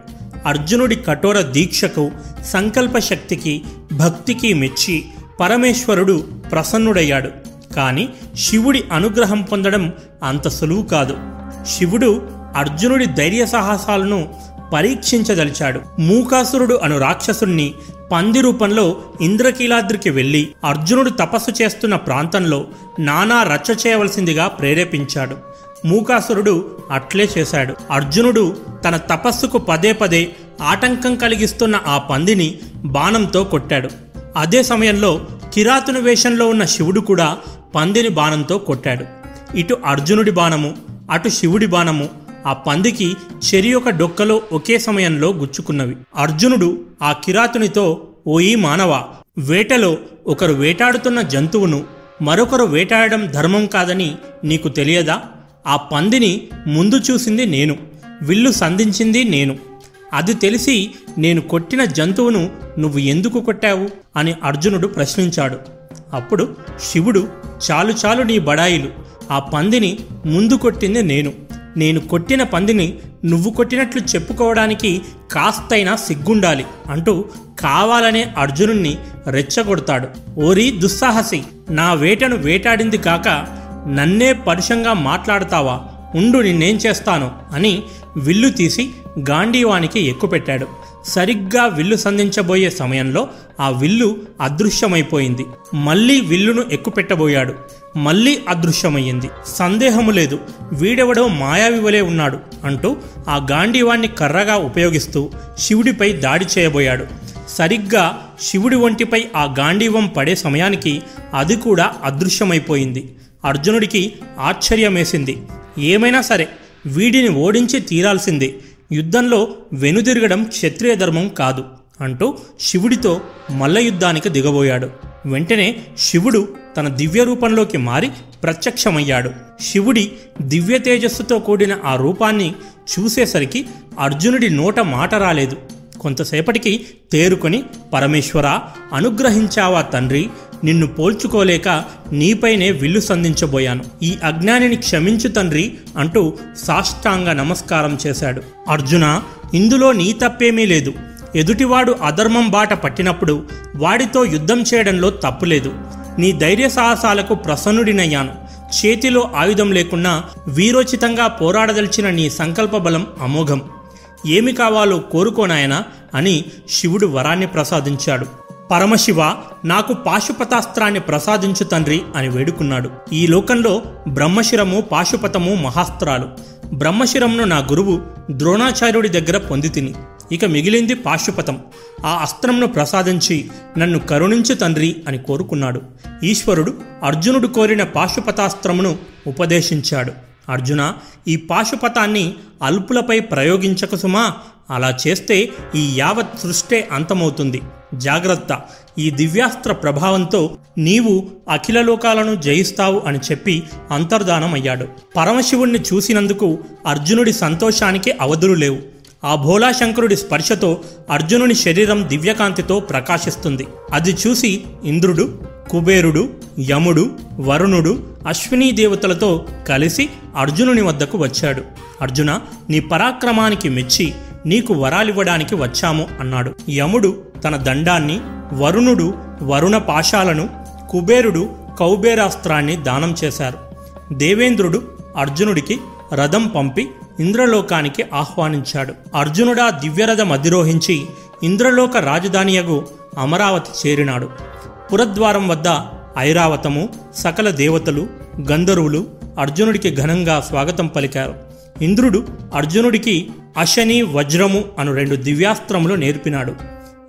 అర్జునుడి కఠోర దీక్షకు సంకల్ప శక్తికి భక్తికి మెచ్చి పరమేశ్వరుడు ప్రసన్నుడయ్యాడు. కానీ శివుడి అనుగ్రహం పొందడం అంత సులువు కాదు. శివుడు అర్జునుడి ధైర్య సాహసాలను పరీక్షించదలిచాడు. మూకాసురుడు అను రాక్షసుణ్ణి పంది రూపంలో ఇంద్రకీలాద్రికి వెళ్ళి అర్జునుడు తపస్సు చేస్తున్న ప్రాంతంలో నానా రచ్చ చేయవలసిందిగా ప్రేరేపించాడు. మూకాసురుడు అట్లే చేశాడు. అర్జునుడు తన తపస్సుకు పదే పదే ఆటంకం కలిగిస్తున్న ఆ పందిని బాణంతో కొట్టాడు. అదే సమయంలో కిరాతుని వేషంలో ఉన్న శివుడు కూడా పందిని బాణంతో కొట్టాడు. ఇటు అర్జునుడి బాణము అటు శివుడి బాణము ఆ పందికి చెరి యొక్క డొక్కలో ఒకే సమయంలో గుచ్చుకున్నవి. అర్జునుడు ఆ కిరాతునితో ఓయి మానవ వేటలో ఒకరు వేటాడుతున్న జంతువును మరొకరు వేటాడడం ధర్మం కాదని నీకు తెలియదా? ఆ పందిని ముందు చూసింది నేను విల్లు సంధించింది నేను. అది తెలిసి నేను కొట్టిన జంతువును నువ్వు ఎందుకు కొట్టావు? అని అర్జునుడు ప్రశ్నించాడు. అప్పుడు శివుడు చాలు చాలు నీ బడాయిలు ఆ పందిని ముందు కొట్టింది నేను. నేను కొట్టిన పందిని నువ్వు కొట్టినట్లు చెప్పుకోవడానికి కాస్తైనా సిగ్గుండాలి అంటూ కావాలనే అర్జునుణ్ణి రెచ్చగొడతాడు. ఓరి దుస్సాహసి నా వేటను వేటాడింది కాక నన్నే పరుషంగా మాట్లాడతావా? ఉండు నిన్నేం చేస్తాను? అని విల్లు తీసి గాంధీవానికి ఎక్కుపెట్టాడు. సరిగ్గా విల్లు సంధించబోయే సమయంలో ఆ విల్లు అదృశ్యమైపోయింది. మళ్ళీ విల్లును ఎక్కుపెట్టబోయాడు. మళ్ళీ అదృశ్యమయ్యింది. సందేహము లేదు. వీడెవడో మాయావివలే ఉన్నాడు అంటూ ఆ గాంధీవాణ్ణి కర్రగా ఉపయోగిస్తూ శివుడిపై దాడి చేయబోయాడు. సరిగ్గా శివుడి ఒంటిపై ఆ గాంధీవం పడే సమయానికి అది కూడా అదృశ్యమైపోయింది. అర్జునుడికి ఆశ్చర్యమేసింది. ఏమైనా సరే వీడిని ఓడించి తీరాల్సిందే. యుద్ధంలో వెనుదిరగడం క్షత్రియ ధర్మం కాదు అంటూ శివుడితో మల్ల యుద్ధానికి దిగబోయాడు. వెంటనే శివుడు తన దివ్య రూపంలోకి మారి ప్రత్యక్షమయ్యాడు. శివుడి దివ్య తేజస్సుతో కూడిన ఆ రూపాన్ని చూసేసరికి అర్జునుడి నోట మాట రాలేదు. కొంతసేపటికి తేరుకొని పరమేశ్వర అనుగ్రహించావా తండ్రి నిన్ను పోల్చుకోలేక నీపైనే విల్లు సంధించబోయాను. ఈ అజ్ఞానిని క్షమించు తండ్రి అంటూ సాష్టాంగ నమస్కారం చేశాడు. అర్జున ఇందులో నీ తప్పేమీ లేదు. ఎదుటివాడు అధర్మం బాట పట్టినప్పుడు వాడితో యుద్ధం చేయడంలో తప్పులేదు నీ ధైర్య సాహసాలకు ప్రసన్నుడినయ్యాను. చేతిలో ఆయుధం లేకున్నా వీరోచితంగా పోరాడదలిచిన నీ సంకల్ప బలం అమోఘం. ఏమి కావాలో కోరుకోనాయనా అని శివుడు వరాన్ని ప్రసాదించాడు. పరమశివ నాకు పాశుపతాస్త్రాన్ని ప్రసాదించు తండ్రి అని వేడుకున్నాడు. ఈ లోకంలో బ్రహ్మశిరము పాశుపతము మహాస్త్రాలు. బ్రహ్మశిరంను నా గురువు ద్రోణాచార్యుడి దగ్గర పొంది తిని. ఇక మిగిలింది పాశుపతం. ఆ అస్త్రంను ప్రసాదించి నన్ను కరుణించు తండ్రి అని కోరుకున్నాడు. ఈశ్వరుడు అర్జునుడు కోరిన పాశుపతాస్త్రమును ఉపదేశించాడు. అర్జున ఈ పాశుపతాన్ని అల్పులపై ప్రయోగించక సుమా. అలా చేస్తే ఈ యావత్ సృష్టే అంతమవుతుంది. జాగ్రత్త ఈ దివ్యాస్త్ర ప్రభావంతో నీవు అఖిల లోకాలను జయిస్తావు అని చెప్పి అంతర్ధానమయ్యాడు. పరమశివుణ్ణి చూసినందుకు అర్జునుడి సంతోషానికి అవధులు లేవు. ఆ భోలాశంకరుడి స్పర్శతో అర్జునుని శరీరం దివ్యకాంతితో ప్రకాశిస్తుంది. అది చూసి ఇంద్రుడు కుబేరుడు యముడు వరుణుడు అశ్వినీ దేవతలతో కలిసి అర్జునుని వద్దకు వచ్చాడు. అర్జున నీ పరాక్రమానికి మెచ్చి నీకు వరాలివ్వడానికి వచ్చాము అన్నాడు. యముడు తన దండాన్ని వరుణుడు వరుణ పాశాలను కుబేరుడు కౌబేరాస్త్రాన్ని దానం చేశారు. దేవేంద్రుడు అర్జునుడికి రథం పంపి ఇంద్రలోకానికి ఆహ్వానించాడు. అర్జునుడా దివ్యరథం అధిరోహించి ఇంద్రలోక రాజధానియగు అమరావతి చేరినాడు. పురద్వారం వద్ద ఐరావతము సకల దేవతలు గంధర్వులు అర్జునుడికి ఘనంగా స్వాగతం పలికారు. ఇంద్రుడు అర్జునుడికి అశని వజ్రము అను రెండు దివ్యాస్త్రములు నేర్పినాడు.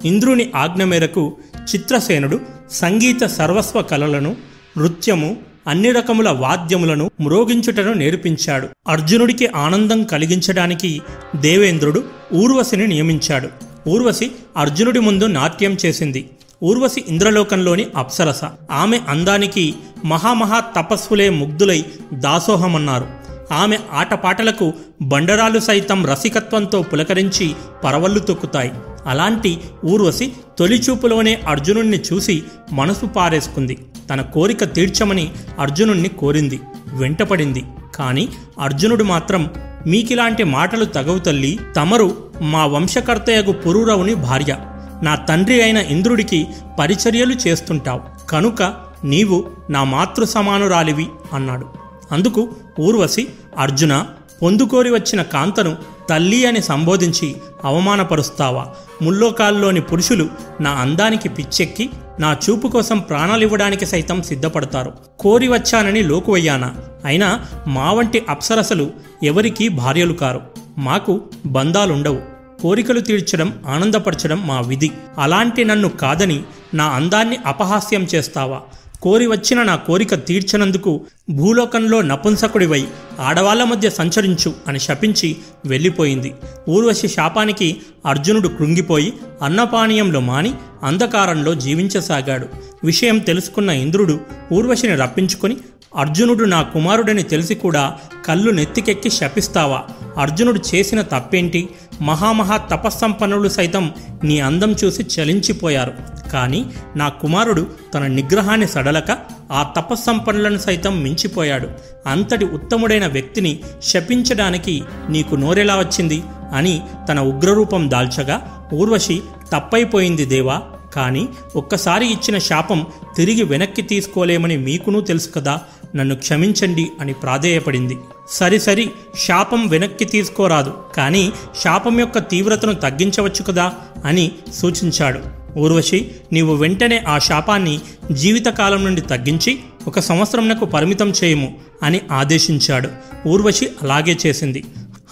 ఇంద్రుని ఆజ్ఞ మేరకు చిత్రసేనుడు సంగీత సర్వస్వ కళలను నృత్యము అన్ని రకముల వాద్యములను మ్రోగించుటను నేర్పించాడు. అర్జునుడికి ఆనందం కలిగించడానికి దేవేంద్రుడు ఊర్వశిని నియమించాడు. ఊర్వశి అర్జునుడి ముందు నాట్యం చేసింది. ఊర్వశి ఇంద్రలోకంలోని అప్సరస. ఆమె అందానికి మహామహా తపస్సులే ముగ్ధులై దాసోహమన్నారు. ఆమె ఆటపాటలకు బండరాలు సైతం రసికత్వంతో పులకరించి పరవళ్ళు తొక్కుతాయి. అలాంటి ఊర్వశి తొలిచూపులోనే అర్జునుణ్ణి చూసి మనసు పారేసుకుంది. తన కోరిక తీర్చమని అర్జునుణ్ణి కోరింది వెంటపడింది. కాని అర్జునుడు మాత్రం మీకిలాంటి మాటలు తగవు తల్లి తమరు మా వంశకర్తయగు పురూరవుని భార్య. నా తండ్రి అయిన ఇంద్రుడికి పరిచర్యలు చేస్తుంటావు. కనుక నీవు నా మాతృ సమానురాలివి అన్నాడు. అందుకు ఊర్వశి అర్జున పొందుకోరి వచ్చిన కాంతను తల్లి అని సంబోధించి అవమానపరుస్తావా? ముల్లోకాల్లోని పురుషులు నా అందానికి పిచ్చెక్కి నా చూపు కోసం ప్రాణాలివ్వడానికి సైతం సిద్ధపడతారు. కోరి వచ్చానని లోకువయ్యానా. అయినా మా వంటి అప్సరసలు ఎవరికీ భార్యలు కారు. మాకు బంధాలుండవు. కోరికలు తీర్చడం ఆనందపరచడం మా విధి. అలాంటి నన్ను కాదని నా అందాన్ని అపహాస్యం చేస్తావా? కోరి వచ్చిన నా కోరిక తీర్చనందుకు భూలోకంలో నపుంసకుడివై ఆడవాళ్ళ మధ్య సంచరించు అని శపించి వెళ్ళిపోయింది. ఊర్వశి శాపానికి అర్జునుడు కృంగిపోయి అన్నపానీయంలో మాని అంధకారంలో జీవించసాగాడు. విషయం తెలుసుకున్న ఇంద్రుడు ఊర్వశిని రప్పించుకొని అర్జునుడు నా కుమారుడని తెలిసి కూడా కళ్ళు నెత్తికెక్కి శపిస్తావా? అర్జునుడు చేసిన తప్పేంటి? మహామహా తపస్సంపన్నులు సైతం నీ అందం చూసి చలించిపోయారు. కానీ నా కుమారుడు తన నిగ్రహాన్ని సడలక ఆ తపస్సంపన్నులను సైతం మించిపోయాడు. అంతటి ఉత్తముడైన వ్యక్తిని శపించడానికి నీకు నోరెలా వచ్చింది? అని తన ఉగ్రరూపం దాల్చగా ఊర్వశి తప్పైపోయింది దేవా. కానీ ఒక్కసారి ఇచ్చిన శాపం తిరిగి వెనక్కి తీసుకోలేమని మీకునూ తెలుసు కదా. నన్ను క్షమించండి అని ప్రాధేయపడింది. సరి సరి శాపం వెనక్కి తీసుకోరాదు. కానీ శాపం యొక్క తీవ్రతను తగ్గించవచ్చు కదా అని సూచించాడు. ఊర్వశి నీవు వెంటనే ఆ శాపాన్ని జీవితకాలం నుండి తగ్గించి ఒక సంవత్సరంనకు పరిమితం చేయము అని ఆదేశించాడు. ఊర్వశి అలాగే చేసింది.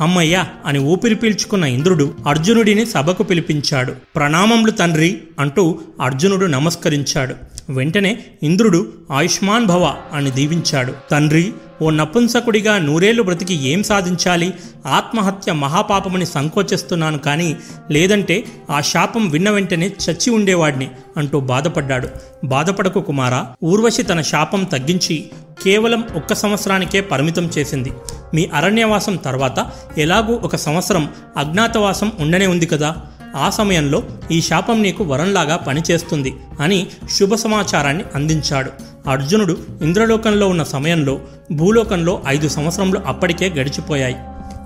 అమ్మయ్య అని ఊపిరి పీల్చుకున్న ఇంద్రుడు అర్జునుడిని సభకు పిలిపించాడు. ప్రణామములు తండ్రి అంటూ అర్జునుడు నమస్కరించాడు. వెంటనే ఇంద్రుడు ఆయుష్మాన్ భవ అని దీవించాడు. తండ్రి ఓ నపుంసకుడిగా నూరేళ్ళు బ్రతికి ఏం సాధించాలి? ఆత్మహత్య మహాపాపమని సంకోచిస్తున్నాను కానీ లేదంటే ఆ శాపం విన్న వెంటనే చచ్చి ఉండేవాడిని అంటూ బాధపడ్డాడు. బాధపడకు కుమారా ఊర్వశి తన శాపం తగ్గించి కేవలం ఒక్క సంవత్సరానికే పరిమితం చేసింది. మీ అరణ్యవాసం తర్వాత ఎలాగూ ఒక సంవత్సరం అజ్ఞాతవాసం ఉండనే ఉంది కదా? ఆ సమయంలో ఈ శాపం నీకు వరంలాగా పనిచేస్తుంది అని శుభ సమాచారాన్ని అందించాడు. అర్జునుడు ఇంద్రలోకంలో ఉన్న సమయంలో భూలోకంలో ఐదు సంవత్సరంలో అప్పటికే గడిచిపోయాయి.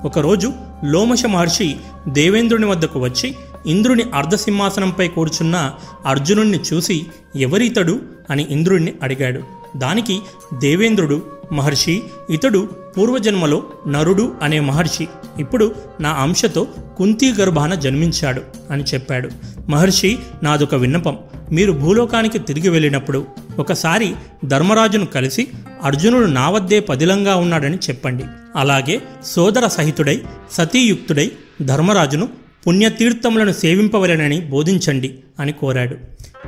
ఒకరోజు లోమశ మహర్షి దేవేంద్రుని వద్దకు వచ్చి ఇంద్రుని అర్ధసింహాసనంపై కూర్చున్న అర్జునుణ్ణి చూసి ఎవరితడు అని ఇంద్రుణ్ణి అడిగాడు. దానికి దేవేంద్రుడు మహర్షి ఇతడు పూర్వజన్మలో నరుడు అనే మహర్షి. ఇప్పుడు నా అంశతో కుంతీ గర్భాన జన్మించాడు అని చెప్పాడు. మహర్షి నాదొక విన్నపం. మీరు భూలోకానికి తిరిగి వెళ్ళినప్పుడు ఒకసారి ధర్మరాజును కలిసి అర్జునుడు నా వద్దే పదిలంగా ఉన్నాడని చెప్పండి. అలాగే సోదర సహితుడై సతీయుక్తుడై ధర్మరాజును పుణ్యతీర్థములను సేవింపవలెనని బోధించండి అని కోరాడు.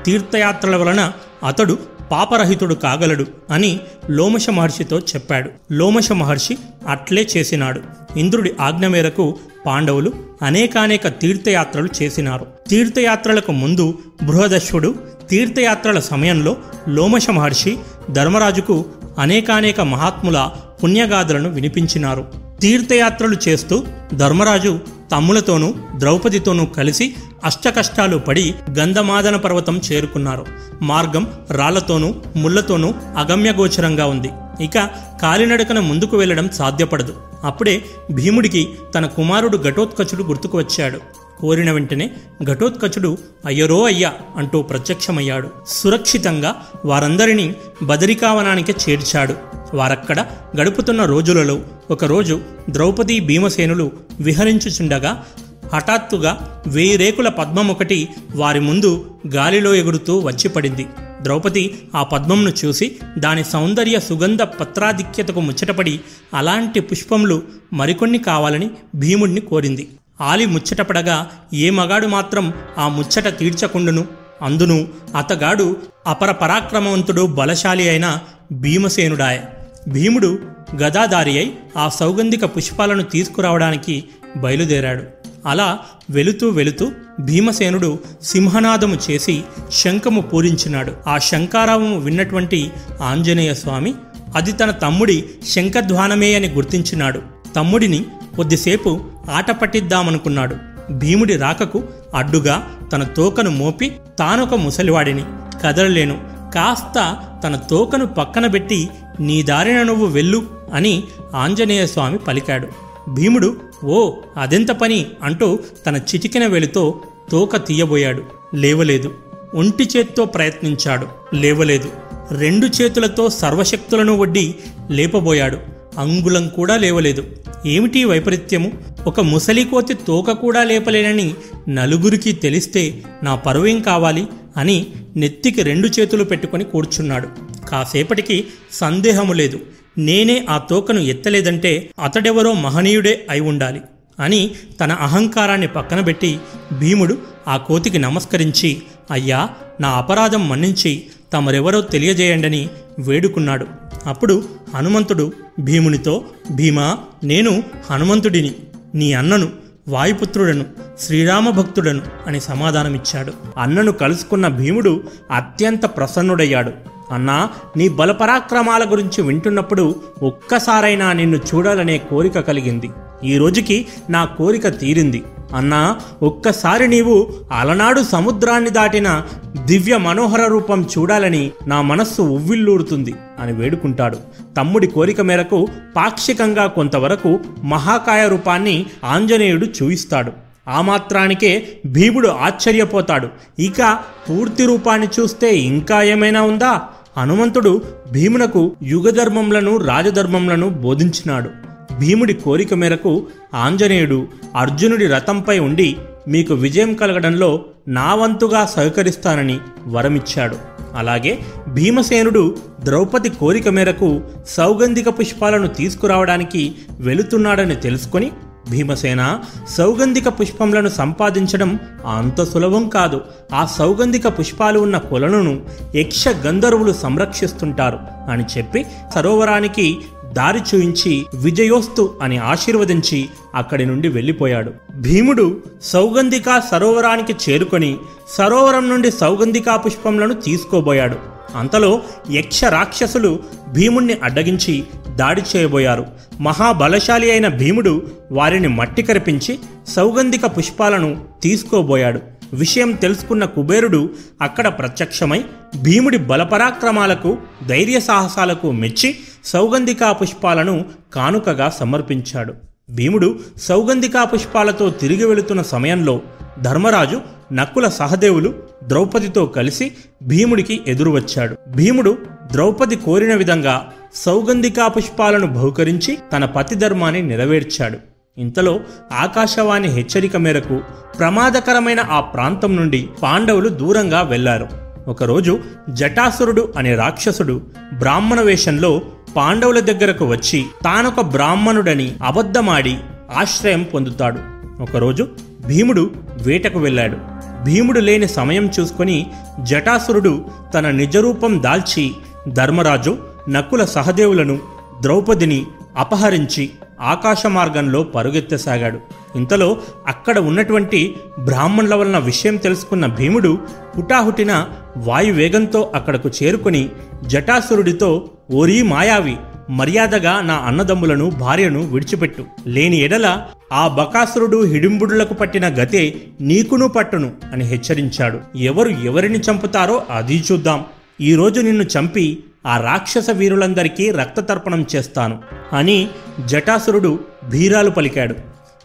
తీర్థయాత్రల వలన అతడు పాపరహితుడు కాగలడు అని లోమశ మహర్షితో చెప్పాడు. లోమశ మహర్షి అట్లే చేసినాడు. ఇంద్రుడి ఆజ్ఞ మేరకు పాండవులు అనేకానేక తీర్థయాత్రలు చేసినారు. తీర్థయాత్రలకు ముందు బృహదశ్వుడు తీర్థయాత్రల సమయంలో లోమశ మహర్షి ధర్మరాజుకు అనేకానేక మహాత్ముల పుణ్యగాథలను వినిపించినారు. తీర్థయాత్రలు చేస్తూ ధర్మరాజు తమ్ములతోనూ ద్రౌపదితోనూ కలిసి అష్టకష్టాలు పడి గంధమాదన పర్వతం చేరుకున్నారు. మార్గం రాళ్ళతోనూ ముళ్ళతోనూ అగమ్యగోచరంగా ఉంది. ఇక కాలినడకన ముందుకు వెళ్ళడం సాధ్యపడదు. అప్పుడే భీముడికి తన కుమారుడు ఘటోత్కచుడు గుర్తుకు వచ్చాడు. కోరిన వెంటనే ఘటోత్కచుడు అయ్యరో అయ్యా అంటూ ప్రత్యక్షమయ్యాడు. సురక్షితంగా వారందరినీ బదరికావనానికి చేర్చాడు. వారక్కడ గడుపుతున్న రోజులలో ఒకరోజు ద్రౌపది భీమసేనులు విహరించుచుండగా హఠాత్తుగా వేయి రేకుల పద్మం ఒకటి వారి ముందు గాలిలో ఎగురుతూ వచ్చిపడింది. ద్రౌపది ఆ పద్మంను చూసి దాని సౌందర్య సుగంధ పత్రాధిక్యతకు ముచ్చటపడి అలాంటి పుష్పములు మరికొన్ని కావాలని భీముడిని కోరింది. ఆలి ముచ్చటపడగా ఏ మగాడు మాత్రం ఆ ముచ్చట తీర్చకుండును? అందును అతగాడు అపర పరాక్రమవంతుడు బలశాలి అయిన భీమసేనుడాయ. భీముడు గదాదారి అయి ఆ సౌగంధిక పుష్పాలను తీసుకురావడానికి బయలుదేరాడు. అలా వెళుతూ వెళుతూ భీమసేనుడు సింహనాదము చేసి శంఖము పూరించినాడు. ఆ శంఖారావము విన్నటువంటి ఆంజనేయ స్వామి అది తన తమ్ముడి శంఖధ్వానమే అని గుర్తించినాడు. తమ్ముడిని కొద్దిసేపు ఆట పట్టిద్దామనుకున్నాడు. భీముడి రాకకు అడ్డుగా తన తోకను మోపి తానొక ముసలివాడిని. కదలలేను. కాస్త తన తోకను పక్కన పెట్టి నీ దారిన నువ్వు వెళ్ళు అని ఆంజనేయ స్వామి పలికాడు. భీముడు ఓ అదెంత పని అంటూ తన చిటికిన వెలుతో తోక తీయబోయాడు. లేవలేదు. ఒంటి చేత్తో ప్రయత్నించాడు. లేవలేదు. రెండు చేతులతో సర్వశక్తులను వడ్డి లేపబోయాడు. అంగుళం కూడా లేవలేదు. ఏమిటి వైపరీత్యము? ఒక ముసలికోతి తోక కూడా లేపలేనని నలుగురికి తెలిస్తే నా పరువేం కావాలి? అని నెత్తికి రెండు చేతులు పెట్టుకొని కూర్చున్నాడు. కాసేపటికి సందేహము లేదు. నేనే ఆ తోకను ఎత్తలేదంటే అతడెవరో మహనీయుడే అయి ఉండాలి అని తన అహంకారాన్ని పక్కన పెట్టి భీముడు ఆ కోతికి నమస్కరించి అయ్యా నా అపరాధం మన్నించి తమరెవరో తెలియజేయండని వేడుకున్నాడు. అప్పుడు హనుమంతుడు భీమునితో భీమా నేను హనుమంతుడిని నీ అన్నను వాయుపుత్రుడను శ్రీరామ భక్తుడను అని సమాధానమిచ్చాడు. అన్నను కలుసుకున్న భీముడు అత్యంత ప్రసన్నుడయ్యాడు. అన్నా నీ బలపరాక్రమాల గురించి వింటున్నప్పుడు ఒక్కసారైనా నిన్ను చూడాలనే కోరిక కలిగింది. ఈ రోజుకి నా కోరిక తీరింది. అన్నా ఒక్కసారి నీవు అలనాడు సముద్రాన్ని దాటిన దివ్య మనోహర రూపం చూడాలని నా మనస్సు ఉవ్విల్లూరుతుంది అని వేడుకుంటాడు. తమ్ముడి కోరిక మేరకు పాక్షికంగా కొంతవరకు మహాకాయ రూపాన్ని ఆంజనేయుడు చూయిస్తాడు. ఆ మాత్రానికే భీముడు ఆశ్చర్యపోతాడు. ఇక పూర్తి రూపాన్ని చూస్తే ఇంకా ఏమైనా ఉందా? హనుమంతుడు భీమునకు యుగధర్మములను రాజధర్మములను బోధించినాడు. భీముడి కోరిక మేరకు ఆంజనేయుడు అర్జునుడి రథంపై ఉండి మీకు విజయం కలగడంలో నా వంతుగా సహకరిస్తానని వరమిచ్చాడు. అలాగే భీమసేనుడు ద్రౌపది కోరిక మేరకు సౌగంధిక పుష్పాలను తీసుకురావడానికి వెళుతున్నాడని తెలుసుకొని భీమసేన సౌగంధిక పుష్పములను సంపాదించడం అంత సులభం కాదు. ఆ సౌగంధిక పుష్పాలు ఉన్న కొలనును యక్ష గంధర్వులు సంరక్షిస్తుంటారు అని చెప్పి సరోవరానికి దారి చూయించి విజయోస్తు అని ఆశీర్వదించి అక్కడి నుండి వెళ్ళిపోయాడు. భీముడు సౌగంధిక సరోవరానికి చేరుకొని సరోవరం నుండి సౌగంధికా పుష్పములను తీసుకోబోయాడు. అంతలో యక్ష రాక్షసులు భీముణ్ణి అడ్డగించి దాడి చేయబోయారు. మహాబలశాలి అయిన భీముడు వారిని మట్టి కరిపించి సౌగంధిక పుష్పాలను తీసుకోబోయాడు. విషయం తెలుసుకున్న కుబేరుడు అక్కడ ప్రత్యక్షమై భీముడి బలపరాక్రమాలకు ధైర్య సాహసాలకు మెచ్చి సౌగంధికా పుష్పాలను కానుకగా సమర్పించాడు. భీముడు సౌగంధికా పుష్పాలతో తిరిగి వెళుతున్న సమయంలో ధర్మరాజు నక్కుల సహదేవులు ద్రౌపదితో కలిసి భీముడికి ఎదురు వచ్చాడు భీముడు ద్రౌపది కోరిన విధంగా సౌగంధికా పుష్పాలను బహుకరించి తన పతి ధర్మాన్ని నెరవేర్చాడు. ఇంతలో ఆకాశవాణి హెచ్చరిక మేరకు ప్రమాదకరమైన ఆ ప్రాంతం నుండి పాండవులు దూరంగా వెళ్ళారు. ఒకరోజు జటాసురుడు అనే రాక్షసుడు బ్రాహ్మణ వేషంలో పాండవుల దగ్గరకు వచ్చి తానొక బ్రాహ్మణుడని అబద్ధమాడి ఆశ్రయం పొందుతాడు. ఒకరోజు భీముడు వేటకు వెళ్ళాడు. భీముడు లేని సమయం చూసుకొని జటాసురుడు తన నిజరూపం దాల్చి ధర్మరాజు నకుల సహదేవులను ద్రౌపదిని అపహరించి ఆకాశ మార్గంలో పరుగెత్తసాగాడు. ఇంతలో అక్కడ ఉన్నటువంటి బ్రాహ్మణుల వలన విషయం తెలుసుకున్న భీముడు హుటాహుటిన వాయువేగంతో అక్కడకు చేరుకొని జటాసురుడితో ఓరీ మాయావి మర్యాదగా నా అన్నదమ్ములను భార్యను విడిచిపెట్టు. లేని ఎడల ఆ బకాసురుడు హిడింబుడులకు పట్టిన గతే నీకును పట్టును అని హెచ్చరించాడు. ఎవరు ఎవరిని చంపుతారో అది చూద్దాం. ఈరోజు నిన్ను చంపి ఆ రాక్షస వీరులందరికీ రక్తతర్పణం చేస్తాను అని జటాసురుడు భీరాలు పలికాడు.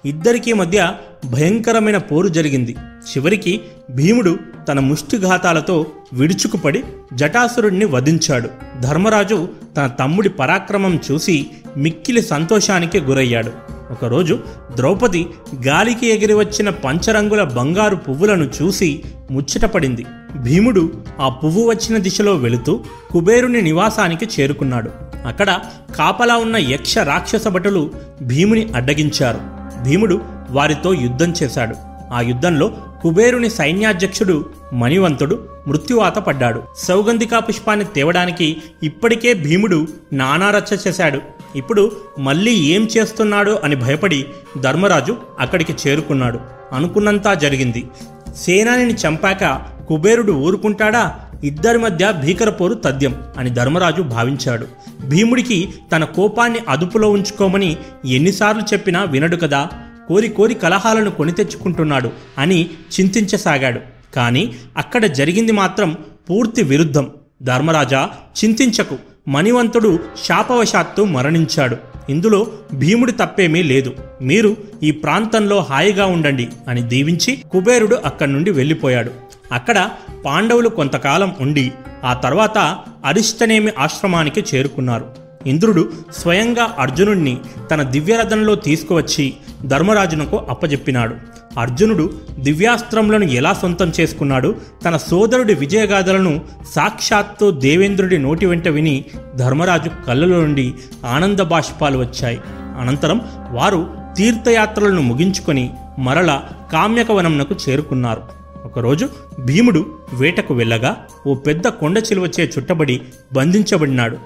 ఇద్దరికీ మధ్య భయంకరమైన పోరు జరిగింది. చివరికి భీముడు తన ముష్టిఘాతాలతో విడుచుకుపడి జటాసురుణ్ణి వధించాడు. ధర్మరాజు తన తమ్ముడి పరాక్రమం చూసి మిక్కిలి సంతోషానికి గురయ్యాడు. ఒకరోజు ద్రౌపది గాలికి ఎగిరి వచ్చిన పంచరంగుల బంగారు పువ్వులను చూసి ముచ్చటపడింది. భీముడు ఆ పువ్వు వచ్చిన దిశలో వెళుతూ కుబేరుని నివాసానికి చేరుకున్నాడు. అక్కడ కాపలా ఉన్న యక్ష రాక్షస భటులు భీముని అడ్డగించారు. భీముడు వారితో యుద్ధం చేశాడు. ఆ యుద్ధంలో కుబేరుని సైన్యాధ్యక్షుడు మణివంతుడు మృత్యువాత పడ్డాడు. సౌగంధికా పుష్పాన్ని తేవడానికి ఇప్పటికే భీముడు నానారచ్చ చేశాడు. ఇప్పుడు మళ్ళీ ఏం చేస్తున్నాడు అని భయపడి ధర్మరాజు అక్కడికి చేరుకున్నాడు. అనుకున్నంతా జరిగింది. సేనానిని చంపాక కుబేరుడు ఊరుకుంటాడా? ఇద్దరి మధ్య భీకర పోరు తథ్యం అని ధర్మరాజు భావించాడు. భీముడికి తన కోపాన్ని అదుపులో ఉంచుకోమని ఎన్నిసార్లు చెప్పినా వినడు కదా. కోరి కోరి కలహాలను కొని తెచ్చుకుంటున్నాడు అని చింతించసాగాడు. కానీ అక్కడ జరిగింది మాత్రం పూర్తి విరుద్ధం. ధర్మరాజా చింతించకు. మణివంతుడు శాపవశాత్తు మరణించాడు. ఇందులో భీముడి తప్పేమీ లేదు. మీరు ఈ ప్రాంతంలో హాయిగా ఉండండి అని దీవించి కుబేరుడు అక్కడి నుండి వెళ్ళిపోయాడు. అక్కడ పాండవులు కొంతకాలం ఉండి ఆ తర్వాత అరిష్టనేమి ఆశ్రమానికి చేరుకున్నారు. ఇంద్రుడు స్వయంగా అర్జునుడిని తన దివ్యరథంలో తీసుకువచ్చి ధర్మరాజునకు అప్పజెప్పినాడు. అర్జునుడు దివ్యాస్త్రములను ఎలా సొంతం చేసుకున్నాడు? తన సోదరుడి విజయగాథలను సాక్షాత్తు దేవేంద్రుడి నోటి వెంట విని ధర్మరాజు కళ్ళలో నుండి ఆనంద బాష్పాలు వచ్చాయి. అనంతరం వారు తీర్థయాత్రలను ముగించుకొని మరల కామ్యకవనంనకు చేరుకున్నారు. ఒకరోజు భీముడు వేటకు వెళ్ళగా ఓ పెద్ద కొండ చిలువచే చుట్టబడి బంధించబడినాడు.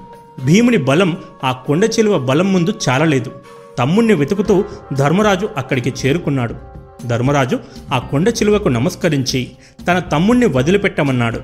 భీముని బలం ఆ కొండ చిలువ బలం ముందు చాలలేదు. తమ్ముణ్ణి వెతుకుతూ ధర్మరాజు అక్కడికి చేరుకున్నాడు. ధర్మరాజు ఆ కొండ చిలువకు నమస్కరించి తన తమ్ముణ్ణి వదిలిపెట్టమన్నాడు.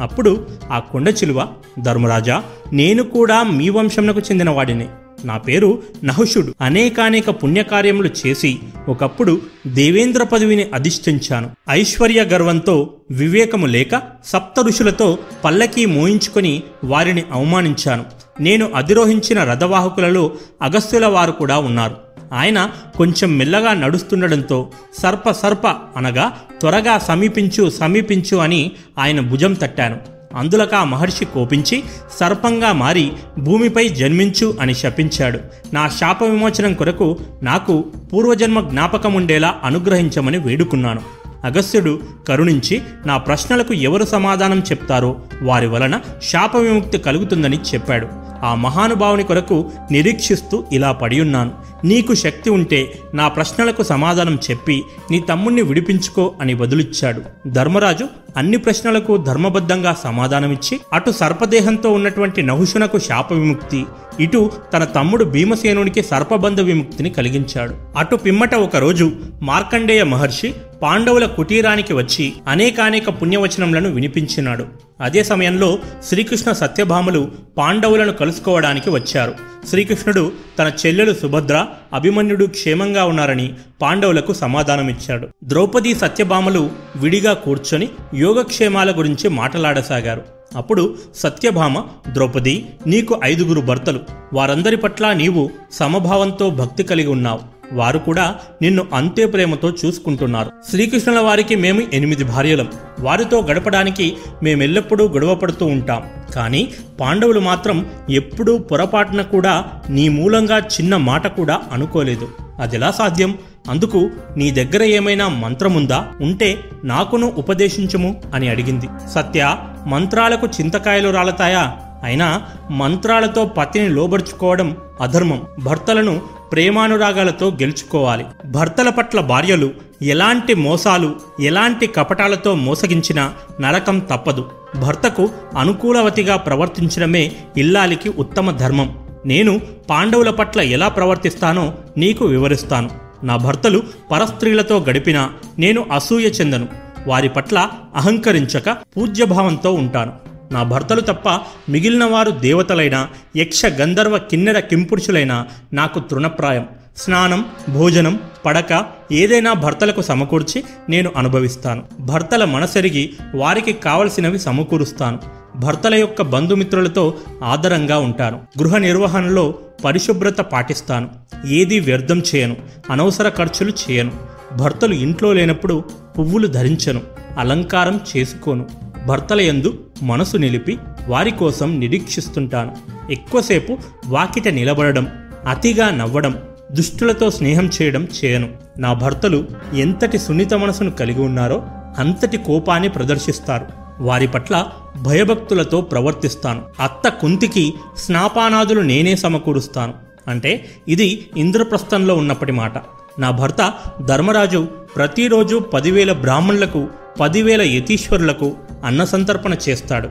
అప్పుడు ఆ కొండ చిలువ ధర్మరాజా నేను కూడా మీ వంశంకు చెందిన వాడిని నా పేరు నహుషుడు. అనేకానేక పుణ్యకార్యములు చేసి ఒకప్పుడు దేవేంద్ర పదవిని అధిష్ఠించాను. ఐశ్వర్య గర్వంతో వివేకము లేక సప్త ఋషులతో పల్లకీ మోయించుకొని వారిని అవమానించాను. నేను అధిరోహించిన రథవాహకులలో అగస్త్యుల వారు కూడా ఉన్నారు. ఆయన కొంచెం మెల్లగా నడుస్తుండడంతో సర్ప సర్ప అనగా త్వరగా సమీపించు సమీపించు అని ఆయన భుజం తట్టాను. అందులక ఆ మహర్షి కోపించి సర్పంగా మారి భూమిపై జన్మించు అని శపించాడు. నా శాప విమోచనం కొరకు నాకు పూర్వజన్మ జ్ఞాపకం ఉండేలా అనుగ్రహించమని వేడుకున్నాను. అగస్త్యుడు కరుణించి నా ప్రశ్నలకు ఎవరు సమాధానం చెప్తారో వారి వలన శాప విముక్తి కలుగుతుందని చెప్పాడు. ఆ మహానుభావుని కొరకు నిరీక్షిస్తూ ఇలా పడియున్నాను. నీకు శక్తి ఉంటే నా ప్రశ్నలకు సమాధానం చెప్పి నీ తమ్ముణ్ణి విడిపించుకో అని బదులిచ్చాడు. ధర్మరాజు అన్ని ప్రశ్నలకు ధర్మబద్ధంగా సమాధానమిచ్చి అటు సర్పదేహంతో ఉన్నటువంటి నహుషునకు శాప విముక్తి ఇటు తన తమ్ముడు భీమసేనునికి సర్పబంధ విముక్తిని కలిగించాడు. అటు పిమ్మట ఒకరోజు మార్కండేయ మహర్షి పాండవుల కుటీరానికి వచ్చి అనేకానేక పుణ్యవచనములను వినిపించినాడు. అదే సమయంలో శ్రీకృష్ణ సత్యభామలు పాండవులను కలుసుకోవడానికి వచ్చారు. శ్రీకృష్ణుడు తన చెల్లెలు సుభద్ర అభిమన్యుడు క్షేమంగా ఉన్నారని పాండవులకు సమాధానమిచ్చాడు. ద్రౌపది సత్యభామలు విడిగా కూర్చొని యోగక్షేమాల గురించి మాట్లాడసాగారు. అప్పుడు సత్యభామ ద్రౌపది నీకు ఐదుగురు భర్తలు. వారందరి పట్ల నీవు సమభావంతో భక్తి కలిగి ఉన్నావు. వారు కూడా నిన్ను అంతే ప్రేమతో చూసుకుంటున్నారు. శ్రీకృష్ణుల వారికి మేము ఎనిమిది భార్యలం. వారితో గడపడానికి మేమెల్లప్పుడూ గొడవపడుతూ ఉంటాం. కానీ పాండవులు మాత్రం ఎప్పుడూ పొరపాటున కూడా నీ మూలంగా చిన్న మాట కూడా అనుకోలేదు. అదెలా సాధ్యం? అందుకు నీ దగ్గర ఏమైనా మంత్రముందా? ఉంటే నాకును ఉపదేశించము అని అడిగింది. సత్య మంత్రాలకు చింతకాయలు రాలతాయా? అయినా మంత్రాలతో పతిని లోబరుచుకోవడం అధర్మం. భర్తలను ప్రేమానురాగాలతో గెలుచుకోవాలి. భర్తల పట్ల భార్యలు ఎలాంటి మోసాలు ఎలాంటి కపటాలతో మోసగించినా నరకం తప్పదు. భర్తకు అనుకూలవతిగా ప్రవర్తించడమే ఇల్లాలికి ఉత్తమ ధర్మం. నేను పాండవుల పట్ల ఎలా ప్రవర్తిస్తానో నీకు వివరిస్తాను. నా భర్తలు పరస్త్రీలతో గడిపినా నేను అసూయ చెందను. వారి పట్ల అహంకరించక పూజ్యభావంతో ఉంటాను. నా భర్తలు తప్ప మిగిలిన వారు దేవతలైన యక్ష గంధర్వ కిన్నెర కింపురుషులైన నాకు తృణప్రాయం. స్నానం భోజనం పడక ఏదైనా భర్తలకు సమకూర్చి నేను అనుభవిస్తాను. భర్తల మనసెరిగి వారికి కావలసినవి సమకూరుస్తాను. భర్తల యొక్క బంధుమిత్రులతో ఆదరంగా ఉంటాను. గృహ నిర్వహణలో పరిశుభ్రత పాటిస్తాను. ఏదీ వ్యర్థం చేయను. అనవసర ఖర్చులు చేయను. భర్తలు ఇంట్లో లేనప్పుడు పువ్వులు ధరించను. అలంకారం చేసుకోను. భర్తల యందు మనసు నిలిపి వారి కోసం నిరీక్షిస్తుంటాను. ఎక్కువసేపు వాకిట నిలబడడం అతిగా నవ్వడం దుష్టులతో స్నేహం చేయడం చేయను. నా భర్తలు ఎంతటి సున్నిత మనసును కలిగి ఉన్నారో అంతటి కోపాన్ని ప్రదర్శిస్తారు. వారి పట్ల భయభక్తులతో ప్రవర్తిస్తాను. అత్త కుంతికి స్నాపానాదులు నేనే సమకూరుస్తాను. అంటే ఇది ఇంద్రప్రస్థంలో ఉన్నప్పటి మాట. నా భర్త ధర్మరాజు ప్రతిరోజు పదివేల బ్రాహ్మణులకు పదివేల యతీశ్వరులకు అన్నసంతర్పణ చేస్తాడు.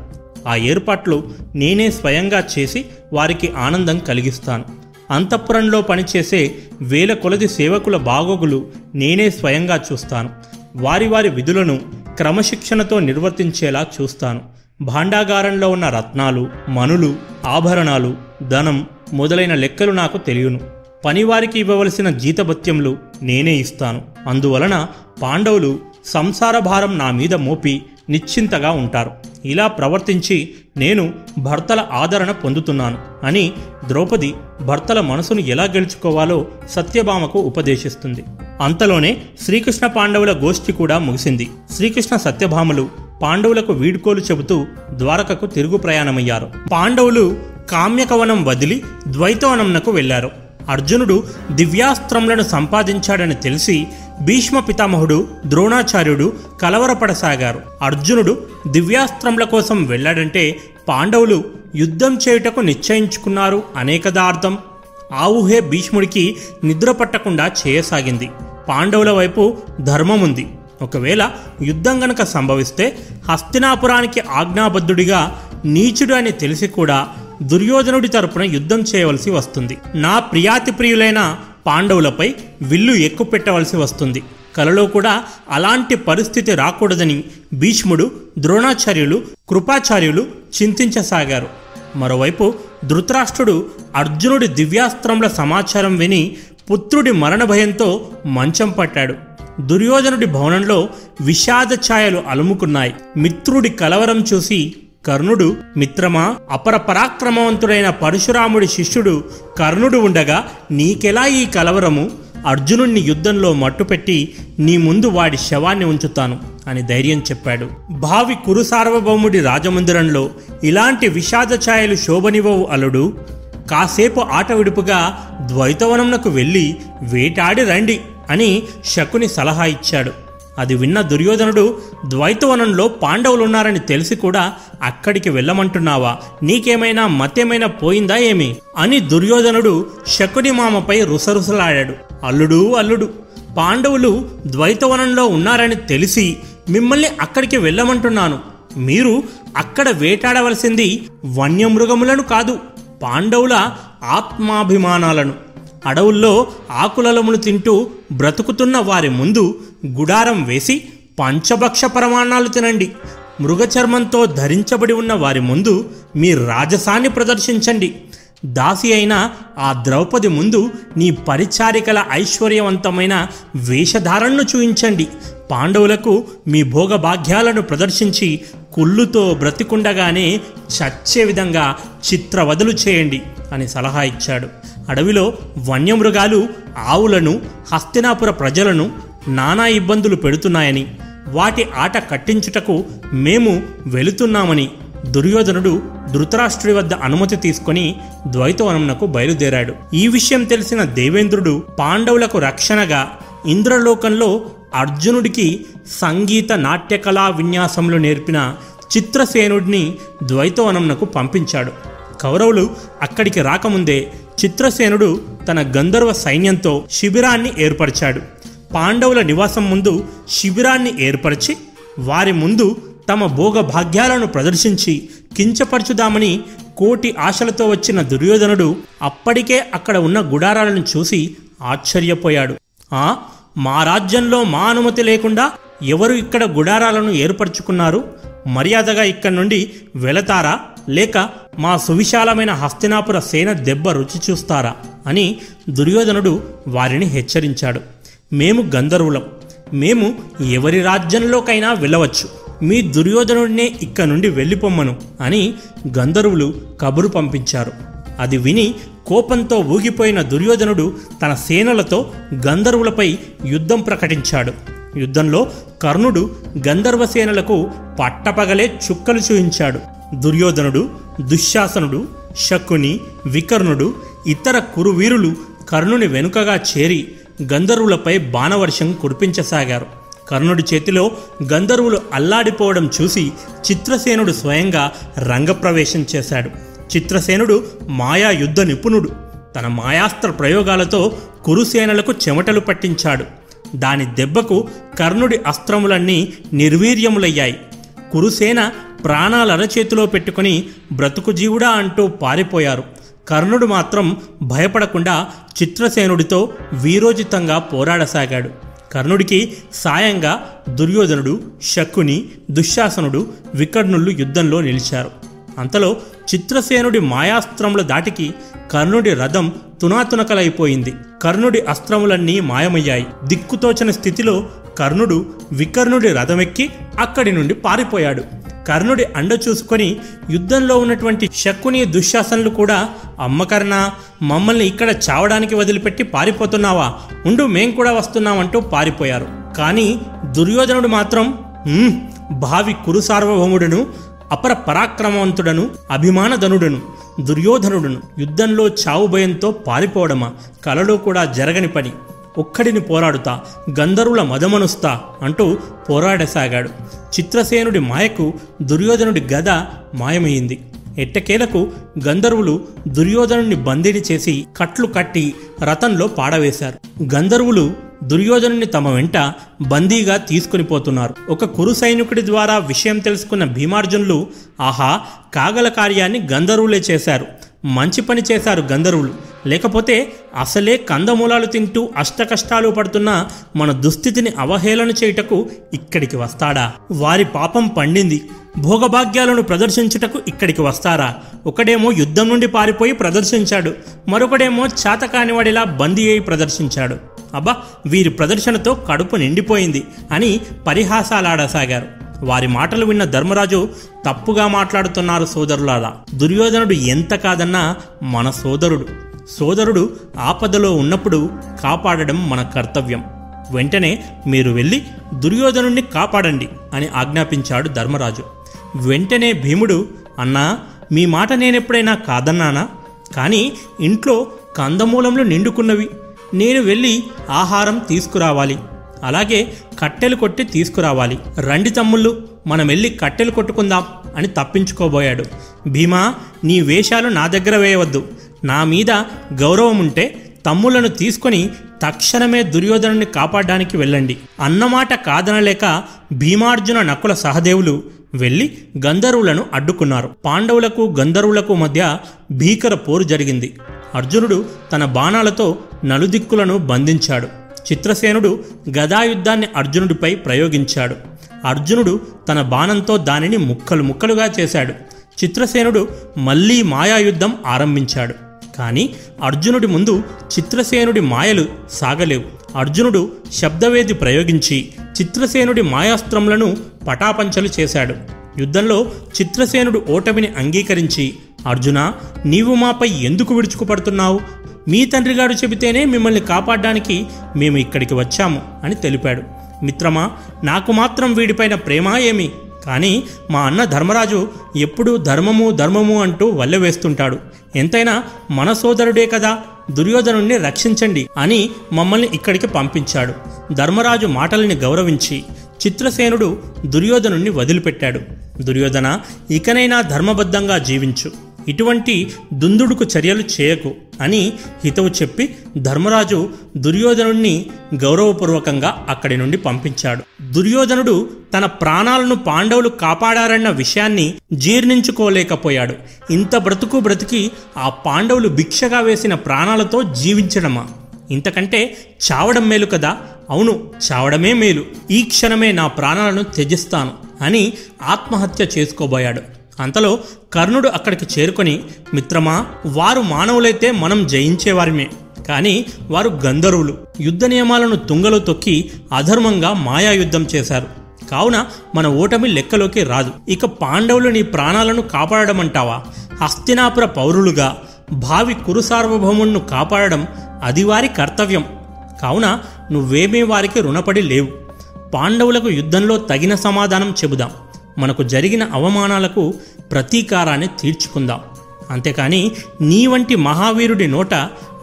ఆ ఏర్పాట్లు నేనే స్వయంగా చేసి వారికి ఆనందం కలిగిస్తాను. అంతఃపురంలో పనిచేసే వేల కొలది సేవకుల బాగోగులు నేనే స్వయంగా చూస్తాను. వారి వారి విధులను క్రమశిక్షణతో నిర్వర్తించేలా చూస్తాను. భాండాగారంలో ఉన్న రత్నాలు మనులు ఆభరణాలు ధనం మొదలైన లెక్కలు నాకు తెలియను. పనివారికి ఇవ్వవలసిన జీతభత్యములు నేనే ఇస్తాను. అందువలన పాండవులు సంసార భారం నా మీద మోపి నిశ్చింతగా ఉంటారు. ఇలా ప్రవర్తించి నేను భర్తల ఆదరణ పొందుతున్నాను అని ద్రౌపది భర్తల మనసును ఎలా గెలుచుకోవాలో సత్యభామకు ఉపదేశిస్తుంది. అంతలోనే శ్రీకృష్ణ పాండవుల గోష్ఠి కూడా ముగిసింది. శ్రీకృష్ణ సత్యభామలు పాండవులకు వీడ్కోలు చెబుతూ ద్వారకకు తిరుగు ప్రయాణమయ్యారు. పాండవులు కామ్యకవనం వదిలి ద్వైతవనంనకు వెళ్ళారు అర్జునుడు దివ్యాస్త్రములను సంపాదించాడని తెలిసి భీష్మ పితామహుడు ద్రోణాచార్యుడు కలవరపడసాగారు. అర్జునుడు దివ్యాస్త్రముల కోసం వెళ్ళాడంటే పాండవులు యుద్ధం చేయుటకు నిశ్చయించుకున్నారు అనేకదార్థం. ఆ ఊహే భీష్ముడికి నిద్ర పట్టకుండా చేయసాగింది. పాండవుల వైపు ధర్మముంది. ఒకవేళ యుద్ధం గనక సంభవిస్తే హస్తినాపురానికి ఆజ్ఞాబద్ధుడిగా నీచుడు అని తెలిసి కూడా దుర్యోధనుడి తరపున యుద్ధం చేయవలసి వస్తుంది. నా ప్రియాతి ప్రియులైన పాండవులపై విల్లు ఎక్కుపెట్టవలసి వస్తుంది. కలలో కూడా అలాంటి పరిస్థితి రాకూడదని భీష్ముడు ద్రోణాచార్యులు కృపాచార్యులు చింతించసాగారు. మరోవైపు ధృతరాష్ట్రుడు అర్జునుడి దివ్యాస్త్రముల సమాచారం విని పుత్రుడి మరణ భయంతో మంచం పట్టాడు. దుర్యోధనుడి భవనంలో విషాద ఛాయలు అలుముకున్నాయి. మిత్రుడి కలవరం చూసి కర్ణుడు మిత్రమా? అపర పరాక్రమవంతుడైన పరశురాముడి శిష్యుడు కర్ణుడు ఉండగా నీకెలా ఈ కలవరము? అర్జునుణ్ణి యుద్ధంలో మట్టుపెట్టి నీ ముందు వాడి శవాన్ని ఉంచుతాను అని ధైర్యం చెప్పాడు. భావి కురు సార్వభౌముడి రాజమందిరంలో ఇలాంటి విషాద ఛాయలు శోభనివ్వవు అలుడు కాసేపు ఆట విడుపుగా ద్వైతవనంకు వెళ్ళి వేటాడి రండి అని శకుని సలహా ఇచ్చాడు. అది విన్న దుర్యోధనుడు ద్వైతవనంలో పాండవులున్నారని తెలిసి కూడా అక్కడికి వెళ్ళమంటున్నావా? నీకేమైనా మతేమైనా పోయిందా ఏమి? అని దుర్యోధనుడు శకుని మామపై రుసరుసలాడాడు. అల్లుడు అల్లుడు పాండవులు ద్వైతవనంలో ఉన్నారని తెలిసి మిమ్మల్ని అక్కడికి వెళ్ళమంటున్నాను. మీరు అక్కడ వేటాడవలసింది వన్యమృగములను కాదు పాండవుల ఆత్మాభిమానాలను. అడవుల్లో ఆకులలమును తింటూ బ్రతుకుతున్న వారి ముందు గుడారం వేసి పంచభక్ష ప్రమాణాలు తినండి. మృగచర్మంతో ధరించబడి ఉన్న వారి ముందు మీ రాజసాన్ని ప్రదర్శించండి. దాసి అయిన ఆ ద్రౌపది ముందు నీ పరిచారికల ఐశ్వర్యవంతమైన వేషధారణను చూయించండి. పాండవులకు మీ భోగభాగ్యాలను ప్రదర్శించి కుళ్ళుతో బ్రతికుండగానే చచ్చే విధంగా చిత్రవదులు చేయండి అని సలహా ఇచ్చాడు. అడవిలో వన్యమృగాలు ఆవులను హస్తినాపుర ప్రజలను నానా ఇబ్బందులు పెడుతున్నాయని వాటి ఆట కట్టించుటకు మేము వెళుతున్నామని దుర్యోధనుడు ధృతరాష్ట్రుడి వద్ద అనుమతి తీసుకొని ద్వైతవనంనకు బయలుదేరాడు. ఈ విషయం తెలిసిన దేవేంద్రుడు పాండవులకు రక్షణగా ఇంద్రలోకంలో అర్జునుడికి సంగీత నాట్యకళా విన్యాసములు నేర్పిన చిత్రసేనుడిని ద్వైతవనంనకు పంపించాడు. కౌరవులు అక్కడికి రాకముందే చిత్రసేనుడు తన గంధర్వ సైన్యంతో శిబిరాన్ని ఏర్పరిచాడు. పాండవుల నివాసం ముందు శిబిరాన్ని ఏర్పరిచి వారి ముందు తమ భోగ భాగ్యాలను ప్రదర్శించి కించపరచుదామని కోటి ఆశలతో వచ్చిన దుర్యోధనుడు అప్పటికే అక్కడ ఉన్న గుడారాలను చూసి ఆశ్చర్యపోయాడు. ఆ మా రాజ్యంలో మా అనుమతి లేకుండా ఎవరు ఇక్కడ గుడారాలను ఏర్పరచుకున్నారు? మర్యాదగా ఇక్కడి నుండి వెళతారా? లేక మా సువిశాలమైన హస్తినాపుర సేన దెబ్బ రుచి చూస్తారా? అని దుర్యోధనుడు వారిని హెచ్చరించాడు. మేము గంధర్వులం మేము ఎవరి రాజ్యంలోకైనా వెళ్ళవచ్చు. మీ దుర్యోధనుడినే ఇక్కడ నుండి వెళ్ళిపోమ్మను అని గంధర్వులు కబురు పంపించారు. అది విని కోపంతో ఊగిపోయిన దుర్యోధనుడు తన సేనలతో గంధర్వులపై యుద్ధం ప్రకటించాడు. యుద్ధంలో కర్ణుడు గంధర్వసేనలకు పట్టపగలే చుక్కలు చూయించాడు దుర్యోధనుడు దుశ్శాసనుడు శకుని వికర్ణుడు ఇతర కురువీరులు కర్ణుని వెనుకగా చేరి గంధర్వులపై బాణవర్షం కురిపించసాగారు. కర్ణుడి చేతిలో గంధర్వులు అల్లాడిపోవడం చూసి చిత్రసేనుడు స్వయంగా రంగప్రవేశం చేశాడు. చిత్రసేనుడు మాయా యుద్ధ నిపుణుడు. తన మాయాస్త్ర ప్రయోగాలతో కురుసేనలకు చెమటలు పట్టించాడు. దాని దెబ్బకు కర్ణుడి అస్త్రములన్నీ నిర్వీర్యములయ్యాయి. కురుసేన ప్రాణాలరచేతిలో పెట్టుకుని బ్రతుకు జీవుడా అంటూ పారిపోయారు. కర్ణుడు మాత్రం భయపడకుండా చిత్రసేనుడితో వీరోచితంగా పోరాడసాగాడు. కర్ణుడికి సాయంగా దుర్యోధనుడు శకుని దుశ్శాసనుడు వికర్ణులు యుద్ధంలో నిలిచారు. అంతలో చిత్రసేనుడి మాయాస్త్రముల దాటికి కర్ణుడి రథం తునాతునకలైపోయింది. కర్ణుడి అస్త్రములన్నీ మాయమయ్యాయి. దిక్కుతోచిన స్థితిలో కర్ణుడు వికర్ణుడి రథమెక్కి అక్కడి నుండి పారిపోయాడు. కర్ణుడి అండ చూసుకొని యుద్ధంలో ఉన్నటువంటి శక్కుని దుశ్శాసనులు కూడా అమ్మకర్ణ మమ్మల్ని ఇక్కడ చావడానికి వదిలిపెట్టి పారిపోతున్నావా? ఉండు మేం కూడా వస్తున్నామంటూ పారిపోయారు. కానీ దుర్యోధనుడు మాత్రం భావి కురుసార్వభౌముడును అపర పరాక్రమవంతుడను అభిమానధనుడను దుర్యోధనుడును యుద్ధంలో చావు భయంతో పారిపోవడమా? కలలో కూడా జరగని పని. ఒక్కడిని పోరాడుతా గంధర్వుల మదమనుస్తా అంటూ పోరాడసాగాడు. చిత్రసేనుడి మాయకు దుర్యోధనుడి గద మాయమైంది. ఎట్టకేలకు గంధర్వులు దుర్యోధనుని బందీని చేసి కట్లు కట్టి రథంలో పాడవేశారు. గంధర్వులు దుర్యోధనుని తమ వెంట బందీగా తీసుకుని పోతున్నారు. ఒక కురు సైనికుడి ద్వారా విషయం తెలుసుకున్న భీమార్జునులు ఆహా కాగల కార్యాన్ని గంధర్వులే చేశారు. మంచి పని చేశారు గంధర్వులు. లేకపోతే అసలే కందమూలాలు తింటూ అష్టకష్టాలు పడుతున్న మన దుస్థితిని అవహేళన చేయుటకు ఇక్కడికి వస్తాడా? వారి పాపం పండింది. భోగభాగ్యాలను ప్రదర్శించుటకు ఇక్కడికి వస్తారా? ఒకడేమో యుద్ధం నుండి పారిపోయి ప్రదర్శించాడు. మరొకడేమో చాతకానివాడిలా బందీ అయి ప్రదర్శించాడు. అబ్బా వీరి ప్రదర్శనతో కడుపు నిండిపోయింది అని పరిహాసాలాడసాగారు. వారి మాటలు విన్న ధర్మరాజు తప్పుగా మాట్లాడుతున్నారు సోదరులారా. దుర్యోధనుడు ఎంత కాదన్నా మన సోదరుడు. సోదరుడు ఆపదలో ఉన్నప్పుడు కాపాడడం మన కర్తవ్యం. వెంటనే మీరు వెళ్ళి దుర్యోధనుణ్ణి కాపాడండి అని ఆజ్ఞాపించాడు ధర్మరాజు. వెంటనే భీముడు అన్నా మీ మాట నేనెప్పుడైనా కాదన్నానా? కానీ ఇంట్లో కందమూలంలో నిండుకున్నవి. నేను వెళ్ళి ఆహారం తీసుకురావాలి. అలాగే కట్టెలు కొట్టి తీసుకురావాలి. రండి తమ్ముళ్ళు మనం వెళ్ళి కట్టెలు కొట్టుకుందాం అని తప్పించుకోబోయాడు. భీమా నీ వేషాలు నా దగ్గర వేయవద్దు. నా మీద గౌరవం ఉంటే తమ్ములను తీసుకొని తక్షణమే దుర్యోధనుని కాపాడడానికి వెళ్ళండి. అన్నమాట కాదనలేక భీమార్జున నకుల సహదేవులు వెళ్ళి గంధర్వులను అడ్డుకున్నారు. పాండవులకు గంధర్వులకు మధ్య భీకర పోరు జరిగింది. అర్జునుడు తన బాణాలతో నలుదిక్కులను బంధించాడు. చిత్రసేనుడు గదాయుద్ధాన్ని అర్జునుడిపై ప్రయోగించాడు. అర్జునుడు తన బాణంతో దానిని ముక్కలు ముక్కలుగా చేశాడు. చిత్రసేనుడు మళ్ళీ మాయాయుద్ధం ఆరంభించాడు. కానీ అర్జునుడి ముందు చిత్రసేనుడి మాయలు సాగలేవు. అర్జునుడు శబ్దవేది ప్రయోగించి చిత్రసేనుడి మాయాస్త్రములను పటాపంచలు చేశాడు. యుద్ధంలో చిత్రసేనుడు ఓటమిని అంగీకరించి అర్జున నీవు మాపై ఎందుకు విడుచుకుపడుతున్నావు మీ తండ్రిగారు చెబితేనే మిమ్మల్ని కాపాడడానికి మేము ఇక్కడికి వచ్చాము అని తెలిపాడు. మిత్రమా నాకు మాత్రం వీడిపైన ప్రేమ ఏమి? కానీ మా అన్న ధర్మరాజు ఎప్పుడూ ధర్మము ధర్మము అంటూ వల్లె వేస్తుంటాడు. ఎంతైనా మన సోదరుడే కదా దుర్యోధనుణ్ణి రక్షించండి అని మమ్మల్ని ఇక్కడికి పంపించాడు. ధర్మరాజు మాటల్ని గౌరవించి చిత్రసేనుడు దుర్యోధనుణ్ణి వదిలిపెట్టాడు. దుర్యోధన ఇకనైనా ధర్మబద్ధంగా జీవించు. ఇటువంటి దుందుడుకు చర్యలు చేయకు అని హితవు చెప్పి ధర్మరాజు దుర్యోధనుడిని గౌరవపూర్వకంగా అక్కడి నుండి పంపించాడు. దుర్యోధనుడు తన ప్రాణాలను పాండవులు కాపాడారన్న విషయాన్ని జీర్ణించుకోలేకపోయాడు. ఇంత బ్రతుకు బ్రతికి ఆ పాండవులు భిక్షగా వేసిన ప్రాణాలతో జీవించడమా? ఇంతకంటే చావడం మేలు కదా? అవును చావడమే మేలు. ఈ క్షణమే నా ప్రాణాలను త్యజిస్తాను అని ఆత్మహత్య చేసుకోబోయాడు. అంతలో కర్ణుడు అక్కడికి చేరుకొని మిత్రమా వారు మానవులైతే మనం జయించేవారిమే. కానీ వారు గంధర్వులు. యుద్ధ నియమాలను తుంగలో తొక్కి అధర్మంగా మాయాయుద్ధం చేశారు. కావున మన ఓటమి లెక్కలోకి రాదు. ఇక పాండవులు నీ ప్రాణాలను కాపాడమంటావా? హస్తినాపుర పౌరులుగా భావి కురు సార్వభౌముణ్ణు కాపాడడం అది వారి కర్తవ్యం. కావున నువ్వేమీ వారికి రుణపడి లేవు. పాండవులకు యుద్ధంలో తగిన సమాధానం చెబుదాం. మనకు జరిగిన అవమానాలకు ప్రతీకారాన్ని తీర్చుకుందాం. అంతేకాని నీ వంటి మహావీరుడి నోట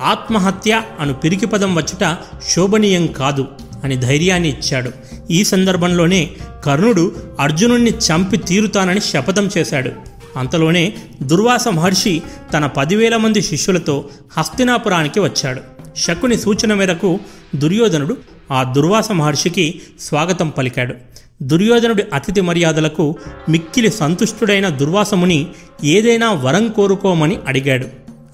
ఆత్మహత్య అను పిరికిపదం వచ్చుట శోభనీయం కాదు అని ధైర్యాన్ని ఇచ్చాడు. ఈ సందర్భంలోనే కర్ణుడు అర్జునుణ్ణి చంపి తీరుతానని శపథం చేశాడు. అంతలోనే దుర్వాస మహర్షి తన పదివేల మంది శిష్యులతో హస్తినాపురానికి వచ్చాడు. శకుని సూచన మేరకు దుర్యోధనుడు ఆ దుర్వాస మహర్షికి స్వాగతం పలికాడు. దుర్యోధనుడి అతిథి మర్యాదలకు మిక్కిలి సంతుష్టుడైన దుర్వాసముని ఏదైనా వరం కోరుకోమని అడిగాడు.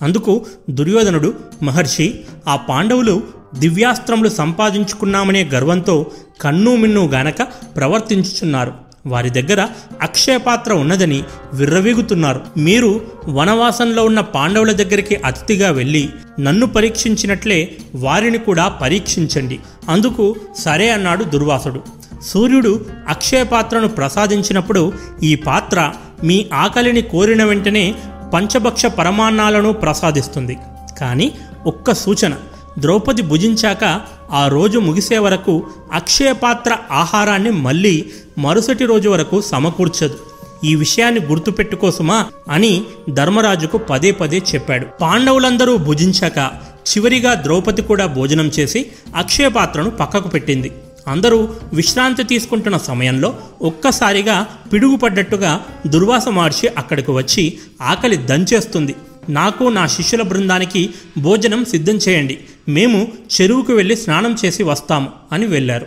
అందుకు దుర్యోధనుడు మహర్షి ఆ పాండవులు దివ్యాస్త్రములు సంపాదించుకున్నామనే గర్వంతో కన్ను మిన్ను గానక ప్రవర్తించుచున్నారు. వారి దగ్గర అక్షయపాత్ర ఉన్నదని విర్రవీగుతున్నారు. మీరు వనవాసంలో ఉన్న పాండవుల దగ్గరికి అతిథిగా వెళ్ళి నన్ను పరీక్షించినట్లే వారిని కూడా పరీక్షించండి. అందుకు సరే అన్నాడు దుర్వాసుడు. సూర్యుడు అక్షయపాత్రను ప్రసాదించినప్పుడు ఈ పాత్ర మీ ఆకలిని కోరిన వెంటనే పంచభక్ష పరమాన్నాలను ప్రసాదిస్తుంది. కానీ ఒక్క సూచన ద్రౌపది భుజించాక ఆ రోజు ముగిసే వరకు అక్షయపాత్ర ఆహారాన్ని మళ్ళీ మరుసటి రోజు వరకు సమకూర్చదు. ఈ విషయాన్ని గుర్తుపెట్టుకోసుమా అని ధర్మరాజుకు పదే పదే చెప్పాడు. పాండవులందరూ భుజించాక చివరిగా ద్రౌపది కూడా భోజనం చేసి అక్షయపాత్రను పక్కకు పెట్టింది. అందరూ విశ్రాంతి తీసుకుంటున్న సమయంలో ఒక్కసారిగా పిడుగుపడ్డట్టుగా దుర్వాస మహర్షి అక్కడికి వచ్చి ఆకలి దంచేస్తుంది. నాకు నా శిష్యుల బృందానికి భోజనం సిద్ధం చేయండి. మేము చెరువుకు వెళ్ళి స్నానం చేసి వస్తాము అని వెళ్ళారు.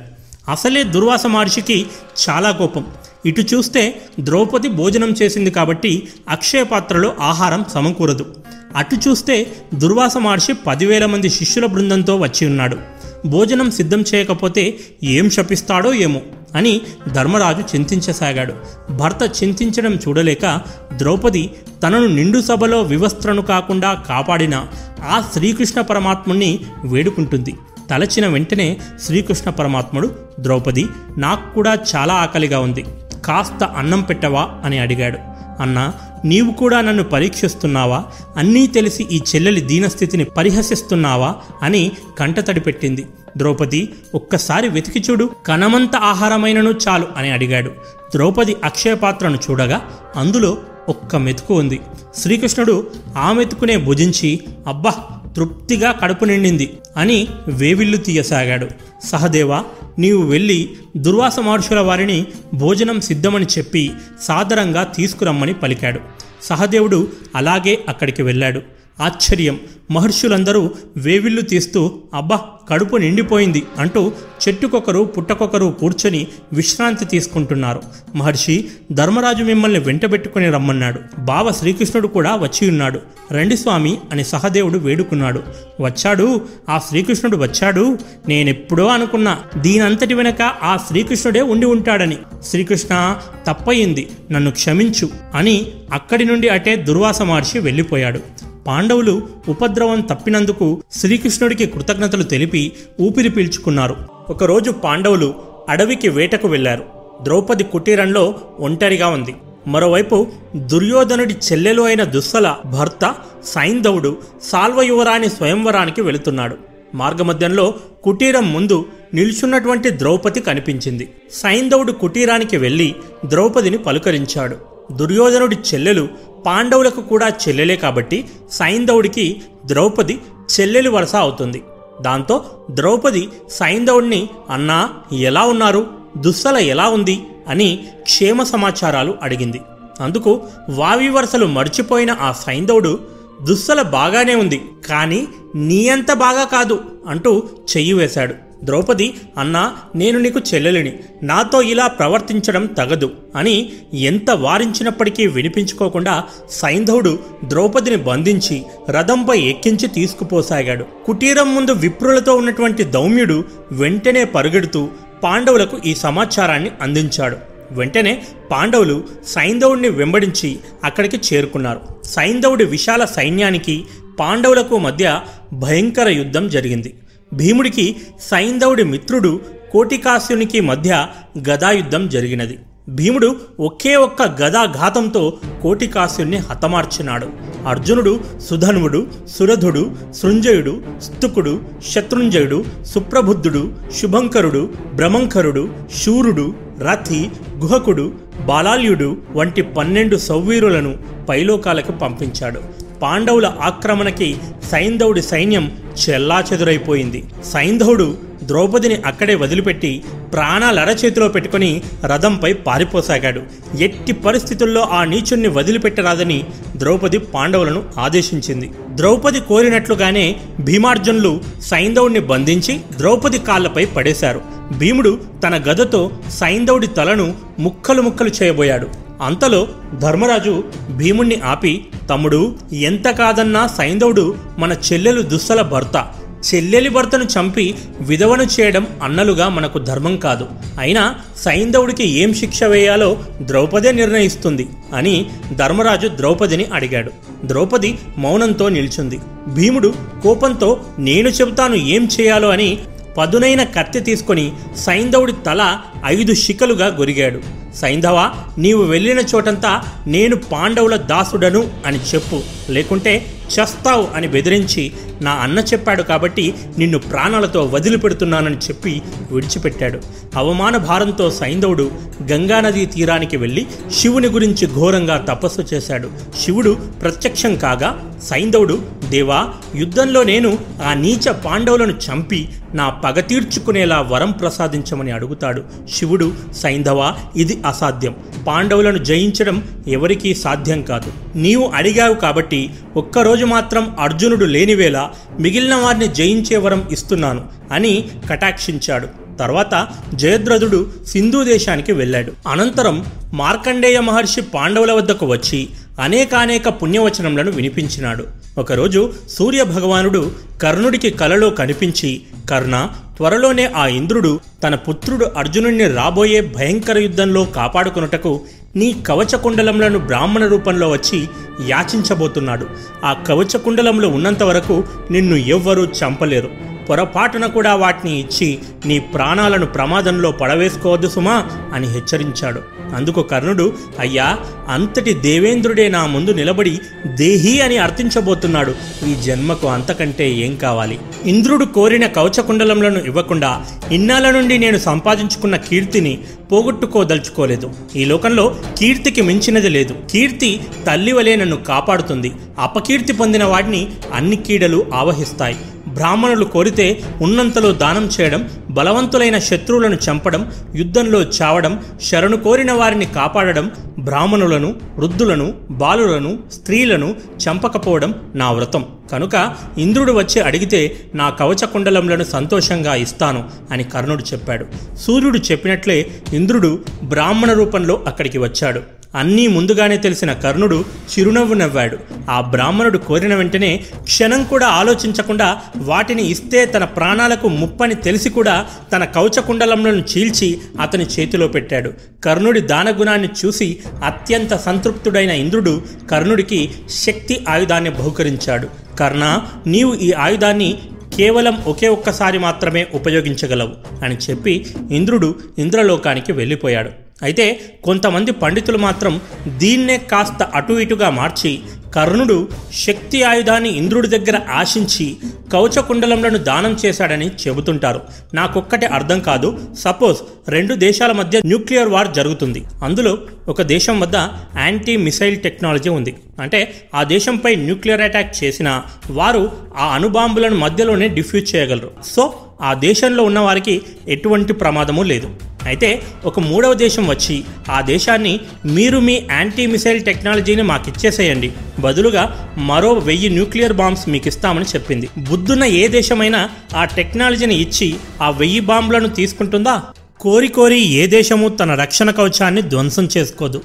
అసలే దుర్వాస మహర్షికి చాలా కోపం. ఇటు చూస్తే ద్రౌపది భోజనం చేసింది కాబట్టి అక్షయ పాత్రలో ఆహారం సమకూరదు. అటు చూస్తే దుర్వాస మహర్షి పదివేల మంది శిష్యుల బృందంతో వచ్చి ఉన్నాడు. భోజనం సిద్ధం చేయకపోతే ఏం శపిస్తాడో ఏమో అని ధర్మరాజు చింతించసాగాడు. భర్త చింతించడం చూడలేక ద్రౌపది తనను నిండు సభలో వివస్త్రను కాకుండా కాపాడిన ఆ శ్రీకృష్ణ పరమాత్ముణ్ణి వేడుకుంటుంది. తలచిన వెంటనే శ్రీకృష్ణ పరమాత్ముడు ద్రౌపది నాకు కూడా చాలా ఆకలిగా ఉంది. కాస్త అన్నం పెట్టవా? అని అడిగాడు. అన్నా నీవు కూడా నన్ను పరీక్షిస్తున్నావా? అన్నీ తెలిసి ఈ చెల్లెలి దీనస్థితిని పరిహసిస్తున్నావా? అని కంటతడి పెట్టింది ద్రౌపది ఒక్కసారి వెతికి చూడు కనమంత ఆహారమైనను చాలు అని అడిగాడు. ద్రౌపది అక్షయపాత్రను చూడగా అందులో ఒక్క మెతుకు ఉంది. శ్రీకృష్ణుడు ఆ మెతుకునే భుజించి అబ్బా తృప్తిగా కడుపు నిండింది అని వేవిల్లు తీయసాగాడు. సహదేవా నీవు వెళ్ళి దుర్వాస మహర్షుల వారిని భోజనం సిద్ధమని చెప్పి సాదరంగా తీసుకురమ్మని పలికాడు. సహదేవుడు అలాగే అక్కడికి వెళ్ళాడు. ఆశ్చర్యం. మహర్షులందరూ వేవిల్లు తీస్తూ అబ్బా కడుపు నిండిపోయింది అంటూ చెట్టుకొకరు పుట్టకొకరు కూర్చొని విశ్రాంతి తీసుకుంటున్నారు. మహర్షి ధర్మరాజు మిమ్మల్ని వెంటబెట్టుకుని రమ్మన్నాడు. బావ శ్రీకృష్ణుడు కూడా వచ్చి ఉన్నాడు. రండి స్వామి అని సహదేవుడు వేడుకున్నాడు. వచ్చాడు ఆ శ్రీకృష్ణుడు వచ్చాడు. నేనెప్పుడో అనుకున్నా దీనంతటి వెనక ఆ శ్రీకృష్ణుడే ఉండి ఉంటాడని. శ్రీకృష్ణ తప్పయింది నన్ను క్షమించు అని అక్కడి నుండి అటే దుర్వాస మహర్షి వెళ్ళిపోయాడు. పాండవులు ఉపద్రవం తప్పినందుకు శ్రీకృష్ణుడికి కృతజ్ఞతలు తెలిపి ఊపిరి పీల్చుకున్నారు. ఒకరోజు పాండవులు అడవికి వేటకు వెళ్ళారు ద్రౌపది కుటీరంలో ఒంటరిగా ఉంది. మరోవైపు దుర్యోధనుడి చెల్లెలు అయిన దుస్సల భర్త సైంధవుడు సాల్వయువరాణి స్వయంవరానికి వెళుతున్నాడు. మార్గమధ్యంలో కుటీరం ముందు నిల్చున్నటువంటి ద్రౌపది కనిపించింది. సైంధవుడు కుటీరానికి వెళ్ళి ద్రౌపదిని పలుకరించాడు. దుర్యోధనుడి చెల్లెలు పాండవులకు కూడా చెల్లెలే కాబట్టి సైంధవుడికి ద్రౌపది చెల్లెలు వలస అవుతుంది. దాంతో ద్రౌపది సైంధవుడిని అన్నా ఎలా ఉన్నారు? దుస్సల ఎలా ఉంది? అని క్షేమ సమాచారాలు అడిగింది. అందుకు వావి వరసలు మర్చిపోయిన ఆ సైంధవుడు దుస్సల బాగానే ఉంది కానీ నీ అంత బాగా కాదు అంటూ చెయ్యి వేశాడు. ద్రౌపది అన్నా నేను నీకు చెల్లెలిని. నాతో ఇలా ప్రవర్తించడం తగదు అని ఎంత వారించినప్పటికీ వినిపించుకోకుండా సైంధవుడు ద్రౌపదిని బంధించి రథంపై ఎక్కించి తీసుకుపోసాగాడు. కుటీరం ముందు విప్రులతో ఉన్నటువంటి దౌమ్యుడు వెంటనే పరుగెడుతూ పాండవులకు ఈ సమాచారాన్ని అందించాడు. వెంటనే పాండవులు సైంధవుడిని వెంబడించి అక్కడికి చేరుకున్నారు. సైంధవుడి విశాల సైన్యానికి పాండవులకు మధ్య భయంకర యుద్ధం జరిగింది. భీముడికి సైంధవుడి మిత్రుడు కోటికాశ్యునికి మధ్య గదాయుద్ధం జరిగినది. భీముడు ఒకే ఒక్క గదాఘాతంతో కోటికాశ్యుణ్ణి హతమార్చినాడు. అర్జునుడు సుధనువుడు సురధుడు సృంజయుడు స్తుకుడు శత్రుంజయుడు సుప్రబుద్ధుడు శుభంకరుడు భ్రమంకరుడు శూరుడు రథి గుహకుడు బాలాల్యుడు వంటి పన్నెండు సౌవీరులను పైలోకాలకు పంపించాడు. పాండవుల ఆక్రమణకి సైంధవుడి సైన్యం చెల్లాచెదురైపోయింది. సైంధవుడు ద్రౌపదిని అక్కడే వదిలిపెట్టి ప్రాణాలర చేతిలో పెట్టుకుని రథంపై పారిపోసాగాడు. ఎట్టి పరిస్థితుల్లో ఆ నీచుణ్ణి వదిలిపెట్టరాదని ద్రౌపది పాండవులను ఆదేశించింది. ద్రౌపది కోరినట్లుగానే భీమార్జునులు సైంధవుడిని బంధించి ద్రౌపది కాళ్ళపై పడేశారు. భీముడు తన గదతో సైంధవుడి తలను ముక్కలు ముక్కలు చేయబోయాడు. అంతలో ధర్మరాజు భీముణ్ణి ఆపి తమ్ముడు ఎంత కాదన్నా సైంధవుడు మన చెల్లెలు దుస్సల భర్త. చెల్లెలి భర్తను చంపి విధవను చేయడం అన్నలుగా మనకు ధర్మం కాదు. అయినా సైంధవుడికి ఏం శిక్ష వేయాలో ద్రౌపదే నిర్ణయిస్తుంది అని ధర్మరాజు ద్రౌపదిని అడిగాడు. ద్రౌపది మౌనంతో నిల్చుంది. భీముడు కోపంతో నేను చెబుతాను ఏం చేయాలో అని పదునైన కత్తి తీసుకొని సైంధవుడి తల ఐదు శిఖలుగా గొరిగాడు. సైంధవ నీవు వెళ్ళిన చోటంతా నేను పాండవుల దాసుడను అని చెప్పు. లేకుంటే చస్తావు అని బెదిరించి నా అన్న చెప్పాడు కాబట్టి నిన్ను ప్రాణాలతో వదిలిపెడుతున్నానని చెప్పి విడిచిపెట్టాడు. అవమాన భారంతో సైంధవుడు గంగానదీ తీరానికి వెళ్ళి శివుని గురించి ఘోరంగా తపస్సు చేశాడు. శివుడు ప్రత్యక్షం కాగా సైంధవుడు దేవా యుద్ధంలో నేను ఆ నీచ పాండవులను చంపి నా పగ తీర్చుకునేలా వరం ప్రసాదించమని అడుగుతాడు. శివుడు సైంధవ ఇది అసాధ్యం. పాండవులను జయించడం ఎవరికీ సాధ్యం కాదు. నీవు అడిగావు కాబట్టి ఒక్కరోజు మాత్రం అర్జునుడు లేనివేళ మిగిలిన వారిని జయించే వరం ఇస్తున్నాను అని కటాక్షించాడు. తర్వాత జయద్రథుడు సింధు దేశానికి వెళ్ళాడు. అనంతరం మార్కండేయ మహర్షి పాండవుల వద్దకు వచ్చి అనేకానేక పుణ్యవచనములను వినిపించినాడు. ఒకరోజు సూర్య భగవానుడు కర్ణుడికి కలలో కనిపించి కర్ణ త్వరలోనే ఆ ఇంద్రుడు తన పుత్రుడు అర్జునుడిని రాబోయే భయంకర యుద్ధంలో కాపాడుకొనుటకు నీ కవచకుండలములను బ్రాహ్మణ రూపంలో వచ్చి యాచించబోతున్నాడు. ఆ కవచ కుండలంలో ఉన్నంత వరకు నిన్ను ఎవ్వరూ చంపలేరు. పొరపాటున కూడా వాటిని ఇచ్చి నీ ప్రాణాలను ప్రమాదంలో పడవేసుకోవద్దు సుమా అని హెచ్చరించాడు. అందుకు కర్ణుడు అయ్యా అంతటి దేవేంద్రుడే నా ముందు నిలబడి దేహి అని అర్థించబోతున్నాడు. ఈ జన్మకు అంతకంటే ఏం కావాలి? ఇంద్రుడు కోరిన కవచకుండలములను ఇవ్వకుండా ఇన్నాళ్ళ నుండి నేను సంపాదించుకున్న కీర్తిని పోగొట్టుకోదలుచుకోలేదు. ఈ లోకంలో కీర్తికి మించినది లేదు. కీర్తి తల్లి వలె నన్ను కాపాడుతుంది. అపకీర్తి పొందిన వాడిని అన్ని కీడలు ఆవహిస్తాయి. బ్రాహ్మణులు కోరితే ఉన్నంతలో దానం చేయడం బలవంతులైన శత్రువులను చంపడం యుద్ధంలో చావడం శరణు కోరిన వారిని కాపాడడం బ్రాహ్మణులను వృద్ధులను బాలులను స్త్రీలను చంపకపోవడం నా వ్రతం. కనుక ఇంద్రుడు వచ్చి అడిగితే నా కవచ కుండలములను సంతోషంగా ఇస్తాను అని కర్ణుడు చెప్పాడు. సూర్యుడు చెప్పినట్లే ఇంద్రుడు బ్రాహ్మణ రూపంలో అక్కడికి వచ్చాడు. అన్నీ ముందుగానే తెలిసిన కర్ణుడు చిరునవ్వు నవ్వాడు. ఆ బ్రాహ్మణుడు కోరిన వెంటనే క్షణం కూడా ఆలోచించకుండా వాటిని ఇస్తే తన ప్రాణాలకు ముప్పని తెలిసి కూడా తన కౌచకుండలంలను చీల్చి అతని చేతిలో పెట్టాడు. కర్ణుడి దానగుణాన్ని చూసి అత్యంత సంతృప్తుడైన ఇంద్రుడు కర్ణుడికి శక్తి ఆయుధాన్ని బహుకరించాడు. కర్ణ నీవు ఈ ఆయుధాన్ని కేవలం ఒకే ఒక్కసారి మాత్రమే ఉపయోగించగలవు అని చెప్పి ఇంద్రుడు ఇంద్రలోకానికి వెళ్ళిపోయాడు. అయితే కొంతమంది పండితులు మాత్రం దీన్నే కాస్త అటు ఇటుగా మార్చి కర్ణుడు శక్తి ఆయుధాన్ని ఇంద్రుడి దగ్గర ఆశించి కవచకుండలంలను దానం చేశాడని చెబుతుంటారు. నాకొక్కటే అర్థం కాదు. సపోజ్ రెండు దేశాల మధ్య న్యూక్లియర్ వార్ జరుగుతుంది. అందులో ఒక దేశం వద్ద యాంటీ మిసైల్ టెక్నాలజీ ఉంది. అంటే ఆ దేశంపై న్యూక్లియర్ అటాక్ చేసిన వారు ఆ అణుబాంబులను మధ్యలోనే డిఫ్యూజ్ చేయగలరు. సో ఆ దేశంలో ఉన్నవారికి ఎటువంటి ప్రమాదము లేదు. అయితే ఒక మూడవ దేశం వచ్చి ఆ దేశాన్ని మీరు మీ యాంటీ మిసైల్ టెక్నాలజీని మాకు ఇచ్చేసేయండి బదులుగా మరో వెయ్యి న్యూక్లియర్ బాంబ్స్ మీకు ఇస్తామని చెప్పింది. బుద్ధున్న ఏ దేశమైనా ఆ టెక్నాలజీని ఇచ్చి ఆ వెయ్యి బాంబులను తీసుకుంటుందా? కోరి కోరి ఏ దేశము తన రక్షణ కవచాన్ని ధ్వంసం చేసుకోదు.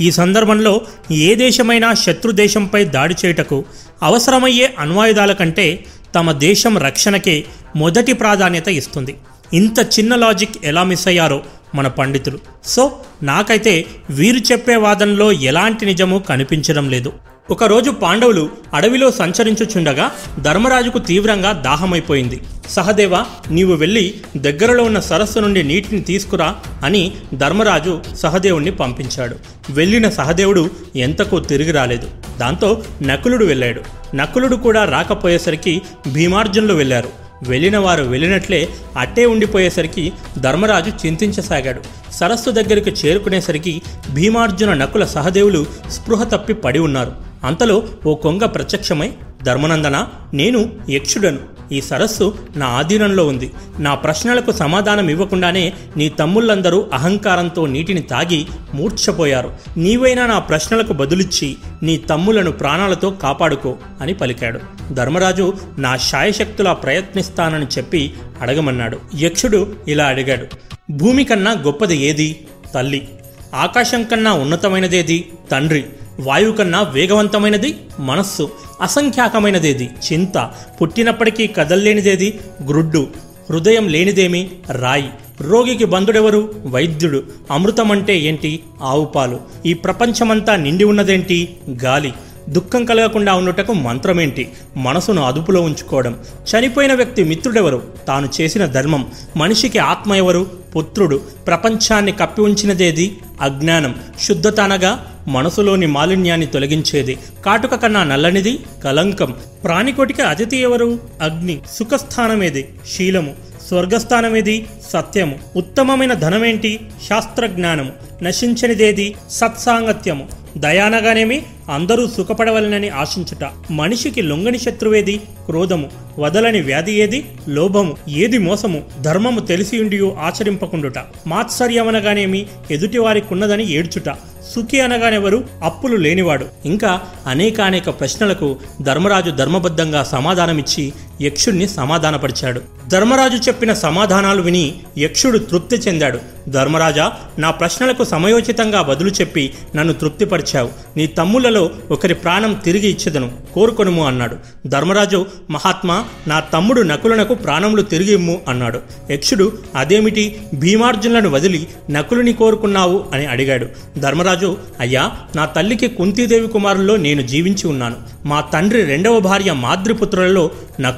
ఈ సందర్భంలో ఏ దేశమైనా శత్రు దేశంపై దాడి చేయుటకు అవసరమయ్యే అణ్వాయుధాల కంటే తమ దేశం రక్షణకే మొదటి ప్రాధాన్యత ఇస్తుంది. ఇంత చిన్న లాజిక్ ఎలా మిస్ అయ్యారో మన పండితులు. సో నాకైతే వీరు చెప్పే వాదనలో ఎలాంటి నిజము కనిపించడం లేదు. ఒకరోజు పాండవులు అడవిలో సంచరించుచుండగా ధర్మరాజుకు తీవ్రంగా దాహమైపోయింది. సహదేవ నీవు వెళ్ళి దగ్గరలో ఉన్న సరస్సు నుండి నీటిని తీసుకురా అని ధర్మరాజు సహదేవుణ్ణి పంపించాడు. వెళ్ళిన సహదేవుడు ఎంతకు తిరిగి రాలేదు. దాంతో నకులుడు వెళ్ళాడు. నకులుడు కూడా రాకపోయేసరికి భీమార్జునులు వెళ్ళారు. వెళ్ళిన వారు వెళ్ళినట్లే అట్టే ఉండిపోయేసరికి ధర్మరాజు చింతించసాగాడు. సరస్సు దగ్గరికి చేరుకునేసరికి భీమార్జున నకుల సహదేవులు స్పృహ తప్పి పడి ఉన్నారు. అంతలో ఓ కొంగ ప్రత్యక్షమై ధర్మనందన నేను యక్షుడను. ఈ సరస్సు నా ఆధీనంలో ఉంది. నా ప్రశ్నలకు సమాధానం ఇవ్వకుండానే నీ తమ్ముళ్ళందరూ అహంకారంతో నీటిని తాగి మూర్ఛపోయారు. నీవైనా నా ప్రశ్నలకు బదులిచ్చి నీ తమ్ములను ప్రాణాలతో కాపాడుకో అని పలికాడు. ధర్మరాజు నా శాయశక్తులా ప్రయత్నిస్తానని చెప్పి అడగమన్నాడు. యక్షుడు ఇలా అడిగాడు భూమి కన్నా గొప్పది ఏది? తల్లి. ఆకాశం కన్నా ఉన్నతమైనదేది? తండ్రి. వాయువు కన్నా వేగవంతమైనది మనస్సు అసంఖ్యాకమైనదేది. చింత పుట్టినప్పటికీ కదల్లేనిదేది గ్రుడ్డు హృదయం లేనిదేమి రాయి రోగికి బంధుడెవరు? వైద్యుడు. అమృతమంటే ఏంటి? ఆవుపాలు. ఈ ప్రపంచమంతా నిండి ఉన్నదేంటి? గాలి. దుఃఖం కలగకుండా ఉండుటకు మంత్రమేంటి? మనసును అదుపులో ఉంచుకోవడం. చనిపోయిన వ్యక్తి మిత్రుడెవరు? తాను చేసిన ధర్మం. మనిషికి ఆత్మ ఎవరు? పుత్రుడు. ప్రపంచాన్ని కప్పి ఉంచినదేది? అజ్ఞానం. శుద్ధత అనగా మనసులోని మాలిన్యాన్ని తొలగించేది. కాటుక కన్నా నల్లనిది కలంకం ప్రాణికోటికి అతిథి ఎవరు? అగ్ని. సుఖస్థానమేది? శీలము. స్వర్గస్థానమేది? సత్యము. ఉత్తమమైన ధనమేంటి? శాస్త్రజ్ఞానము. నశించనిదేది? సత్సాంగత్యము. దయానగానేమి? అందరూ సుఖపడవలనని ఆశించుట. మనిషికి లొంగని శత్రువేది? క్రోధము. వదలని వ్యాధి ఏది? లోభము. ఏది మోసము? ధర్మము తెలిసి ఉండియో ఆచరింపకుండుట. మాత్సర్యమనగానేమి? ఎదుటివారికున్నదని ఏడ్చుట. సుఖి అనగానెవరు? అప్పులు లేనివాడు. ఇంకా అనేకానేక ప్రశ్నలకు ధర్మరాజు ధర్మబద్ధంగా సమాధానమిచ్చి యక్షుణ్ణి సమాధానపరిచాడు. ధర్మరాజు చెప్పిన సమాధానాలు విని యక్షుడు తృప్తి చెందాడు. ధర్మరాజా నా ప్రశ్నలకు సమయోచితంగా బదులు చెప్పి నన్ను తృప్తిపరిచావు. నీ తమ్ములలో ఒకరి ప్రాణం తిరిగి ఇచ్చేదను కోరుకొనుము అన్నాడు. ధర్మరాజు మహాత్మా నా తమ్ముడు నకులనకు ప్రాణములు తిరిగి ఇమ్ము అన్నాడు. యక్షుడు అదేమిటి? భీమార్జునులను వదిలి నకులుని కోరుకున్నావు అని అడిగాడు. ధర్మరాజు అయ్యా నా తల్లికి కుంతీదేవి కుమారుల్లో నేను జీవించి ఉన్నాను. మా తండ్రి రెండవ భార్య మాద్రిపుత్రులలో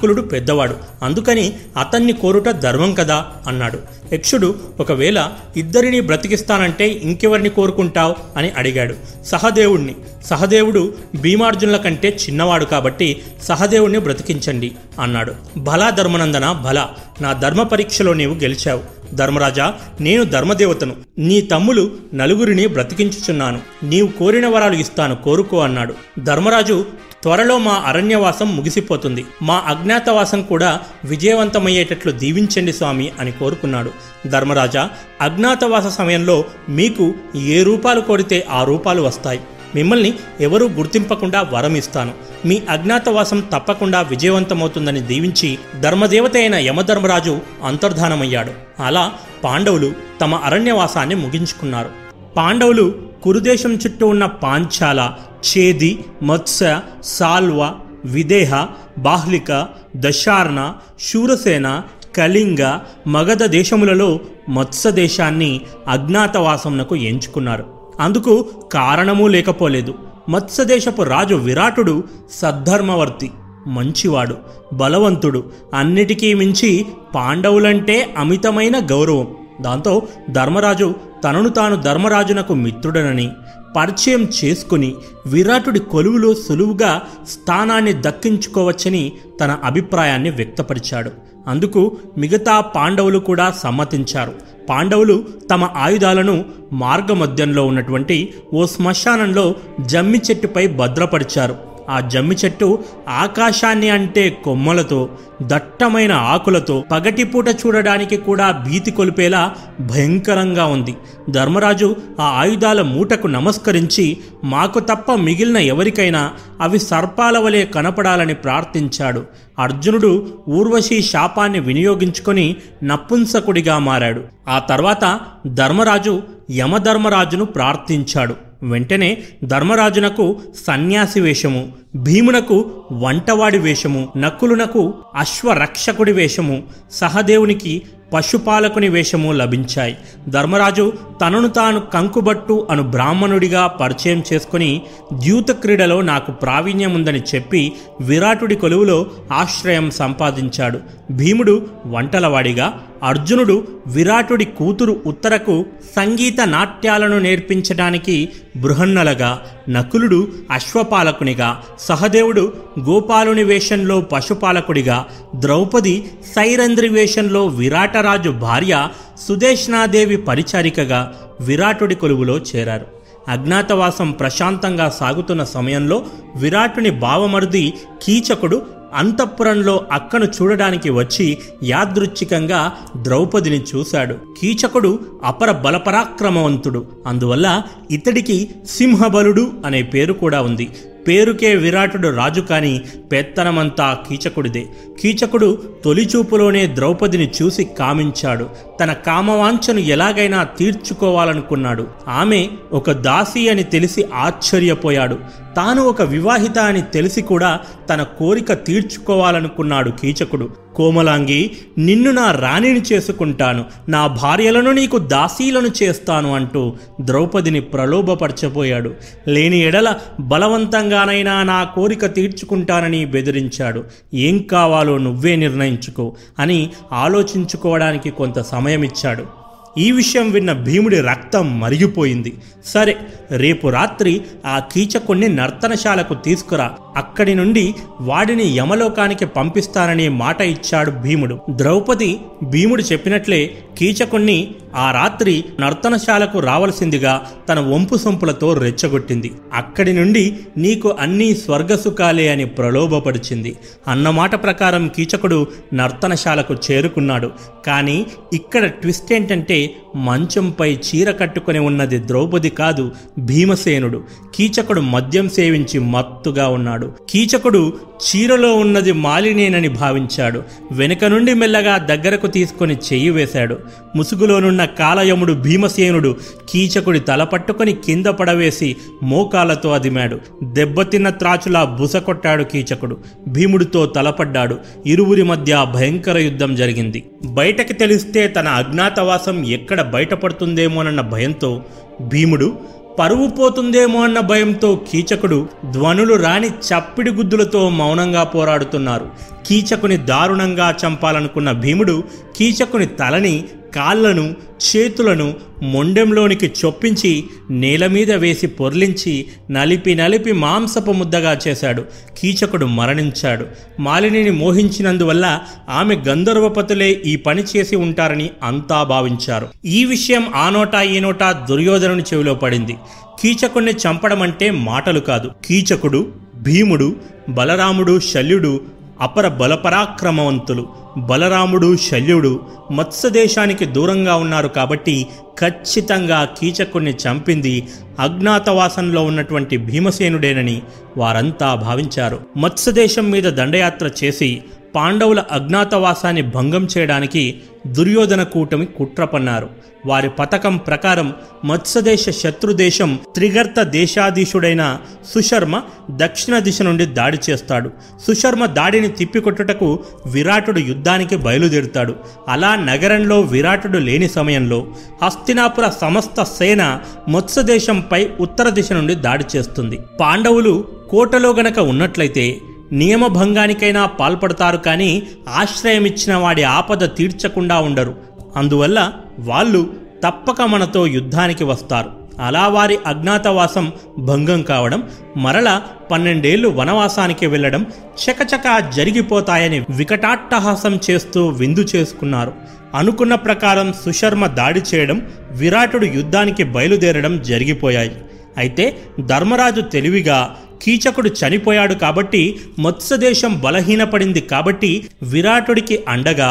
నకులుడు పెద్దవాడు. అందుకని అతన్ని కోరుట ధర్మం కదా అన్నాడు. యక్షుడు ఒకవేళ ఇద్దరిని బ్రతికిస్తానంటే ఇంకెవరిని కోరుకుంటావు అని అడిగాడు. సహదేవుణ్ణి. సహదేవుడు భీమార్జునుల కంటే చిన్నవాడు కాబట్టి సహదేవుణ్ణి బ్రతికించండి అన్నాడు. భలా ధర్మనందన భల నా ధర్మ పరీక్షలో నీవు గెలిచావు. ధర్మరాజా నేను ధర్మదేవతను. నీ తమ్ములు నలుగురిని బ్రతికించుచున్నాను. నీవు కోరిన వరాలు ఇస్తాను. కోరుకో అన్నాడు. ధర్మరాజు త్వరలో మా అరణ్యవాసం ముగిసిపోతుంది. మా అజ్ఞాతవాసం కూడా విజయవంతమయ్యేటట్లు దీవించండి స్వామి అని కోరుకున్నాడు. ధర్మరాజా అజ్ఞాతవాస సమయంలో మీకు ఏ రూపాలు కోరితే ఆ రూపాలు వస్తాయి. మిమ్మల్ని ఎవరూ గుర్తింపకుండా వరం ఇస్తాను. మీ అజ్ఞాతవాసం తప్పకుండా విజయవంతమవుతుందని దీవించి ధర్మదేవత అయిన యమధర్మరాజు అంతర్ధానమయ్యాడు. అలా పాండవులు తమ అరణ్యవాసాన్ని ముగించుకున్నారు. పాండవులు కురుదేశం చుట్టూ ఉన్న పాంచాల చేది మత్స్య సాల్వ విదేహ బాహ్లిక దశార్ణ శూరసేన కళింగ మగధ దేశములలో మత్స్య దేశాన్ని అజ్ఞాతవాసమునకు ఎంచుకున్నారు. అందుకు కారణమూ లేకపోలేదు. మత్స్యదేశపు రాజు విరాటుడు సద్ధర్మవర్తి మంచివాడు బలవంతుడు అన్నిటికీ మించి పాండవులంటే అమితమైన గౌరవం. దాంతో ధర్మరాజు తనను తాను ధర్మరాజునకు మిత్రుడనని పరిచయం చేసుకుని విరాటుడి కొలువులో సులువుగా స్థానాన్ని దక్కించుకోవచ్చని తన అభిప్రాయాన్ని వ్యక్తపరిచాడు. అందుకు మిగతా పాండవులు కూడా సమ్మతించారు. పాండవులు తమ ఆయుధాలను మార్గమధ్యంలో ఉన్నటువంటి ఓ శ్మశానంలో జమ్మి చెట్టుపై భద్రపరిచారు. ఆ జమ్మి చెట్టు ఆకాశాన్ని అంటే కొమ్మలతో దట్టమైన ఆకులతో పగటిపూట చూడడానికి కూడా భీతి కొలిపేలా భయంకరంగా ఉంది. ధర్మరాజు ఆ ఆయుధాల మూటకు నమస్కరించి మాకు తప్ప మిగిలిన ఎవరికైనా అవి సర్పాల వలె కనపడాలని ప్రార్థించాడు. అర్జునుడు ఊర్వశి శాపాన్ని వినియోగించుకొని నపుంసకుడిగా మారాడు. ఆ తర్వాత ధర్మరాజు యమధర్మరాజును ప్రార్థించాడు. వెంటనే ధర్మరాజునకు సన్యాసి వేషము భీమునకు వంటవాడి వేషము నకులునకు అశ్వరక్షకుడి వేషము సహదేవునికి పశుపాలకుని వేషము లభించాయి. ధర్మరాజు తనను తాను కంకుబట్టు అను బ్రాహ్మణుడిగా పరిచయం చేసుకుని ద్యూత క్రీడలో నాకు ప్రావీణ్యం ఉందని చెప్పి విరాటుడి కొలువులో ఆశ్రయం సంపాదించాడు. భీముడు వంటలవాడిగా అర్జునుడు విరాటుడి కూతురు ఉత్తరకు సంగీత నాట్యాలను నేర్పించడానికి బృహన్నలగా నకులుడు అశ్వపాలకునిగా సహదేవుడు గోపాలుని వేషంలో పశుపాలకుడిగా ద్రౌపది సైరంధ్రి వేషంలో విరాటరాజు భార్య సుదేష్ణాదేవి పరిచారికగా విరాటుడి కొలువులో చేరారు. అజ్ఞాతవాసం ప్రశాంతంగా సాగుతున్న సమయంలో విరాటుని బావమరుది కీచకుడు అంతఃపురంలో అక్కను చూడడానికి వచ్చి యాదృచ్ఛికంగా ద్రౌపదిని చూశాడు. కీచకుడు అపర బలపరాక్రమవంతుడు. అందువల్ల ఇతడికి సింహబలుడు అనే పేరు కూడా ఉంది. పేరుకే విరాటుడు రాజు కాని పెత్తనమంతా కీచకుడిదే. కీచకుడు తొలిచూపులోనే ద్రౌపదిని చూసి కామించాడు. తన కామవాంఛను ఎలాగైనా తీర్చుకోవాలనుకున్నాడు. ఆమె ఒక దాసి అని తెలిసి ఆశ్చర్యపోయాడు. తాను ఒక వివాహిత అని తెలిసి కూడా తన కోరిక తీర్చుకోవాలనుకున్నాడు కీచకుడు. కోమలాంగి నిన్ను నా రాణిని చేసుకుంటాను. నా భార్యలను నీకు దాసీలను చేస్తాను అంటూ ద్రౌపదిని ప్రలోభపరచబోయాడు. లేని ఎడల బలవంతంగానైనా నా కోరిక తీర్చుకుంటానని బెదిరించాడు. ఏం కావాలో నువ్వే నిర్ణయించుకో అని ఆలోచించుకోవడానికి కొంత సమయం ఇచ్చాడు ఈ విషయం విన్న భీముడి రక్తం మరిగిపోయింది. సరే రేపు రాత్రి ఆ కీచకుణ్ణి నర్తనశాలకు తీసుకురా. అక్కడి నుండి వాడిని యమలోకానికి పంపిస్తాననే మాట ఇచ్చాడు భీముడు. ద్రౌపది భీముడు చెప్పినట్లే కీచకుణ్ణి ఆ రాత్రి నర్తనశాలకు రావలసిందిగా తన వంపు సొంపులతో రెచ్చగొట్టింది. అక్కడి నుండి నీకు అన్నీ స్వర్గసుఖాలే అని ప్రలోభపరిచింది. అన్నమాట ప్రకారం కీచకుడు నర్తనశాలకు చేరుకున్నాడు. కానీ ఇక్కడ ట్విస్ట్ ఏంటంటే మంచంపై చీర కట్టుకుని ఉన్నది ద్రౌపది కాదు భీమసేనుడు. కీచకుడు మద్యం సేవించి మత్తుగా ఉన్నాడు. కీచకుడు చీరలో ఉన్నది మాలినేనని భావించాడు. వెనుక నుండి మెల్లగా దగ్గరకు తీసుకొని చెయ్యి వేశాడు. ముసుగులో నుండి అన్న కాలయముడు భీమసేనుడు కీచకుడి తల పట్టుకొని కింద పడవేసి మోకాలతో అదిమాడు. దెబ్బతిన్న త్రాచులా బుసకొట్టాడు కీచకుడు. భీముడితో తలపడ్డాడు. ఇరువురి మధ్య భయంకర యుద్ధం జరిగింది. బయటకి తెలిస్తే తన అజ్ఞాతవాసం ఎక్కడ బయటపడుతుందేమోనన్న భయంతో భీముడు పరువు పోతుందేమో అన్న భయంతో కీచకుడు ధ్వనులు రాని చప్పిడి గుద్దులతో మౌనంగా పోరాడుతున్నారు. కీచకుని దారుణంగా చంపాలనుకున్న భీముడు కీచకుని తలని కాళ్ళను చేతులను మొండెంలోనికి చొప్పించి నేల మీద వేసి పొర్లించి నలిపి నలిపి మాంసపు ముద్దగా చేశాడు. కీచకుడు మరణించాడు. మాలినిని మోహించినందువల్ల ఆమె గంధర్వపతులే ఈ పని చేసి ఉంటారని అంతా భావించారు. ఈ విషయం ఆ నోటా ఈ నోటా దుర్యోధనుని చెవిలో పడింది. కీచకుణ్ణి చంపడం అంటే మాటలు కాదు. కీచకుడు భీముడు బలరాముడు శల్యుడు అపర బలపరాక్రమవంతులు బలరాముడు శల్యుడు మత్స్యదేశానికి దూరంగా ఉన్నారు కాబట్టి ఖచ్చితంగా కీచకుణ్ణి చంపింది అజ్ఞాతవాసంలో ఉన్నటువంటి భీమసేనుడేనని వారంతా భావించారు. మత్స్యదేశం మీద దండయాత్ర చేసి పాండవుల అజ్ఞాతవాసాన్ని భంగం చేయడానికి దుర్యోధన కూటమి కుట్ర పన్నారు. వారి పథకం ప్రకారం మత్స్యదేశ శత్రుదేశం త్రిగర్త దేశాధీశుడైన సుశర్మ దక్షిణ దిశ నుండి దాడి చేస్తాడు. సుశర్మ దాడిని తిప్పికొట్టుటకు విరాటుడు యుద్ధానికి బయలుదేరుతాడు. అలా నగరంలో విరాటుడు లేని సమయంలో హస్తినాపుర సమస్త సేన మత్స్యదేశంపై ఉత్తర దిశ నుండి దాడి చేస్తుంది. పాండవులు కోటలో గనక ఉన్నట్లయితే నియమభంగానికైనా పాల్పడతారు కానీ ఆశ్రయమిచ్చిన వాడి ఆపద తీర్చకుండా ఉండరు. అందువల్ల వాళ్ళు తప్పక మనతో యుద్ధానికి వస్తారు. అలా వారి అజ్ఞాతవాసం భంగం కావడం మరల పన్నెండేళ్ళు వనవాసానికి వెళ్ళడం చకచకా జరిగిపోతాయని వికటాట్టహాసం చేస్తూ విందు చేసుకున్నారు. అనుకున్న ప్రకారం సుశర్మ దాడి చేయడం విరాటుడు యుద్ధానికి బయలుదేరడం జరిగిపోయాయి. అయితే ధర్మరాజు తెలివిగా కీచకుడు చనిపోయాడు కాబట్టి మత్స్యదేశం బలహీనపడింది కాబట్టి విరాటుడికి అండగా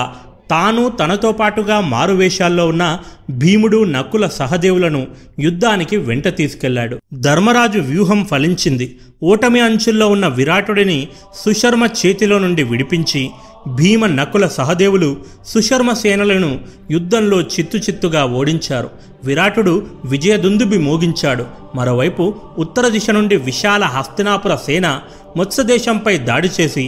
తాను తనతో పాటుగా మారువేషాల్లో ఉన్న భీముడు నకుల సహదేవులను యుద్ధానికి వెంట తీసుకెళ్ళాడు. ధర్మరాజు వ్యూహం ఫలించింది. ఓటమి అంచుల్లో ఉన్న విరాటుడిని సుశర్మ చేతిలో నుండి విడిపించి భీమ నకుల సహదేవులు సుశర్మ సేనలను యుద్ధంలో చిత్తు చిత్తుగా ఓడించారు. విరాటుడు విజయదుందుబి మోగించాడు. మరోవైపు ఉత్తర దిశ నుండి విశాల హస్తినాపుర సేన మత్స్యదేశంపై దాడి చేసి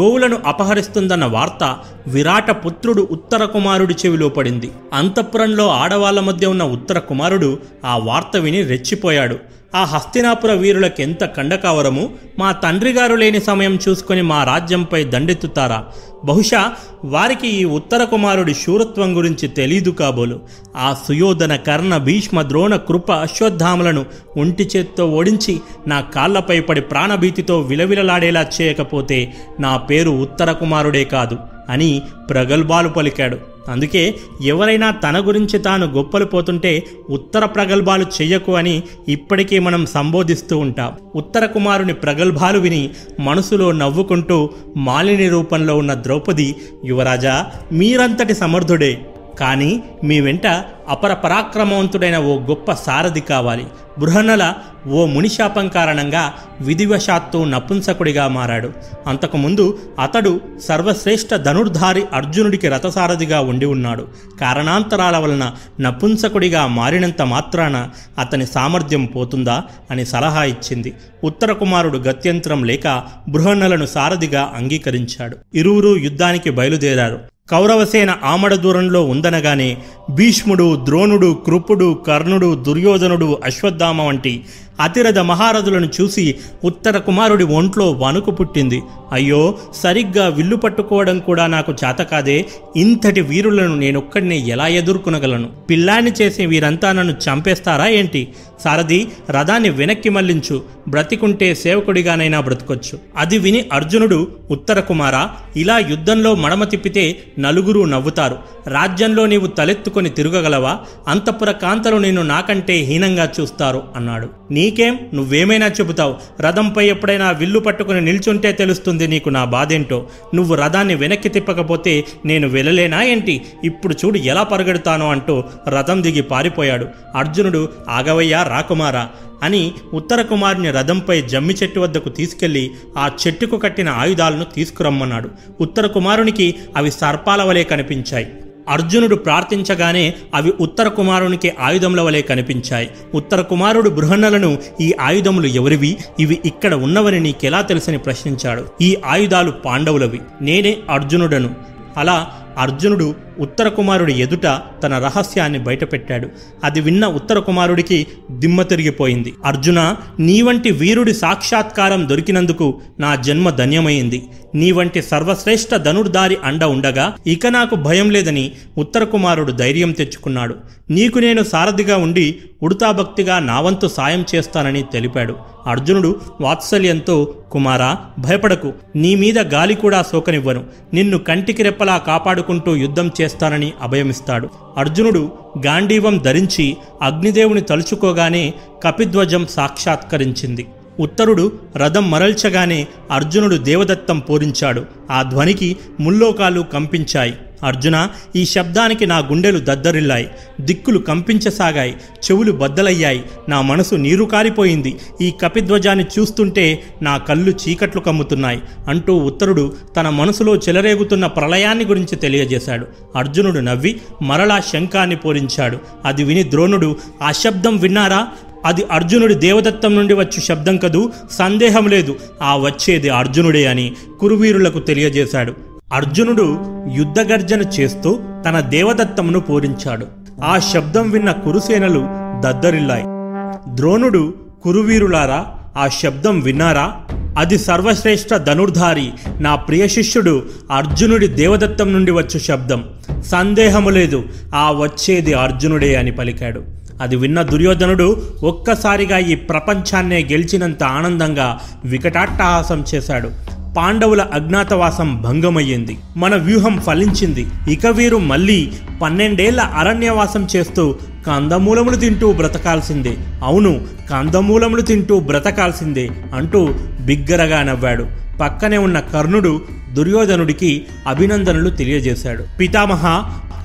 గోవులను అపహరిస్తుందన్న వార్త విరాట పుత్రుడు ఉత్తర కుమారుడి చెవిలో పడింది. అంతఃపురంలో ఆడవాళ్ళ మధ్య ఉన్న ఉత్తర కుమారుడు ఆ వార్త విని రెచ్చిపోయాడు. ఆ హస్తినాపుర వీరులకెంత కండకావరము? మా తండ్రి గారు లేని సమయం చూసుకొని మా రాజ్యంపై దండెత్తుతారా? బహుశా వారికి ఈ ఉత్తర కుమారుడి శూరత్వం గురించి తెలీదు కాబోలు. ఆ సుయోధన కర్ణ భీష్మ ద్రోణ కృప అశ్వత్థాములను ఒంటి చేత్తో ఓడించి నా కాళ్ళపై పడి ప్రాణభీతితో విలవిలలాడేలా చేయకపోతే నా పేరు ఉత్తర కుమారుడే కాదు అని ప్రగల్భాలు పలికాడు. అందుకే ఎవరైనా తన గురించి తాను గొప్పలు పోతుంటే ఉత్తర ప్రగల్భాలు చెయ్యకు అని ఇప్పటికీ మనం సంబోధిస్తూ ఉంటాం. ఉత్తర కుమారుని ప్రగల్భాలు విని మనసులో నవ్వుకుంటూ మాలిని రూపంలో ఉన్న ద్రౌపది యువరాజా మీరంతటి సమర్థుడే. కానీ మీ వెంట అపర పరాక్రమవంతుడైన ఓ గొప్ప సారథి కావాలి. బృహన్నల ఓ మునిశాపం కారణంగా విధివశాత్తు నపుంసకుడిగా మారాడు. అంతకుముందు అతడు సర్వశ్రేష్ఠ ధనుర్ధారి అర్జునుడికి రథసారథిగా ఉండి ఉన్నాడు. కారణాంతరాల వలన నపుంసకుడిగా మారినంత మాత్రాన అతని సామర్థ్యం పోతుందా అని సలహా ఇచ్చింది. ఉత్తర కుమారుడు గత్యంతరం లేక బృహన్నలను సారథిగా అంగీకరించాడు. ఇరువురు యుద్ధానికి బయలుదేరారు. కౌరవసేన ఆమడ దూరంలో ఉందనగానే భీష్ముడు ద్రోణుడు కృపుడు కర్ణుడు దుర్యోధనుడు అశ్వత్థామ వంటి అతిరథ మహారథులను చూసి ఉత్తర కుమారుడి ఒంట్లో వణుకు పుట్టింది. అయ్యో సరిగ్గా విల్లు పట్టుకోవడం కూడా నాకు చేతకాదే ఇంతటి వీరులను నేనొక్కడినే ఎలా ఎదుర్కొనగలను? పిల్లాన్ని చేసే వీరంతా నన్ను చంపేస్తారా ఏంటి? సారథి రథాన్ని వెనక్కి మళ్ళించు. బ్రతికుంటే సేవకుడిగానైనా బ్రతకొచ్చు. అది విని అర్జునుడు ఉత్తర కుమార ఇలా యుద్ధంలో మడమ తిప్పితే నలుగురు నవ్వుతారు. రాజ్యంలో నీవు తలెత్తుకొని తిరగగలవా? అంతఃపుర కాంతలు నిన్ను నాకంటే హీనంగా చూస్తారు అన్నాడు. నీ నీకేం? నువ్వేమైనా చెబుతావు. రథంపై ఎప్పుడైనా విల్లు పట్టుకుని నిల్చుంటే తెలుస్తుంది నీకు నా బాధేంటో. నువ్వు రథాన్ని వెనక్కి తిప్పకపోతే నేను వెళ్ళలేనా ఏంటి? ఇప్పుడు చూడు ఎలా పరుగెడతానో అంటూ రథం దిగి పారిపోయాడు. అర్జునుడు ఆగవయ్యా రాకుమారా అని ఉత్తర కుమారుని రథంపై జమ్మి చెట్టు వద్దకు తీసుకెళ్ళి ఆ చెట్టుకు కట్టిన ఆయుధాలను తీసుకురమ్మన్నాడు. ఉత్తర కుమారునికి అవి సర్పాల వలె కనిపించాయి. అర్జునుడు ప్రార్థించగానే అవి ఉత్తర కుమారునికి ఆయుధముల వలె కనిపించాయి. ఉత్తర కుమారుడు బృహన్నలను ఈ ఆయుధములు ఎవరివి? ఇవి ఇక్కడ ఉన్నవని నీకెలా తెలుసని ప్రశ్నించాడు. ఈ ఆయుధాలు పాండవులవి. నేనే అర్జునుడను. అలా అర్జునుడు ఉత్తర కుమారుడి ఎదుట తన రహస్యాన్ని బయటపెట్టాడు. అది విన్న ఉత్తర కుమారుడికి దిమ్మ తిరిగిపోయింది. అర్జున నీ వంటి వీరుడి సాక్షాత్కారం దొరికినందుకు నా జన్మ ధన్యమైంది. నీ వంటి సర్వశ్రేష్ఠ ధనుర్దారి అండ ఉండగా ఇక నాకు భయం లేదని ఉత్తర కుమారుడు ధైర్యం తెచ్చుకున్నాడు. నీకు నేను సారథిగా ఉండి ఉడతాభక్తిగా నావంతు సాయం చేస్తానని తెలిపాడు. అర్జునుడు వాత్సల్యంతో కుమారా భయపడకు. నీ మీద గాలి కూడా సోకనివ్వను. నిన్ను కంటికి రెప్పలా కాపాడుకుంటూ యుద్ధం చేస్తానని అభయమిస్తాడు. అర్జునుడు గాంధీవం ధరించి అగ్నిదేవుని తలుచుకోగానే కపిధ్వజం సాక్షాత్కరించింది. ఉత్తరుడు రథం మరల్చగానే అర్జునుడు దేవదత్తం పూరించాడు. ఆ ధ్వనికి ముల్లోకాలు కంపించాయి. అర్జున ఈ శబ్దానికి నా గుండెలు దద్దరిల్లాయి. దిక్కులు కంపించసాగాయి. చెవులు బద్దలయ్యాయి. నా మనసు నీరు కారిపోయింది. ఈ కపిధ్వజాన్ని చూస్తుంటే నా కళ్ళు చీకట్లు కమ్ముతున్నాయి అంటూ ఉత్తరుడు తన మనసులో చెలరేగుతున్న ప్రళయాన్ని గురించి తెలియజేశాడు. అర్జునుడు నవ్వి మరలా శంఖాన్ని పూరించాడు. అది విని ద్రోణుడు ఆ శబ్దం విన్నారా? అది అర్జునుడి దేవదత్తం నుండి వచ్చు శబ్దం కదూ? సందేహం లేదు. ఆ వచ్చేది అర్జునుడే అని కురువీరులకు తెలియజేశాడు. అర్జునుడు యుద్ధగర్జన చేస్తూ తన దేవదత్తమును పూరించాడు. ఆ శబ్దం విన్న కురుసేనలు దద్దరిల్లాయి. ద్రోణుడు కురువీరులారా ఆ శబ్దం విన్నారా? అది సర్వశ్రేష్ఠ ధనుర్ధారి నా ప్రియ శిష్యుడు అర్జునుడి దేవదత్తం నుండి వచ్చు శబ్దం. సందేహము లేదు. ఆ వచ్చేది అర్జునుడే అని పలికాడు. అది విన్న దుర్యోధనుడు ఒక్కసారిగా ఈ ప్రపంచాన్నే గెలిచినంత ఆనందంగా వికటాట్టహాసం చేశాడు. పాండవుల అజ్ఞాతవాసం భంగమయ్యింది. మన వ్యూహం ఫలించింది. ఇక వీరు మళ్ళీ పన్నెండేళ్ళ అరణ్యవాసం చేస్తూ కందమూలములు తింటూ బ్రతకాల్సిందే. అవును కందమూలములు తింటూ బ్రతకాల్సిందే అంటూ బిగ్గరగా నవ్వాడు. పక్కనే ఉన్న కర్ణుడు దుర్యోధనుడికి అభినందనలు తెలియజేశాడు. పితామహ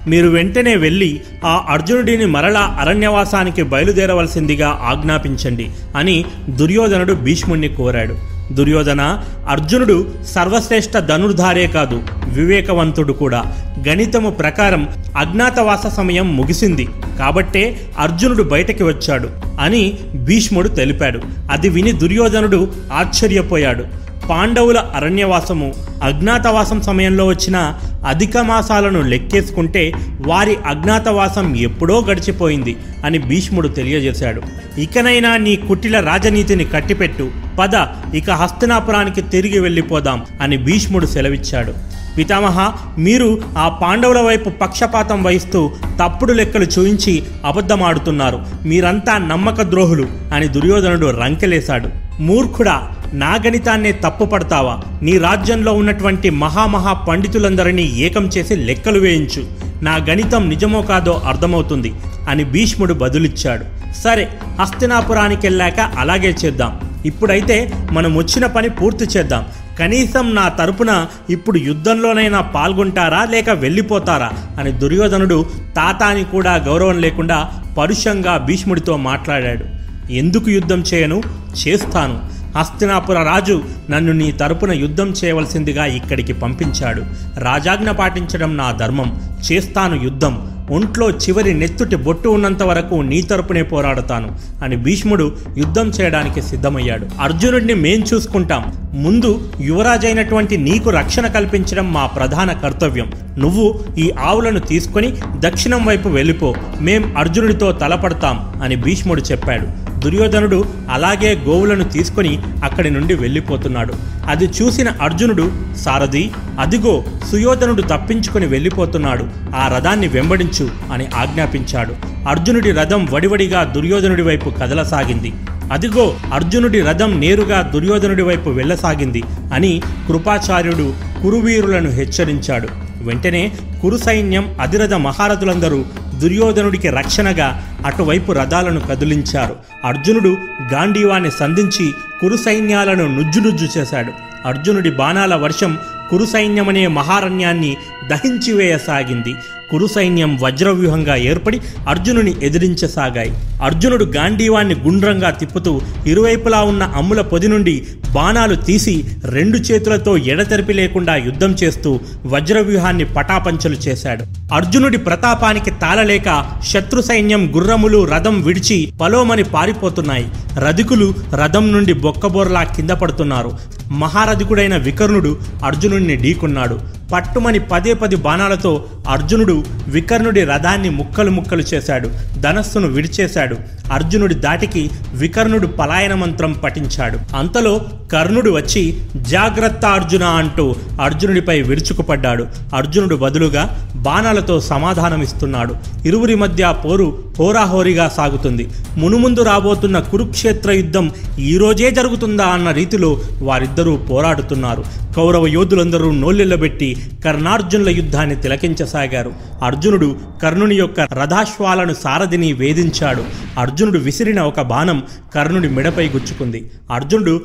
మీరు వెంటనే వెళ్ళి ఆ అర్జునుడిని మరలా అరణ్యవాసానికి బయలుదేరవలసిందిగా ఆజ్ఞాపించండి అని దుర్యోధనుడు భీష్ముణ్ణి కోరాడు. దుర్యోధన అర్జునుడు సర్వశ్రేష్ఠ ధనుర్ధారే కాదు వివేకవంతుడు కూడా. గణితము ప్రకారం అజ్ఞాతవాస సమయం ముగిసింది. కాబట్టే అర్జునుడు బయటకి వచ్చాడు అని భీష్ముడు తెలిపాడు. అది విని దుర్యోధనుడు ఆశ్చర్యపోయాడు. పాండవుల అరణ్యవాసము అజ్ఞాతవాసం సమయంలో వచ్చిన అధిక మాసాలను లెక్కేసుకుంటే వారి అజ్ఞాతవాసం ఎప్పుడో గడిచిపోయింది అని భీష్ముడు తెలియజేశాడు. ఇకనైనా నీ కుటిల రాజనీతిని కట్టిపెట్టు. పద ఇక హస్తినాపురానికి తిరిగి వెళ్ళిపోదాం అని భీష్ముడు సెలవిచ్చాడు. పితామహ మీరు ఆ పాండవుల వైపు పక్షపాతం వహిస్తూ తప్పుడు లెక్కలు చూయించి అబద్ధమాడుతున్నారు. మీరంతా నమ్మక ద్రోహులు అని దుర్యోధనుడు రంకెలేశాడు. మూర్ఖుడా నా గణితాన్నే తప్పుపడతావా నీ రాజ్యంలో ఉన్నటువంటి మహామహా పండితులందరినీ ఏకం చేసి లెక్కలు వేయించు. నా గణితం నిజమో కాదో అర్థమవుతుంది అని భీష్ముడు బదులిచ్చాడు. సరే హస్తినాపురానికి వెళ్ళాక అలాగే చేద్దాం. ఇప్పుడైతే మనం వచ్చిన పని పూర్తి చేద్దాం. కనీసం నా తరపున ఇప్పుడు యుద్ధంలోనైనా పాల్గొంటారా లేక వెళ్ళిపోతారా అని దుర్యోధనుడు తాతాని కూడా గౌరవం లేకుండా పరుషంగా భీష్ముడితో మాట్లాడాడు. ఎందుకు యుద్ధం చేయను? చేస్తాను. హస్తినాపుర రాజు నన్ను నీ తరపున యుద్ధం చేయవలసిందిగా ఇక్కడికి పంపించాడు. రాజాజ్ఞ పాటించడం నా ధర్మం. చేస్తాను యుద్ధం. ఒంట్లో చివరి నెత్తుటి బొట్టు ఉన్నంత వరకు నీ తరపునే పోరాడతాను అని భీష్ముడు యుద్ధం చేయడానికి సిద్ధమయ్యాడు. అర్జునుడిని మేం చూసుకుంటాం. ముందు యువరాజైనటువంటి నీకు రక్షణ కల్పించడం మా ప్రధాన కర్తవ్యం. నువ్వు ఈ ఆవులను తీసుకొని దక్షిణం వైపు వెళ్ళిపో. మేం అర్జునుడితో తలపడతాం అని భీష్ముడు చెప్పాడు. దుర్యోధనుడు అలాగే గోవులను తీసుకొని అక్కడి నుండి వెళ్ళిపోతున్నాడు. అది చూసిన అర్జునుడు సారథి అదిగో సుయోధనుడు తప్పించుకొని వెళ్ళిపోతున్నాడు. ఆ రథాన్ని వెంబడించు అని ఆజ్ఞాపించాడు. అర్జునుడి రథం వడివడిగా దుర్యోధనుడి వైపు కదలసాగింది. అదిగో అర్జునుడి రథం నేరుగా దుర్యోధనుడి వైపు వెళ్ళసాగింది అని కృపాచార్యుడు కురువీరులను హెచ్చరించాడు. వెంటనే కురు సైన్యం అధిరథ మహారథులందరూ దుర్యోధనుడికి రక్షణగా అటువైపు రథాలను కదిలించారు. అర్జునుడు గాంధీవాన్ని సంధించి కురు సైన్యాలను నుజ్జునుజ్జు చేశాడు. అర్జునుడి బాణాల వర్షం కురు సైన్యమనే మహారణ్యాన్ని దహించివేయసాగింది. కురు సైన్యం వజ్రవ్యూహంగా ఏర్పడి అర్జునుని ఎదిరించసాగాయి. అర్జునుడు గాంధీవాన్ని గుండ్రంగా తిప్పుతూ ఇరువైపులా ఉన్న అమ్ముల పొది నుండి బాణాలు తీసి రెండు చేతులతో ఎడతెరిపి లేకుండా యుద్ధం చేస్తూ వజ్రవ్యూహాన్ని పటాపంచలు చేశాడు. అర్జునుడి ప్రతాపానికి తాళలేక శత్రు సైన్యం గుర్రములు రథం విడిచి పలోమని పారిపోతున్నాయి. రధికులు రథం నుండి బొక్కబోర్లా కింద పడుతున్నారు. మహారధికుడైన వికర్ణుడు అర్జునుడిని ఢీకున్నాడు. పట్టుమని పదే పది బాణాలతో అర్జునుడు వికర్ణుడి రథాన్ని ముక్కలు ముక్కలు చేశాడు ధనస్సును విడిచేశాడు. అర్జునుడి దాటికి వికర్ణుడు పలాయన మంత్రం పఠించాడు. అంతలో కర్ణుడు వచ్చి జాగ్రత్త అర్జున అంటూ అర్జునుడిపై విరుచుకుపడ్డాడు. అర్జునుడు బదులుగా బాణాలతో సమాధానమిస్తున్నాడు. ఇరువురి మధ్య పోరు హోరాహోరీగా సాగుతుంది. మునుముందు రాబోతున్న కురుక్షేత్ర యుద్ధం ఈ రోజే జరుగుతుందా అన్న రీతిలో వారిద్దరూ పోరాడుతున్నారు. కౌరవ యోధులందరూ నోళ్ళెల్లబెట్టి కర్ణార్జునుల యుద్ధాన్ని తిలకించసాగారు. అర్జునుడు కర్ణుని యొక్క రథాశ్వాలను సారథిని వేధించాడు. అర్జునుడు విసిరిన ఒక బాణం కర్ణుడి మెడపై గుచ్చుకుంది. అర్జునుడు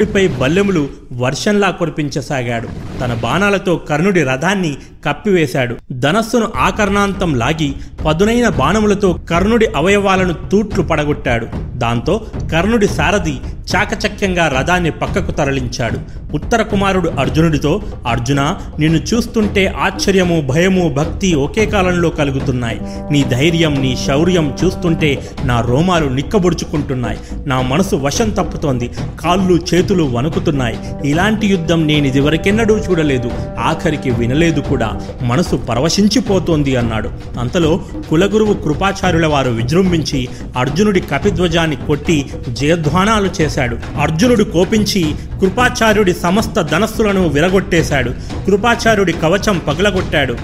కర్ణుడిపై బల్లెములు వర్షంలా కురిపించసాగాడు. తన బాణాలతో కర్ణుడి రథాన్ని కప్పివేశాడు. ధనస్సును ఆకర్ణాంతం లాగి పదునైన బాణములతో కర్ణుడి అవయవాలను తూట్లు పడగొట్టాడు. దాంతో కర్ణుడి సారథి చాకచక్యంగా రథాన్ని పక్కకు తరలించాడు. ఉత్తర కుమారుడు అర్జునుడితో అర్జున నిన్ను చూస్తుంటే ఆశ్చర్యము భయము భక్తి ఒకే కాలంలో కలుగుతున్నాయి. నీ ధైర్యం నీ శౌర్యం చూస్తుంటే నా రోమాలు నిక్కబొడుచుకుంటున్నాయి. నా మనసు వశం తప్పుతోంది. కాళ్ళు చేతులు వణుకుతున్నాయి. ఇలాంటి యుద్ధం నేను ఇదివరకెన్నడూ చూడలేదు. ఆఖరికి వినలేదు కూడా. మనసు పరవశించిపోతోంది అన్నాడు. అంతలో కులగురువు కృపాచార్యుల వారు విజృంభించి అర్జునుడి కపిధ్వజాన్ని కొట్టి జయధ్వానాలు చేశాడు. అర్జునుడు కోపించి కృపాచార్యుడి సమస్త ధనస్సులను విరగొట్టేశాడు. కృపాచార్యుడి కవచం పగలగొట్టాడు.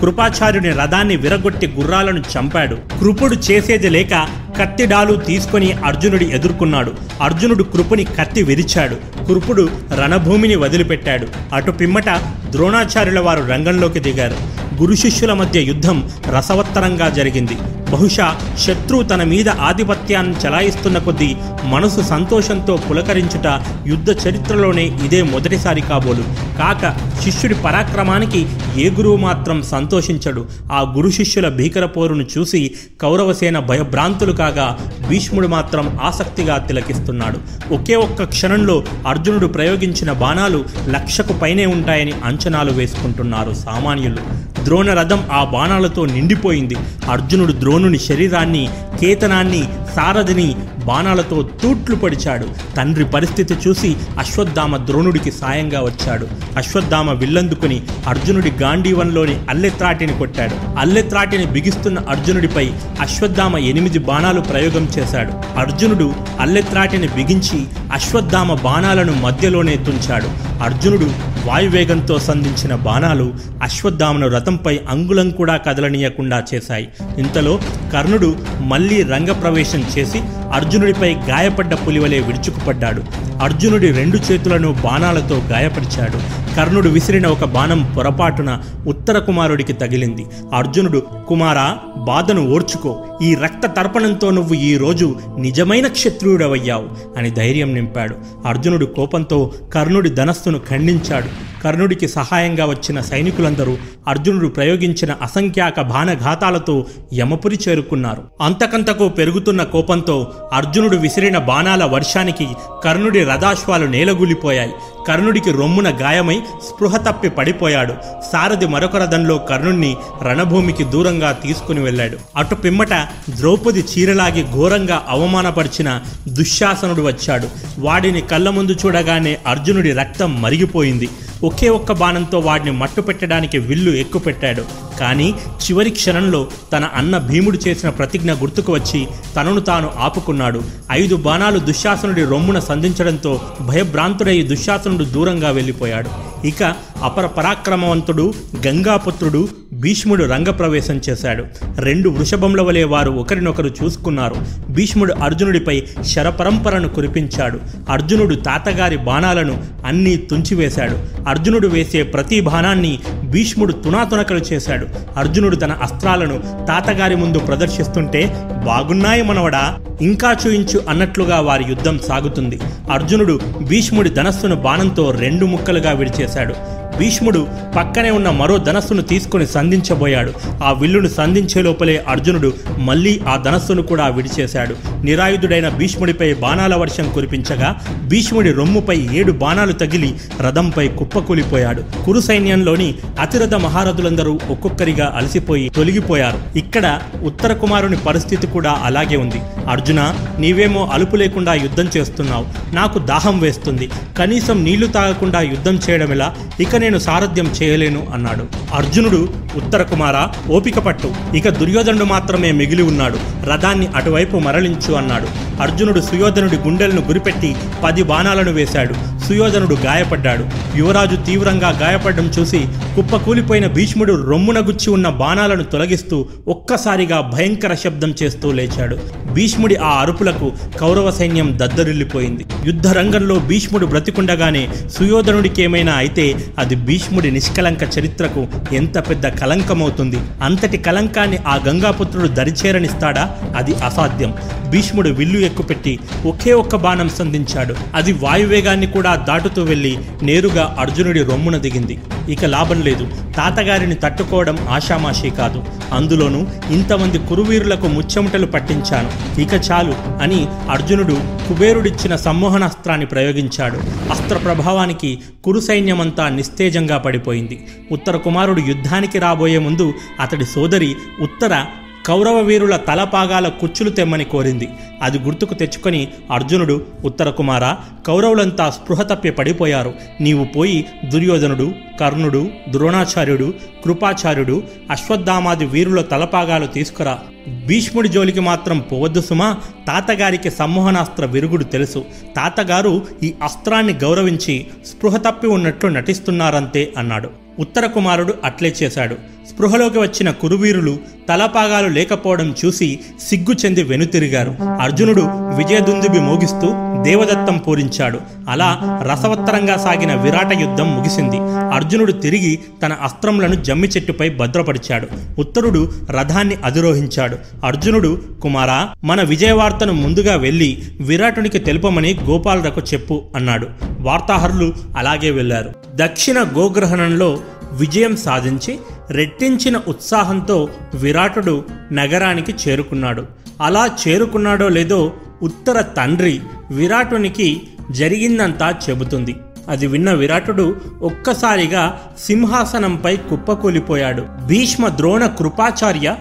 కృపాచార్యుని రథాన్ని విరగొట్టి గుర్రాలను చంపాడు. కృపుడు చేసేది లేక కత్తిడాలు తీసుకొని అర్జునుడి ఎదుర్కొన్నాడు. అర్జునుడు కృపుని కత్తి విరిచాడు. కృపుడు రణభూమిని వదిలిపెట్టాడు. అటు పిమ్మట ద్రోణాచార్యుల వారు రంగంలోకి దిగారు. గురు శిష్యుల మధ్య యుద్ధం రసవత్తరంగా జరిగింది. బహుశా శత్రువు తన మీద ఆధిపత్యాన్ని చలాయిస్తున్న కొద్దీ మనసు సంతోషంతో పులకరించుట యుద్ధ చరిత్రలోనే ఇదే మొదటిసారి కాబోలు. కాక శిష్యుడి పరాక్రమానికి ఏ గురువు మాత్రం సంతోషించడు. ఆ గురు శిష్యుల భీకర పోరును చూసి కౌరవసేన భయభ్రాంతులు కాగా భీష్ముడు మాత్రం ఆసక్తిగా తిలకిస్తున్నాడు. ఒకే ఒక్క క్షణంలో అర్జునుడు ప్రయోగించిన బాణాలు లక్షకు పైనే ఉంటాయని అంచనాలు వేసుకుంటున్నారు సామాన్యులు. ద్రోణ రథం ఆ బాణాలతో నిండిపోయింది. అర్జునుడు ద్రోణుని శరీరాన్ని కేతనాన్ని సారథిని బాణాలతో తూట్లు పడిచాడు. తండ్రి పరిస్థితి చూసి అశ్వత్థామ ద్రోణుడికి సాయంగా వచ్చాడు. అశ్వత్థామ విల్లందుకుని అర్జునుడి గాంధీవన్లోని అల్లెత్రాటిని కొట్టాడు. అల్లెత్రాటిని బిగిస్తున్న అర్జునుడిపై అశ్వత్థామ ఎనిమిది బాణాలు ప్రయోగం చేశాడు. అర్జునుడు అల్లెత్రాటిని బిగించి అశ్వత్థామ బాణాలను మధ్యలోనే తుంచాడు. అర్జునుడు వాయువేగంతో సంధించిన బాణాలు అశ్వత్థామను రథంపై అంగుళం కూడా కదలనీయకుండా చేశాయి. ఇంతలో కర్ణుడు మళ్ళీ రంగప్రవేశం చేసి అర్జునుడిపై గాయపడ్డ పులివలే విడుచుకుపడ్డాడు అర్జునుడి రెండు చేతులను బాణాలతో గాయపరిచాడు. కర్ణుడు విసిరిన ఒక బాణం పొరపాటున ఉత్తర కుమారుడికి తగిలింది. అర్జునుడు కుమారా బాధను ఓర్చుకో. ఈ రక్త తర్పణంతో నువ్వు ఈ రోజు నిజమైన క్షత్రియుడవయ్యావు అని ధైర్యం నింపాడు. అర్జునుడు కోపంతో కర్ణుడి ధనస్సును ఖండించాడు. కర్ణుడికి సహాయంగా వచ్చిన సైనికులందరూ అర్జునుడు ప్రయోగించిన అసంఖ్యాక బాణఘాతాలతో యమపురి చేరుకున్నారు. అంతకంతకు పెరుగుతున్న కోపంతో అర్జునుడు విసిరిన బాణాల వర్షానికి కర్ణుడి రథాశ్వాలు నేలగూలిపోయాయి. కర్ణుడికి రొమ్మున గాయమై స్పృహ తప్పి పడిపోయాడు. సారథి మరొక రథంలో కర్ణుణ్ణి రణభూమికి దూరంగా తీసుకుని వెళ్ళాడు. అటు పిమ్మట ద్రౌపది చీరలాగి ఘోరంగా అవమానపరిచిన దుశ్శాసనుడు వచ్చాడు. వాడిని కళ్ళ ముందు చూడగానే అర్జునుడి రక్తం మరిగిపోయింది. ఒకే ఒక్క బాణంతో వాడిని మట్టు పెట్టడానికి విల్లు ఎక్కుపెట్టాడు. కానీ చివరి క్షణంలో తన అన్న భీముడు చేసిన ప్రతిజ్ఞ గుర్తుకు వచ్చి తనను తాను ఆపుకున్నాడు. ఐదు బాణాలు దుశ్శాసనుడి రొమ్మున సంధించడంతో భయభ్రాంతుడై దుశ్శాసనుడు దూరంగా వెళ్ళిపోయాడు. ఇక అపర పరాక్రమవంతుడు గంగాపుత్రుడు భీష్ముడు రంగప్రవేశం చేశాడు. రెండు వృషభముల వలె వారు ఒకరినొకరు చూసుకున్నారు. భీష్ముడు అర్జునుడిపై శరపరంపరను కురిపించాడు. అర్జునుడు తాతగారి బాణాలను అన్నీ తుంచివేశాడు. అర్జునుడు వేసే ప్రతి బాణాన్ని భీష్ముడు తునాతునకలు చేశాడు. అర్జునుడు తన అస్త్రాలను తాతగారి ముందు ప్రదర్శిస్తుంటే బాగున్నాయి మనవడా ఇంకా చూయించు అన్నట్లుగా వారి యుద్ధం సాగుతుంది. అర్జునుడు భీష్ముడి ధనస్సును బాణంతో రెండు ముక్కలుగా విడిచేశాడు. చేశాడు. భీష్ముడు పక్కనే ఉన్న మరో ధనస్సును తీసుకుని సంధించబోయాడు. ఆ విల్లును సంధించే లోపలే అర్జునుడు మళ్ళీ ఆ ధనస్సును కూడా విడిచేశాడు. నిరాయుధుడైన భీష్ముడిపై బాణాల వర్షం కురిపించగా భీష్ముడి రొమ్ముపై ఏడు బాణాలు తగిలి రథంపై కుప్పకూలిపోయాడు. కురు సైన్యంలోని అతిరథ మహారథులందరూ ఒక్కొక్కరిగా అలసిపోయి తొలగిపోయారు. ఇక్కడ ఉత్తర కుమారుని పరిస్థితి కూడా అలాగే ఉంది. అర్జున నీవేమో అలుపు లేకుండా యుద్ధం చేస్తున్నావు. నాకు దాహం వేస్తుంది. కనీసం నీళ్ళు తాగకుండా యుద్ధం చేయడం ఎలా? ఇక నేను సారథ్యం చేయలేను అన్నాడు. అర్జునుడు ఉత్తర కుమార ఓపిక పట్టు. ఇక దుర్యోధనుడు మాత్రమే మిగిలి ఉన్నాడు. రథాన్ని అటువైపు మరలించు అన్నాడు. అర్జునుడు సుయోధనుడి గుండెలను గురిపెట్టి పది బాణాలను వేశాడు. సుయోధనుడు గాయపడ్డాడు. యువరాజు తీవ్రంగా గాయపడడం చూసి కుప్పకూలిపోయిన భీష్ముడు రొమ్మున గుచ్చి ఉన్న బాణాలను తొలగిస్తూ ఒక్కసారిగా భయంకర శబ్దం చేస్తూ లేచాడు. భీష్ముడి ఆ అరుపులకు కౌరవ సైన్యం దద్దరిల్లిపోయింది. యుద్ధ రంగంలో భీష్ముడు బ్రతికుండగానే సుయోధనుడికి ఏమైనా అయితే అది భీష్ముడి నిష్కలంక చరిత్రకు ఎంత పెద్ద కలంకమవుతుంది? అంతటి కలంకాన్ని ఆ గంగాపుత్రుడు దరిచేరనిస్తాడా? అది అసాధ్యం. భీష్ముడు విల్లు ఎక్కుపెట్టి ఒకే ఒక్క బాణం సంధించాడు. అది వాయువేగాన్ని కూడా దాటుతూ వెళ్ళి నేరుగా అర్జునుడి రొమ్మున దిగింది. ఇక లాభం లేదు. తాతగారిని తట్టుకోవడం ఆషామాషీ కాదు. అందులోనూ ఇంతమంది కురువీరులకు ముచ్చెమటలు పట్టించాను. ఇక చాలు అని అర్జునుడు కుబేరుడిచ్చిన సమ్మోహనాస్త్రాన్ని ప్రయోగించాడు. అస్త్ర ప్రభావానికి కురు సైన్యమంతా నిస్తేజంగా పడిపోయింది. ఉత్తర కుమారుడు యుద్ధానికి రాబోయే ముందు అతడి సోదరి ఉత్తర కౌరవ వీరుల తలపాగాల కుచ్చులు తెమ్మని కోరింది. అది గుర్తుకు తెచ్చుకొని అర్జునుడు ఉత్తరకుమార కౌరవులంతా స్పృహ తప్పి పడిపోయారు. నీవు పోయి దుర్యోధనుడు కర్ణుడు ద్రోణాచార్యుడు కృపాచార్యుడు అశ్వత్థామాది వీరుల తలపాగాలు తీసుకురా. భీష్ముడి జోలికి మాత్రం పోవద్దు సుమా. తాతగారికి సమ్మోహనాస్త్ర విరుగుడు తెలుసు. తాతగారు ఈ అస్త్రాన్ని గౌరవించి స్పృహ తప్పి ఉన్నట్లు నటిస్తున్నారంతే అన్నాడు. ఉత్తర కుమారుడు అట్లే చేశాడు. స్పృహలోకి వచ్చిన కురువీరులు తలపాగాలు లేకపోవడం చూసి సిగ్గు చెంది వెనుతిరిగారు. అర్జునుడు విజయదుందుబి మోగిస్తూ దేవదత్తం పూరించాడు. అలా రసవత్తరంగా సాగిన విరాట యుద్ధం ముగిసింది. అర్జునుడు తిరిగి తన అస్త్రములను జమ్మి చెట్టుపై భద్రపరిచాడు. ఉత్తరుడు రథాన్ని అధిరోహించాడు. అర్జునుడు కుమారా మన విజయవార్తను ముందుగా వెళ్ళి విరాటునికి తెలుపమని గోపాలరకు చెప్పు అన్నాడు. వార్తాహరులు అలాగే వెళ్ళారు దక్షిణ గోగ్రహణంలో విజయం సాధించి రెట్టించిన ఉత్సాహంతో విరాటుడు నగరానికి చేరుకున్నాడు. అలా చేరుకున్నాడో లేదో ఉత్తర తండ్రి విరాటునికి జరిగిందంతా చెబుతుంది. అది విన్న విరాటుడు ఒక్కసారిగా సింహాసనంపై కుప్పకూలిపోయాడు. భీష్మ ద్రోణ కృపాచార్య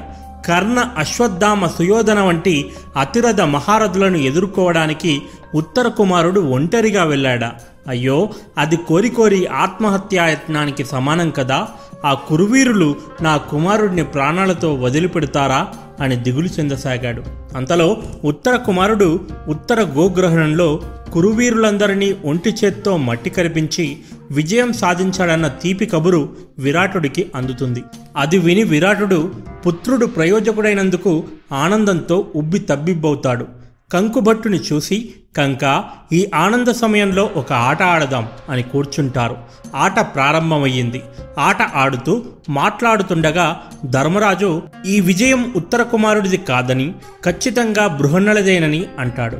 కర్ణ అశ్వత్థామ సుయోధన వంటి అతిరథ మహారథులను ఎదుర్కోవడానికి ఉత్తర కుమారుడు ఒంటరిగా వెళ్ళాడా? అయ్యో అది కోరి కోరి ఆత్మహత్యాయత్నానికి సమానం కదా? ఆ కురువీరులు నా కుమారుడిని ప్రాణాలతో వదిలిపెడతారా? అని దిగులు చెందసాగాడు. అంతలో ఉత్తర కుమారుడు ఉత్తర గోగ్రహణంలో కురువీరులందరినీ ఒంటి చేత్తో మట్టి కరిపించి విజయం సాధించాడన్న తీపి కబురు విరాటుడికి అందుతుంది. అది విని విరాటుడు పుత్రుడు ప్రయోజకుడైనందుకు ఆనందంతో ఉబ్బి తబ్బిబ్బవుతాడు. కంకుభట్టుని చూసి కంక ఈ ఆనంద సమయంలో ఒక ఆట ఆడదాం అని కూర్చుంటారు. ఆట ప్రారంభమయ్యింది. ఆట ఆడుతూ మాట్లాడుతుండగా ధర్మరాజు ఈ విజయం ఉత్తర కుమారుడిది కాదని ఖచ్చితంగా బృహన్నలదేనని అంటాడు.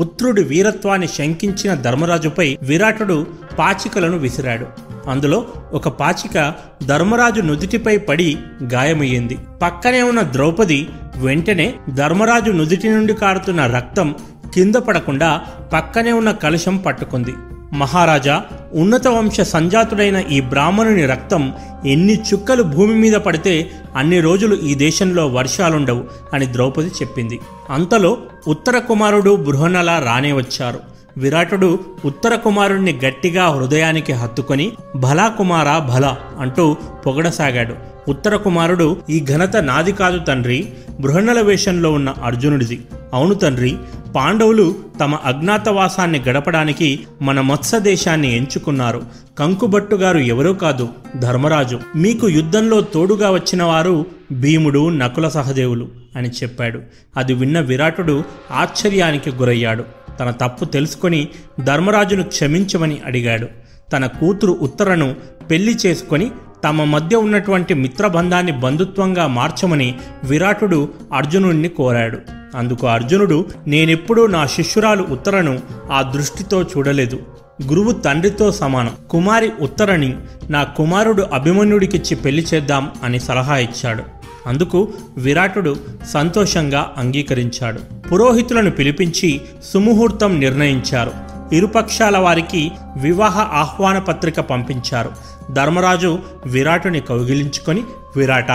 పుత్రుడి వీరత్వాన్ని శంకించిన ధర్మరాజుపై విరాటుడు పాచికలను విసిరాడు. అందులో ఒక పాచిక ధర్మరాజు నుదుటిపై పడి గాయమయ్యింది. పక్కనే ఉన్న ద్రౌపది వెంటనే ధర్మరాజు నుదుటి నుండి కారుతున్న రక్తం కింద పడకుండా పక్కనే ఉన్న కలశం పట్టుకుంది. మహారాజా ఉన్నత వంశ సంజాతుడైన ఈ బ్రాహ్మణుని రక్తం ఎన్ని చుక్కలు భూమి మీద పడితే అన్ని రోజులు ఈ దేశంలో వర్షాలుండవు అని ద్రౌపది చెప్పింది. అంతలో ఉత్తర కుమారుడు బృహణల రానే వచ్చారు. విరాటుడు ఉత్తర కుమారుణ్ణి గట్టిగా హృదయానికి హత్తుకొని భలా కుమారా భలా అంటూ పొగడసాగాడు. ఉత్తర కుమారుడు ఈ ఘనత నాది కాదు తండ్రి బృహణల వేషంలో ఉన్న అర్జునుడిది. అవును తండ్రి పాండవులు తమ అజ్ఞాతవాసాన్ని గడపడానికి మన మత్స్య దేశాన్ని ఎంచుకున్నారు. కంకుబట్టు గారు ఎవరో కాదు ధర్మరాజు. మీకు యుద్ధంలో తోడుగా వచ్చిన వారు భీముడు నకుల సహదేవులు అని చెప్పాడు. అది విన్న విరాటుడు ఆశ్చర్యానికి గురయ్యాడు. తన తప్పు తెలుసుకొని ధర్మరాజును క్షమించమని అడిగాడు. తన కూతురు ఉత్తరను పెళ్ళి చేసుకొని తమ మధ్య ఉన్నటువంటి మిత్రబంధాన్ని బంధుత్వంగా మార్చమని విరాటుడు అర్జునుడిని కోరాడు. అందుకు అర్జునుడు నేనెప్పుడూ నా శిష్యురాలు ఉత్తరను ఆ దృష్టితో చూడలేదు. గురువు తండ్రితో సమానం. కుమారి ఉత్తరని నా కుమారుడు అభిమన్యుడికిచ్చి పెళ్ళి చేద్దాం అని సలహా ఇచ్చాడు. అందుకు విరాటుడు సంతోషంగా అంగీకరించాడు. పురోహితులను పిలిపించి సుముహూర్తం నిర్ణయించారు. ఇరుపక్షాల వారికి వివాహ ఆహ్వాన పత్రిక పంపించారు. ధర్మరాజు విరాటుని కౌగిలించుకొని విరాట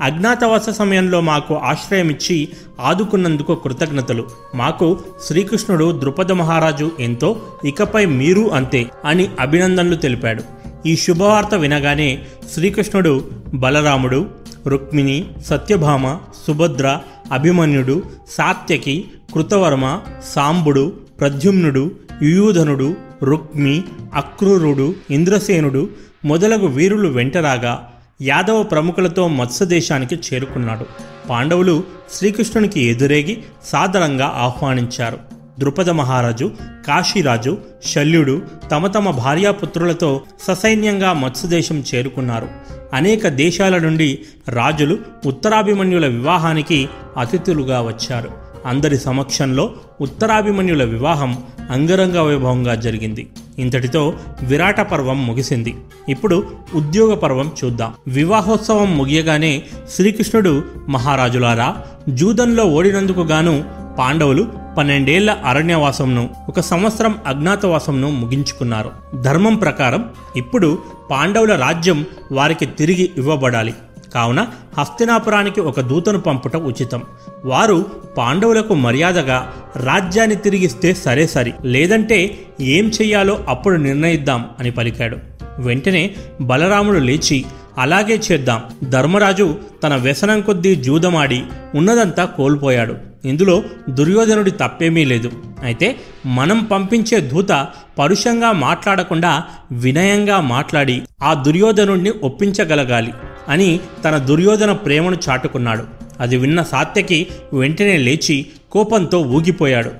అజ్ఞాతవాస సమయంలో మాకు ఆశ్రయమిచ్చి ఆదుకున్నందుకు కృతజ్ఞతలు. మాకు శ్రీకృష్ణుడు ద్రుపద మహారాజు ఎంతో ఇకపై మీరు అంతే అని అభినందనలు తెలిపాడు. ఈ శుభవార్త వినగానే శ్రీకృష్ణుడు బలరాముడు రుక్మిణి సత్యభామ సుభద్ర అభిమన్యుడు సాత్యకి కృతవర్మ సాంబుడు ప్రద్యుమ్నుడు యుయూధనుడు రుక్మి అక్రూరుడు ఇంద్రసేనుడు మొదలగు వీరులు వెంటరాగా యాదవ ప్రముఖులతో మత్స్యదేశానికి చేరుకున్నాడు. పాండవులు శ్రీకృష్ణునికి ఎదురేగి సాదరంగా ఆహ్వానించారు. ద్రుపద మహారాజు కాశీరాజు శల్యుడు తమ తమ భార్యాపుత్రులతో ససైన్యంగా మత్స్యదేశం చేరుకున్నారు. అనేక దేశాల నుండి రాజులు ఉత్తరాభిమన్యుల వివాహానికి అతిథులుగా వచ్చారు. అందరి సమక్షంలో ఉత్తరాభిమన్యుల వివాహం అంగరంగ వైభవంగా జరిగింది. ఇంతటితో విరాట పర్వం ముగిసింది. ఇప్పుడు ఉద్యోగ పర్వం చూద్దాం. వివాహోత్సవం ముగియగానే శ్రీకృష్ణుడు మహారాజులారా జూదంలో ఓడినందుకు గాను పాండవులు పన్నెండేళ్ళ అరణ్యవాసంను ఒక సంవత్సరం అజ్ఞాతవాసంను ముగించుకున్నారు. ధర్మం ప్రకారం ఇప్పుడు పాండవుల రాజ్యం వారికి తిరిగి ఇవ్వబడాలి. కావున హస్తినాపురానికి ఒక దూతను పంపుట ఉచితం. వారు పాండవులకు మర్యాదగా రాజ్యాన్ని తిరిగిస్తే సరే సరి లేదంటే ఏం చెయ్యాలో అప్పుడు నిర్ణయిద్దాం అని పలికాడు. వెంటనే బలరాముడు లేచి అలాగే చేద్దాం. ధర్మరాజు తన వ్యసనం కొద్దీ జూదమాడి ఉన్నదంతా కోల్పోయాడు. ఇందులో దుర్యోధనుడి తప్పేమీ లేదు. అయితే మనం పంపించే దూత పరుషంగా మాట్లాడకుండా వినయంగా మాట్లాడి ఆ దుర్యోధనుడిని ఒప్పించగలగాలి. అని తన దుర్యోధన ప్రేమను చాటుకున్నాడు. అది విన్న సాత్యకి వెంటనే లేచి కోపంతో ఊగిపోయాడు.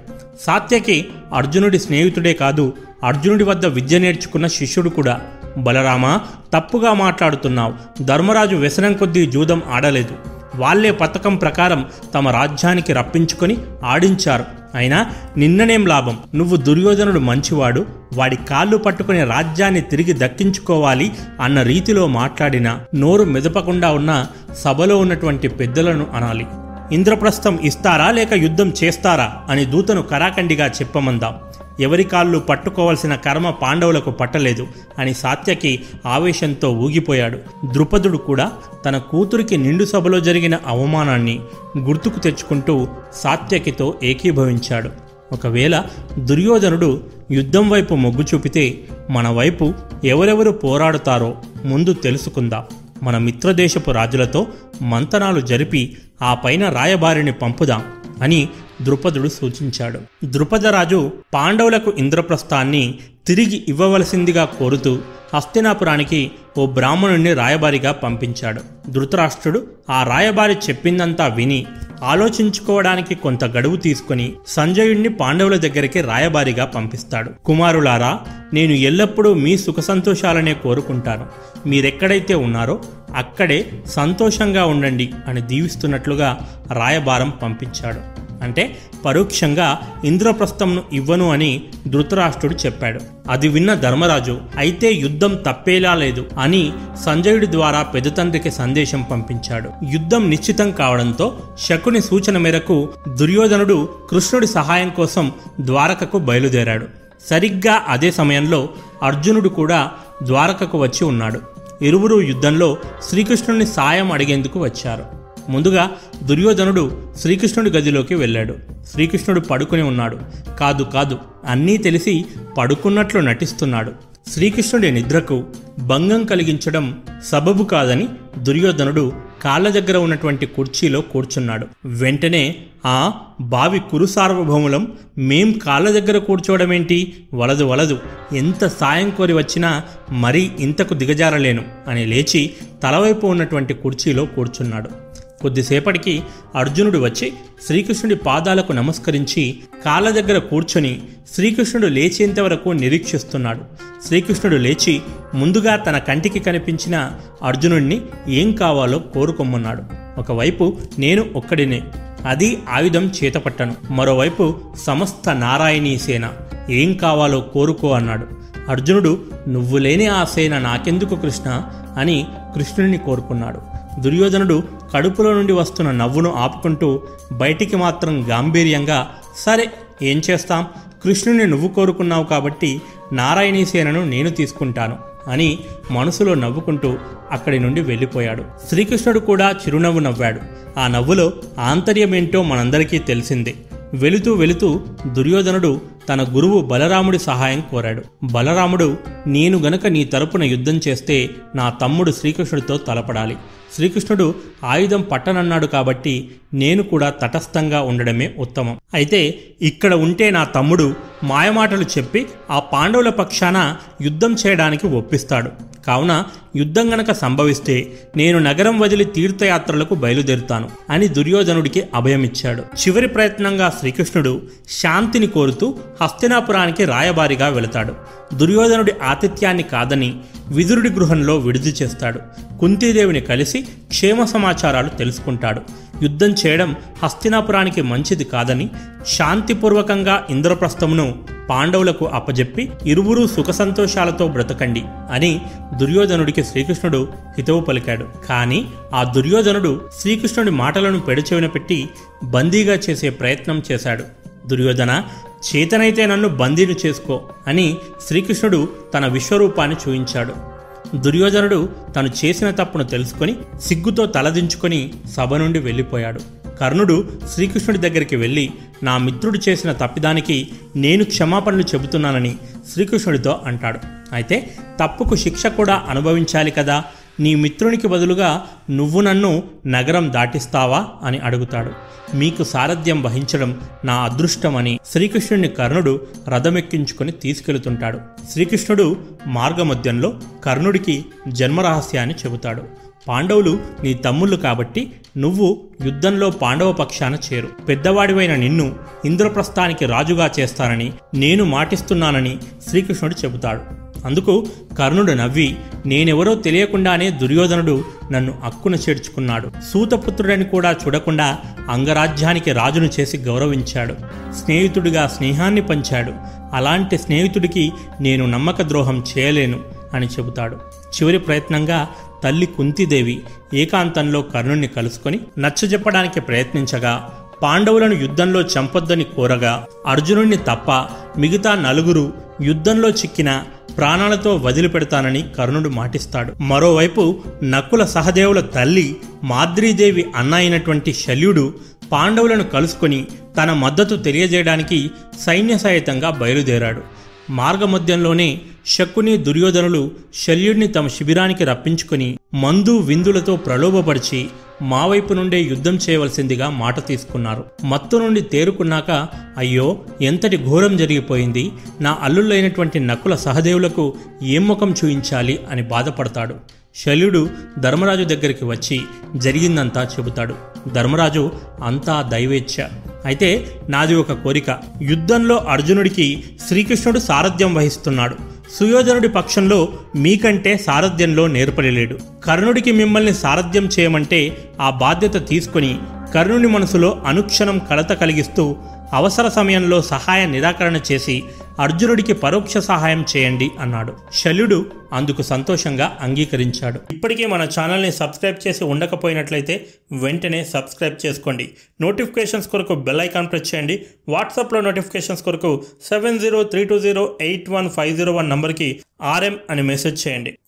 సాత్యకి అర్జునుడి స్నేహితుడే కాదు అర్జునుడి వద్ద విద్య నేర్చుకున్న శిష్యుడు కూడా. బలరామ తప్పుగా మాట్లాడుతున్నావు. ధర్మరాజు వ్యసనం కొద్దీ జూదం ఆడలేదు. వాళ్ళే పథకం ప్రకారం తమ రాజ్యానికి రప్పించుకొని ఆడించారు. అయినా నిన్ననేం లాభం? నువ్వు దుర్యోధనుడు మంచివాడు వాడి కాళ్ళు పట్టుకుని రాజ్యాన్ని తిరిగి దక్కించుకోవాలి అన్న రీతిలో మాట్లాడిన నోరు మెదపకుండా ఉన్న సభలో ఉన్నటువంటి పెద్దలను అనాలి. ఇంద్రప్రస్థం ఇస్తారా లేక యుద్ధం చేస్తారా అని దూతను కరాఖండిగా చెప్పమందాం. ఎవరి కాళ్ళు పట్టుకోవలసిన కర్మ పాండవులకు పట్టలేదు అని సాత్యకి ఆవేశంతో ఊగిపోయాడు. ద్రుపదుడు కూడా తన కూతురికి నిండు సభలో జరిగిన అవమానాన్ని గుర్తుకు తెచ్చుకుంటూ సాత్యకితో ఏకీభవించాడు. ఒకవేళ దుర్యోధనుడు యుద్ధం వైపు మొగ్గు చూపితే మన వైపు ఎవరెవరు పోరాడుతారో ముందు తెలుసుకుందాం. మన మిత్రదేశపు రాజులతో మంతనాలు జరిపి ఆ పైన రాయబారిని పంపుదాం అని ద్రుపదుడు సూచించాడు. ద్రుపదరాజు పాండవులకు ఇంద్రప్రస్థాన్ని తిరిగి ఇవ్వవలసిందిగా కోరుతూ హస్తినాపురానికి ఓ బ్రాహ్మణుణ్ణి రాయబారిగా పంపించాడు. ధృతరాష్ట్రుడు ఆ రాయబారి చెప్పిందంతా విని ఆలోచించుకోవడానికి కొంత గడువు తీసుకుని సంజయుణ్ణి పాండవుల దగ్గరికి రాయబారిగా పంపిస్తాడు. కుమారులారా నేను ఎల్లప్పుడూ మీ సుఖ సంతోషాలనే కోరుకుంటాను. మీరెక్కడైతే ఉన్నారో అక్కడే సంతోషంగా ఉండండి అని దీవిస్తున్నట్లుగా రాయబారం పంపించాడు. అంటే పరోక్షంగా ఇంద్రప్రస్థంను ఇవ్వను అని ధృతరాష్ట్రుడు చెప్పాడు. అది విన్న ధర్మరాజు అయితే యుద్ధం తప్పేలా లేదు అని సంజయుడి ద్వారా పెదతండ్రికి సందేశం పంపించాడు. యుద్ధం నిశ్చితం కావడంతో శకుని సూచన మేరకు దుర్యోధనుడు కృష్ణుడి సహాయం కోసం ద్వారకకు బయలుదేరాడు. సరిగ్గా అదే సమయంలో అర్జునుడు కూడా ద్వారకకు వచ్చి ఉన్నాడు. ఇరువురు యుద్ధంలో శ్రీకృష్ణుని సాయం అడిగేందుకు వచ్చారు. ముందుగా దుర్యోధనుడు శ్రీకృష్ణుడి గదిలోకి వెళ్ళాడు. శ్రీకృష్ణుడు పడుకుని ఉన్నాడు. కాదు కాదు అన్నీ తెలిసి పడుకున్నట్లు నటిస్తున్నాడు. శ్రీకృష్ణుడి నిద్రకు భంగం కలిగించడం సబబు కాదని దుర్యోధనుడు కాళ్ళ దగ్గర ఉన్నటువంటి కుర్చీలో కూర్చున్నాడు. వెంటనే ఆ బావి కురు సార్వభౌములం మేం కాళ్ళ దగ్గర కూర్చోవడమేంటి? వలదు వలదు ఎంత సాయం కోరి వచ్చినా మరీ ఇంతకు దిగజారలేను అని లేచి తలవైపు ఉన్నటువంటి కుర్చీలో కూర్చున్నాడు. కొద్దిసేపటికి అర్జునుడు వచ్చి శ్రీకృష్ణుడి పాదాలకు నమస్కరించి కాళ్ళ దగ్గర కూర్చొని శ్రీకృష్ణుడు లేచేంత వరకు నిరీక్షిస్తున్నాడు. శ్రీకృష్ణుడు లేచి ముందుగా తన కంటికి కనిపించిన అర్జునుడిని ఏం కావాలో కోరుకొమ్మన్నాడు. ఒకవైపు నేను ఒక్కడినే అది ఆయుధం చేతపట్టను. మరోవైపు సమస్త నారాయణీ సేన ఏం కావాలో కోరుకో అన్నాడు. అర్జునుడు నువ్వు లేని ఆ సేన నాకెందుకు కృష్ణ? అని కృష్ణుడిని కోరుకున్నాడు. దుర్యోధనుడు కడుపులో నుండి వస్తున్న నవ్వును ఆపుకుంటూ బయటికి మాత్రం గాంభీర్యంగా సరే ఏం చేస్తాం? కృష్ణుని నువ్వు కోరుకున్నావు కాబట్టి నారాయణీ సేనను నేను తీసుకుంటాను అని మనసులో నవ్వుకుంటూ అక్కడి నుండి వెళ్ళిపోయాడు. శ్రీకృష్ణుడు కూడా చిరునవ్వు నవ్వాడు. ఆ నవ్వులో ఆంతర్యమేంటో మనందరికీ తెలిసిందే. వెళుతూ వెళుతూ దుర్యోధనుడు తన గురువు బలరాముడి సహాయం కోరాడు. బలరాముడు నేను గనక నీ తరపున యుద్ధం చేస్తే నా తమ్ముడు శ్రీకృష్ణుడితో తలపడాలి. శ్రీకృష్ణుడు ఆయుధం పట్టనన్నాడు కాబట్టి నేను కూడా తటస్థంగా ఉండడమే ఉత్తమం. అయితే ఇక్కడ ఉంటే నా తమ్ముడు మాయమాటలు చెప్పి ఆ పాండవుల పక్షాన యుద్ధం చేయడానికి ఒప్పిస్తాడు. కావున యుద్ధం గనక సంభవిస్తే నేను నగరం వదిలి తీర్థయాత్రలకు బయలుదేరుతాను అని దుర్యోధనుడికి అభయమిచ్చాడు. చివరి ప్రయత్నంగా శ్రీకృష్ణుడు శాంతిని కోరుతూ హస్తినాపురానికి రాయబారిగా వెళతాడు. దుర్యోధనుడి ఆతిథ్యాన్ని కాదని విదురుడి గృహంలో విడుదల చేస్తాడు. కుంతీదేవిని కలిసి క్షేమ సమాచారాలు తెలుసుకుంటాడు. యుద్ధం చేయడం హస్తినాపురానికి మంచిది కాదని శాంతిపూర్వకంగా ఇంద్రప్రస్థమును పాండవులకు అప్పజెప్పి ఇరువురూ సుఖ సంతోషాలతో బ్రతకండి అని దుర్యోధనుడికి శ్రీకృష్ణుడు హితవు పలికాడు. కానీ ఆ దుర్యోధనుడు శ్రీకృష్ణుడి మాటలను పెడచెవిన పెట్టి బందీగా చేసే ప్రయత్నం చేశాడు. దుర్యోధన చేతనైతే నన్ను బందీలు చేసుకో అని శ్రీకృష్ణుడు తన విశ్వరూపాన్ని చూయించాడు. దుర్యోధనుడు తను చేసిన తప్పును తెలుసుకొని సిగ్గుతో తలదించుకొని సభ నుండి వెళ్ళిపోయాడు. కర్ణుడు శ్రీకృష్ణుడి దగ్గరికి వెళ్ళి నా మిత్రుడు చేసిన తప్పిదానికి నేను క్షమాపణలు చెబుతున్నానని శ్రీకృష్ణుడితో అంటాడు. అయితే తప్పుకు శిక్ష కూడా అనుభవించాలి కదా? నీ మిత్రునికి బదులుగా నువ్వు నన్ను నగరం దాటిస్తావా అని అడుగుతాడు. మీకు సారథ్యం వహించడం నా అదృష్టమని శ్రీకృష్ణుడిని కర్ణుడు రథమెక్కించుకొని తీసుకెళ్తుంటాడు. శ్రీకృష్ణుడు మార్గమధ్యంలో కర్ణుడికి జన్మరహస్యాన్ని చెబుతాడు. పాండవులు నీ తమ్ముళ్ళు కాబట్టి నువ్వు యుద్ధంలో పాండవ పక్షాన చేరు. పెద్దవాడివైన నిన్ను ఇంద్రప్రస్థానికి రాజుగా చేస్తానని నేను మాటిస్తున్నానని శ్రీకృష్ణుడు చెబుతాడు. అందుకు కర్ణుడు నవ్వి నేనెవరో తెలియకుండానే దుర్యోధనుడు నన్ను అక్కున చేర్చుకున్నాడు. సూతపుత్రుడని కూడా చూడకుండా అంగరాజ్యానికి రాజును చేసి గౌరవించాడు. స్నేహితుడిగా స్నేహాన్ని పంచాడు. అలాంటి స్నేహితుడికి నేను నమ్మక ద్రోహం చేయలేను అని చెబుతాడు. చివరి ప్రయత్నంగా తల్లి కుంతిదేవి ఏకాంతంలో కర్ణుణ్ణి కలుసుకొని నచ్చజెప్పడానికి ప్రయత్నించగా పాండవులను యుద్ధంలో చంపొద్దని కోరగా అర్జునుణ్ణి తప్ప మిగతా నలుగురు యుద్ధంలో చిక్కిన ప్రాణాలతో వదిలిపెడతానని కర్ణుడు మాటిస్తాడు. మరోవైపు నకుల సహదేవుల తల్లి మాద్రీదేవి అన్న అయినటువంటి శల్యుడు పాండవులను కలుసుకొని తన మద్దతు తెలియజేయడానికి సైన్య సహితంగా బయలుదేరాడు. మార్గమధ్యంలోనే శకుని దుర్యోధనులు శల్యుడిని తమ శిబిరానికి రప్పించుకొని మందు విందులతో ప్రలోభపరిచి మా వైపు నుండే యుద్ధం చేయవలసిందిగా మాట తీసుకున్నారు. మత్తు నుండి తేరుకున్నాక అయ్యో ఎంతటి ఘోరం జరిగిపోయింది. నా అల్లుళ్ళైనటువంటి నకుల సహదేవులకు ఏం ముఖం చూయించాలి అని బాధపడతాడు. శల్యుడు ధర్మరాజు దగ్గరికి వచ్చి జరిగిందంతా చెబుతాడు. ధర్మరాజు అంతా దైవేచ్ఛ. అయితే నాది ఒక కోరిక. యుద్ధంలో అర్జునుడికి శ్రీకృష్ణుడు సారథ్యం వహిస్తున్నాడు. సుయోధనుడి పక్షంలో మీకంటే సారథ్యంలో నేర్పలేడు కర్ణుడికి మిమ్మల్ని సారథ్యం చేయమంటే ఆ బాధ్యత తీసుకొని కర్ణుని మనసులో అనుక్షణం కలత కలిగిస్తూ అవసర సమయంలో సహాయ నిరాకరణ చేసి అర్జునుడికి పరోక్ష సహాయం చేయండి అన్నాడు. శల్యుడు అందుకు సంతోషంగా అంగీకరించాడు. ఇప్పటికే మన ఛానల్ని సబ్స్క్రైబ్ చేసి ఉండకపోయినట్లయితే వెంటనే సబ్స్క్రైబ్ చేసుకోండి. నోటిఫికేషన్స్ కొరకు బెల్ ఐకాన్ ప్రెస్ చేయండి. వాట్సాప్లో నోటిఫికేషన్స్ కొరకు seven zero three two zero eight one five zero one నంబర్కి ఆర్ఎం అని మెసేజ్ చేయండి.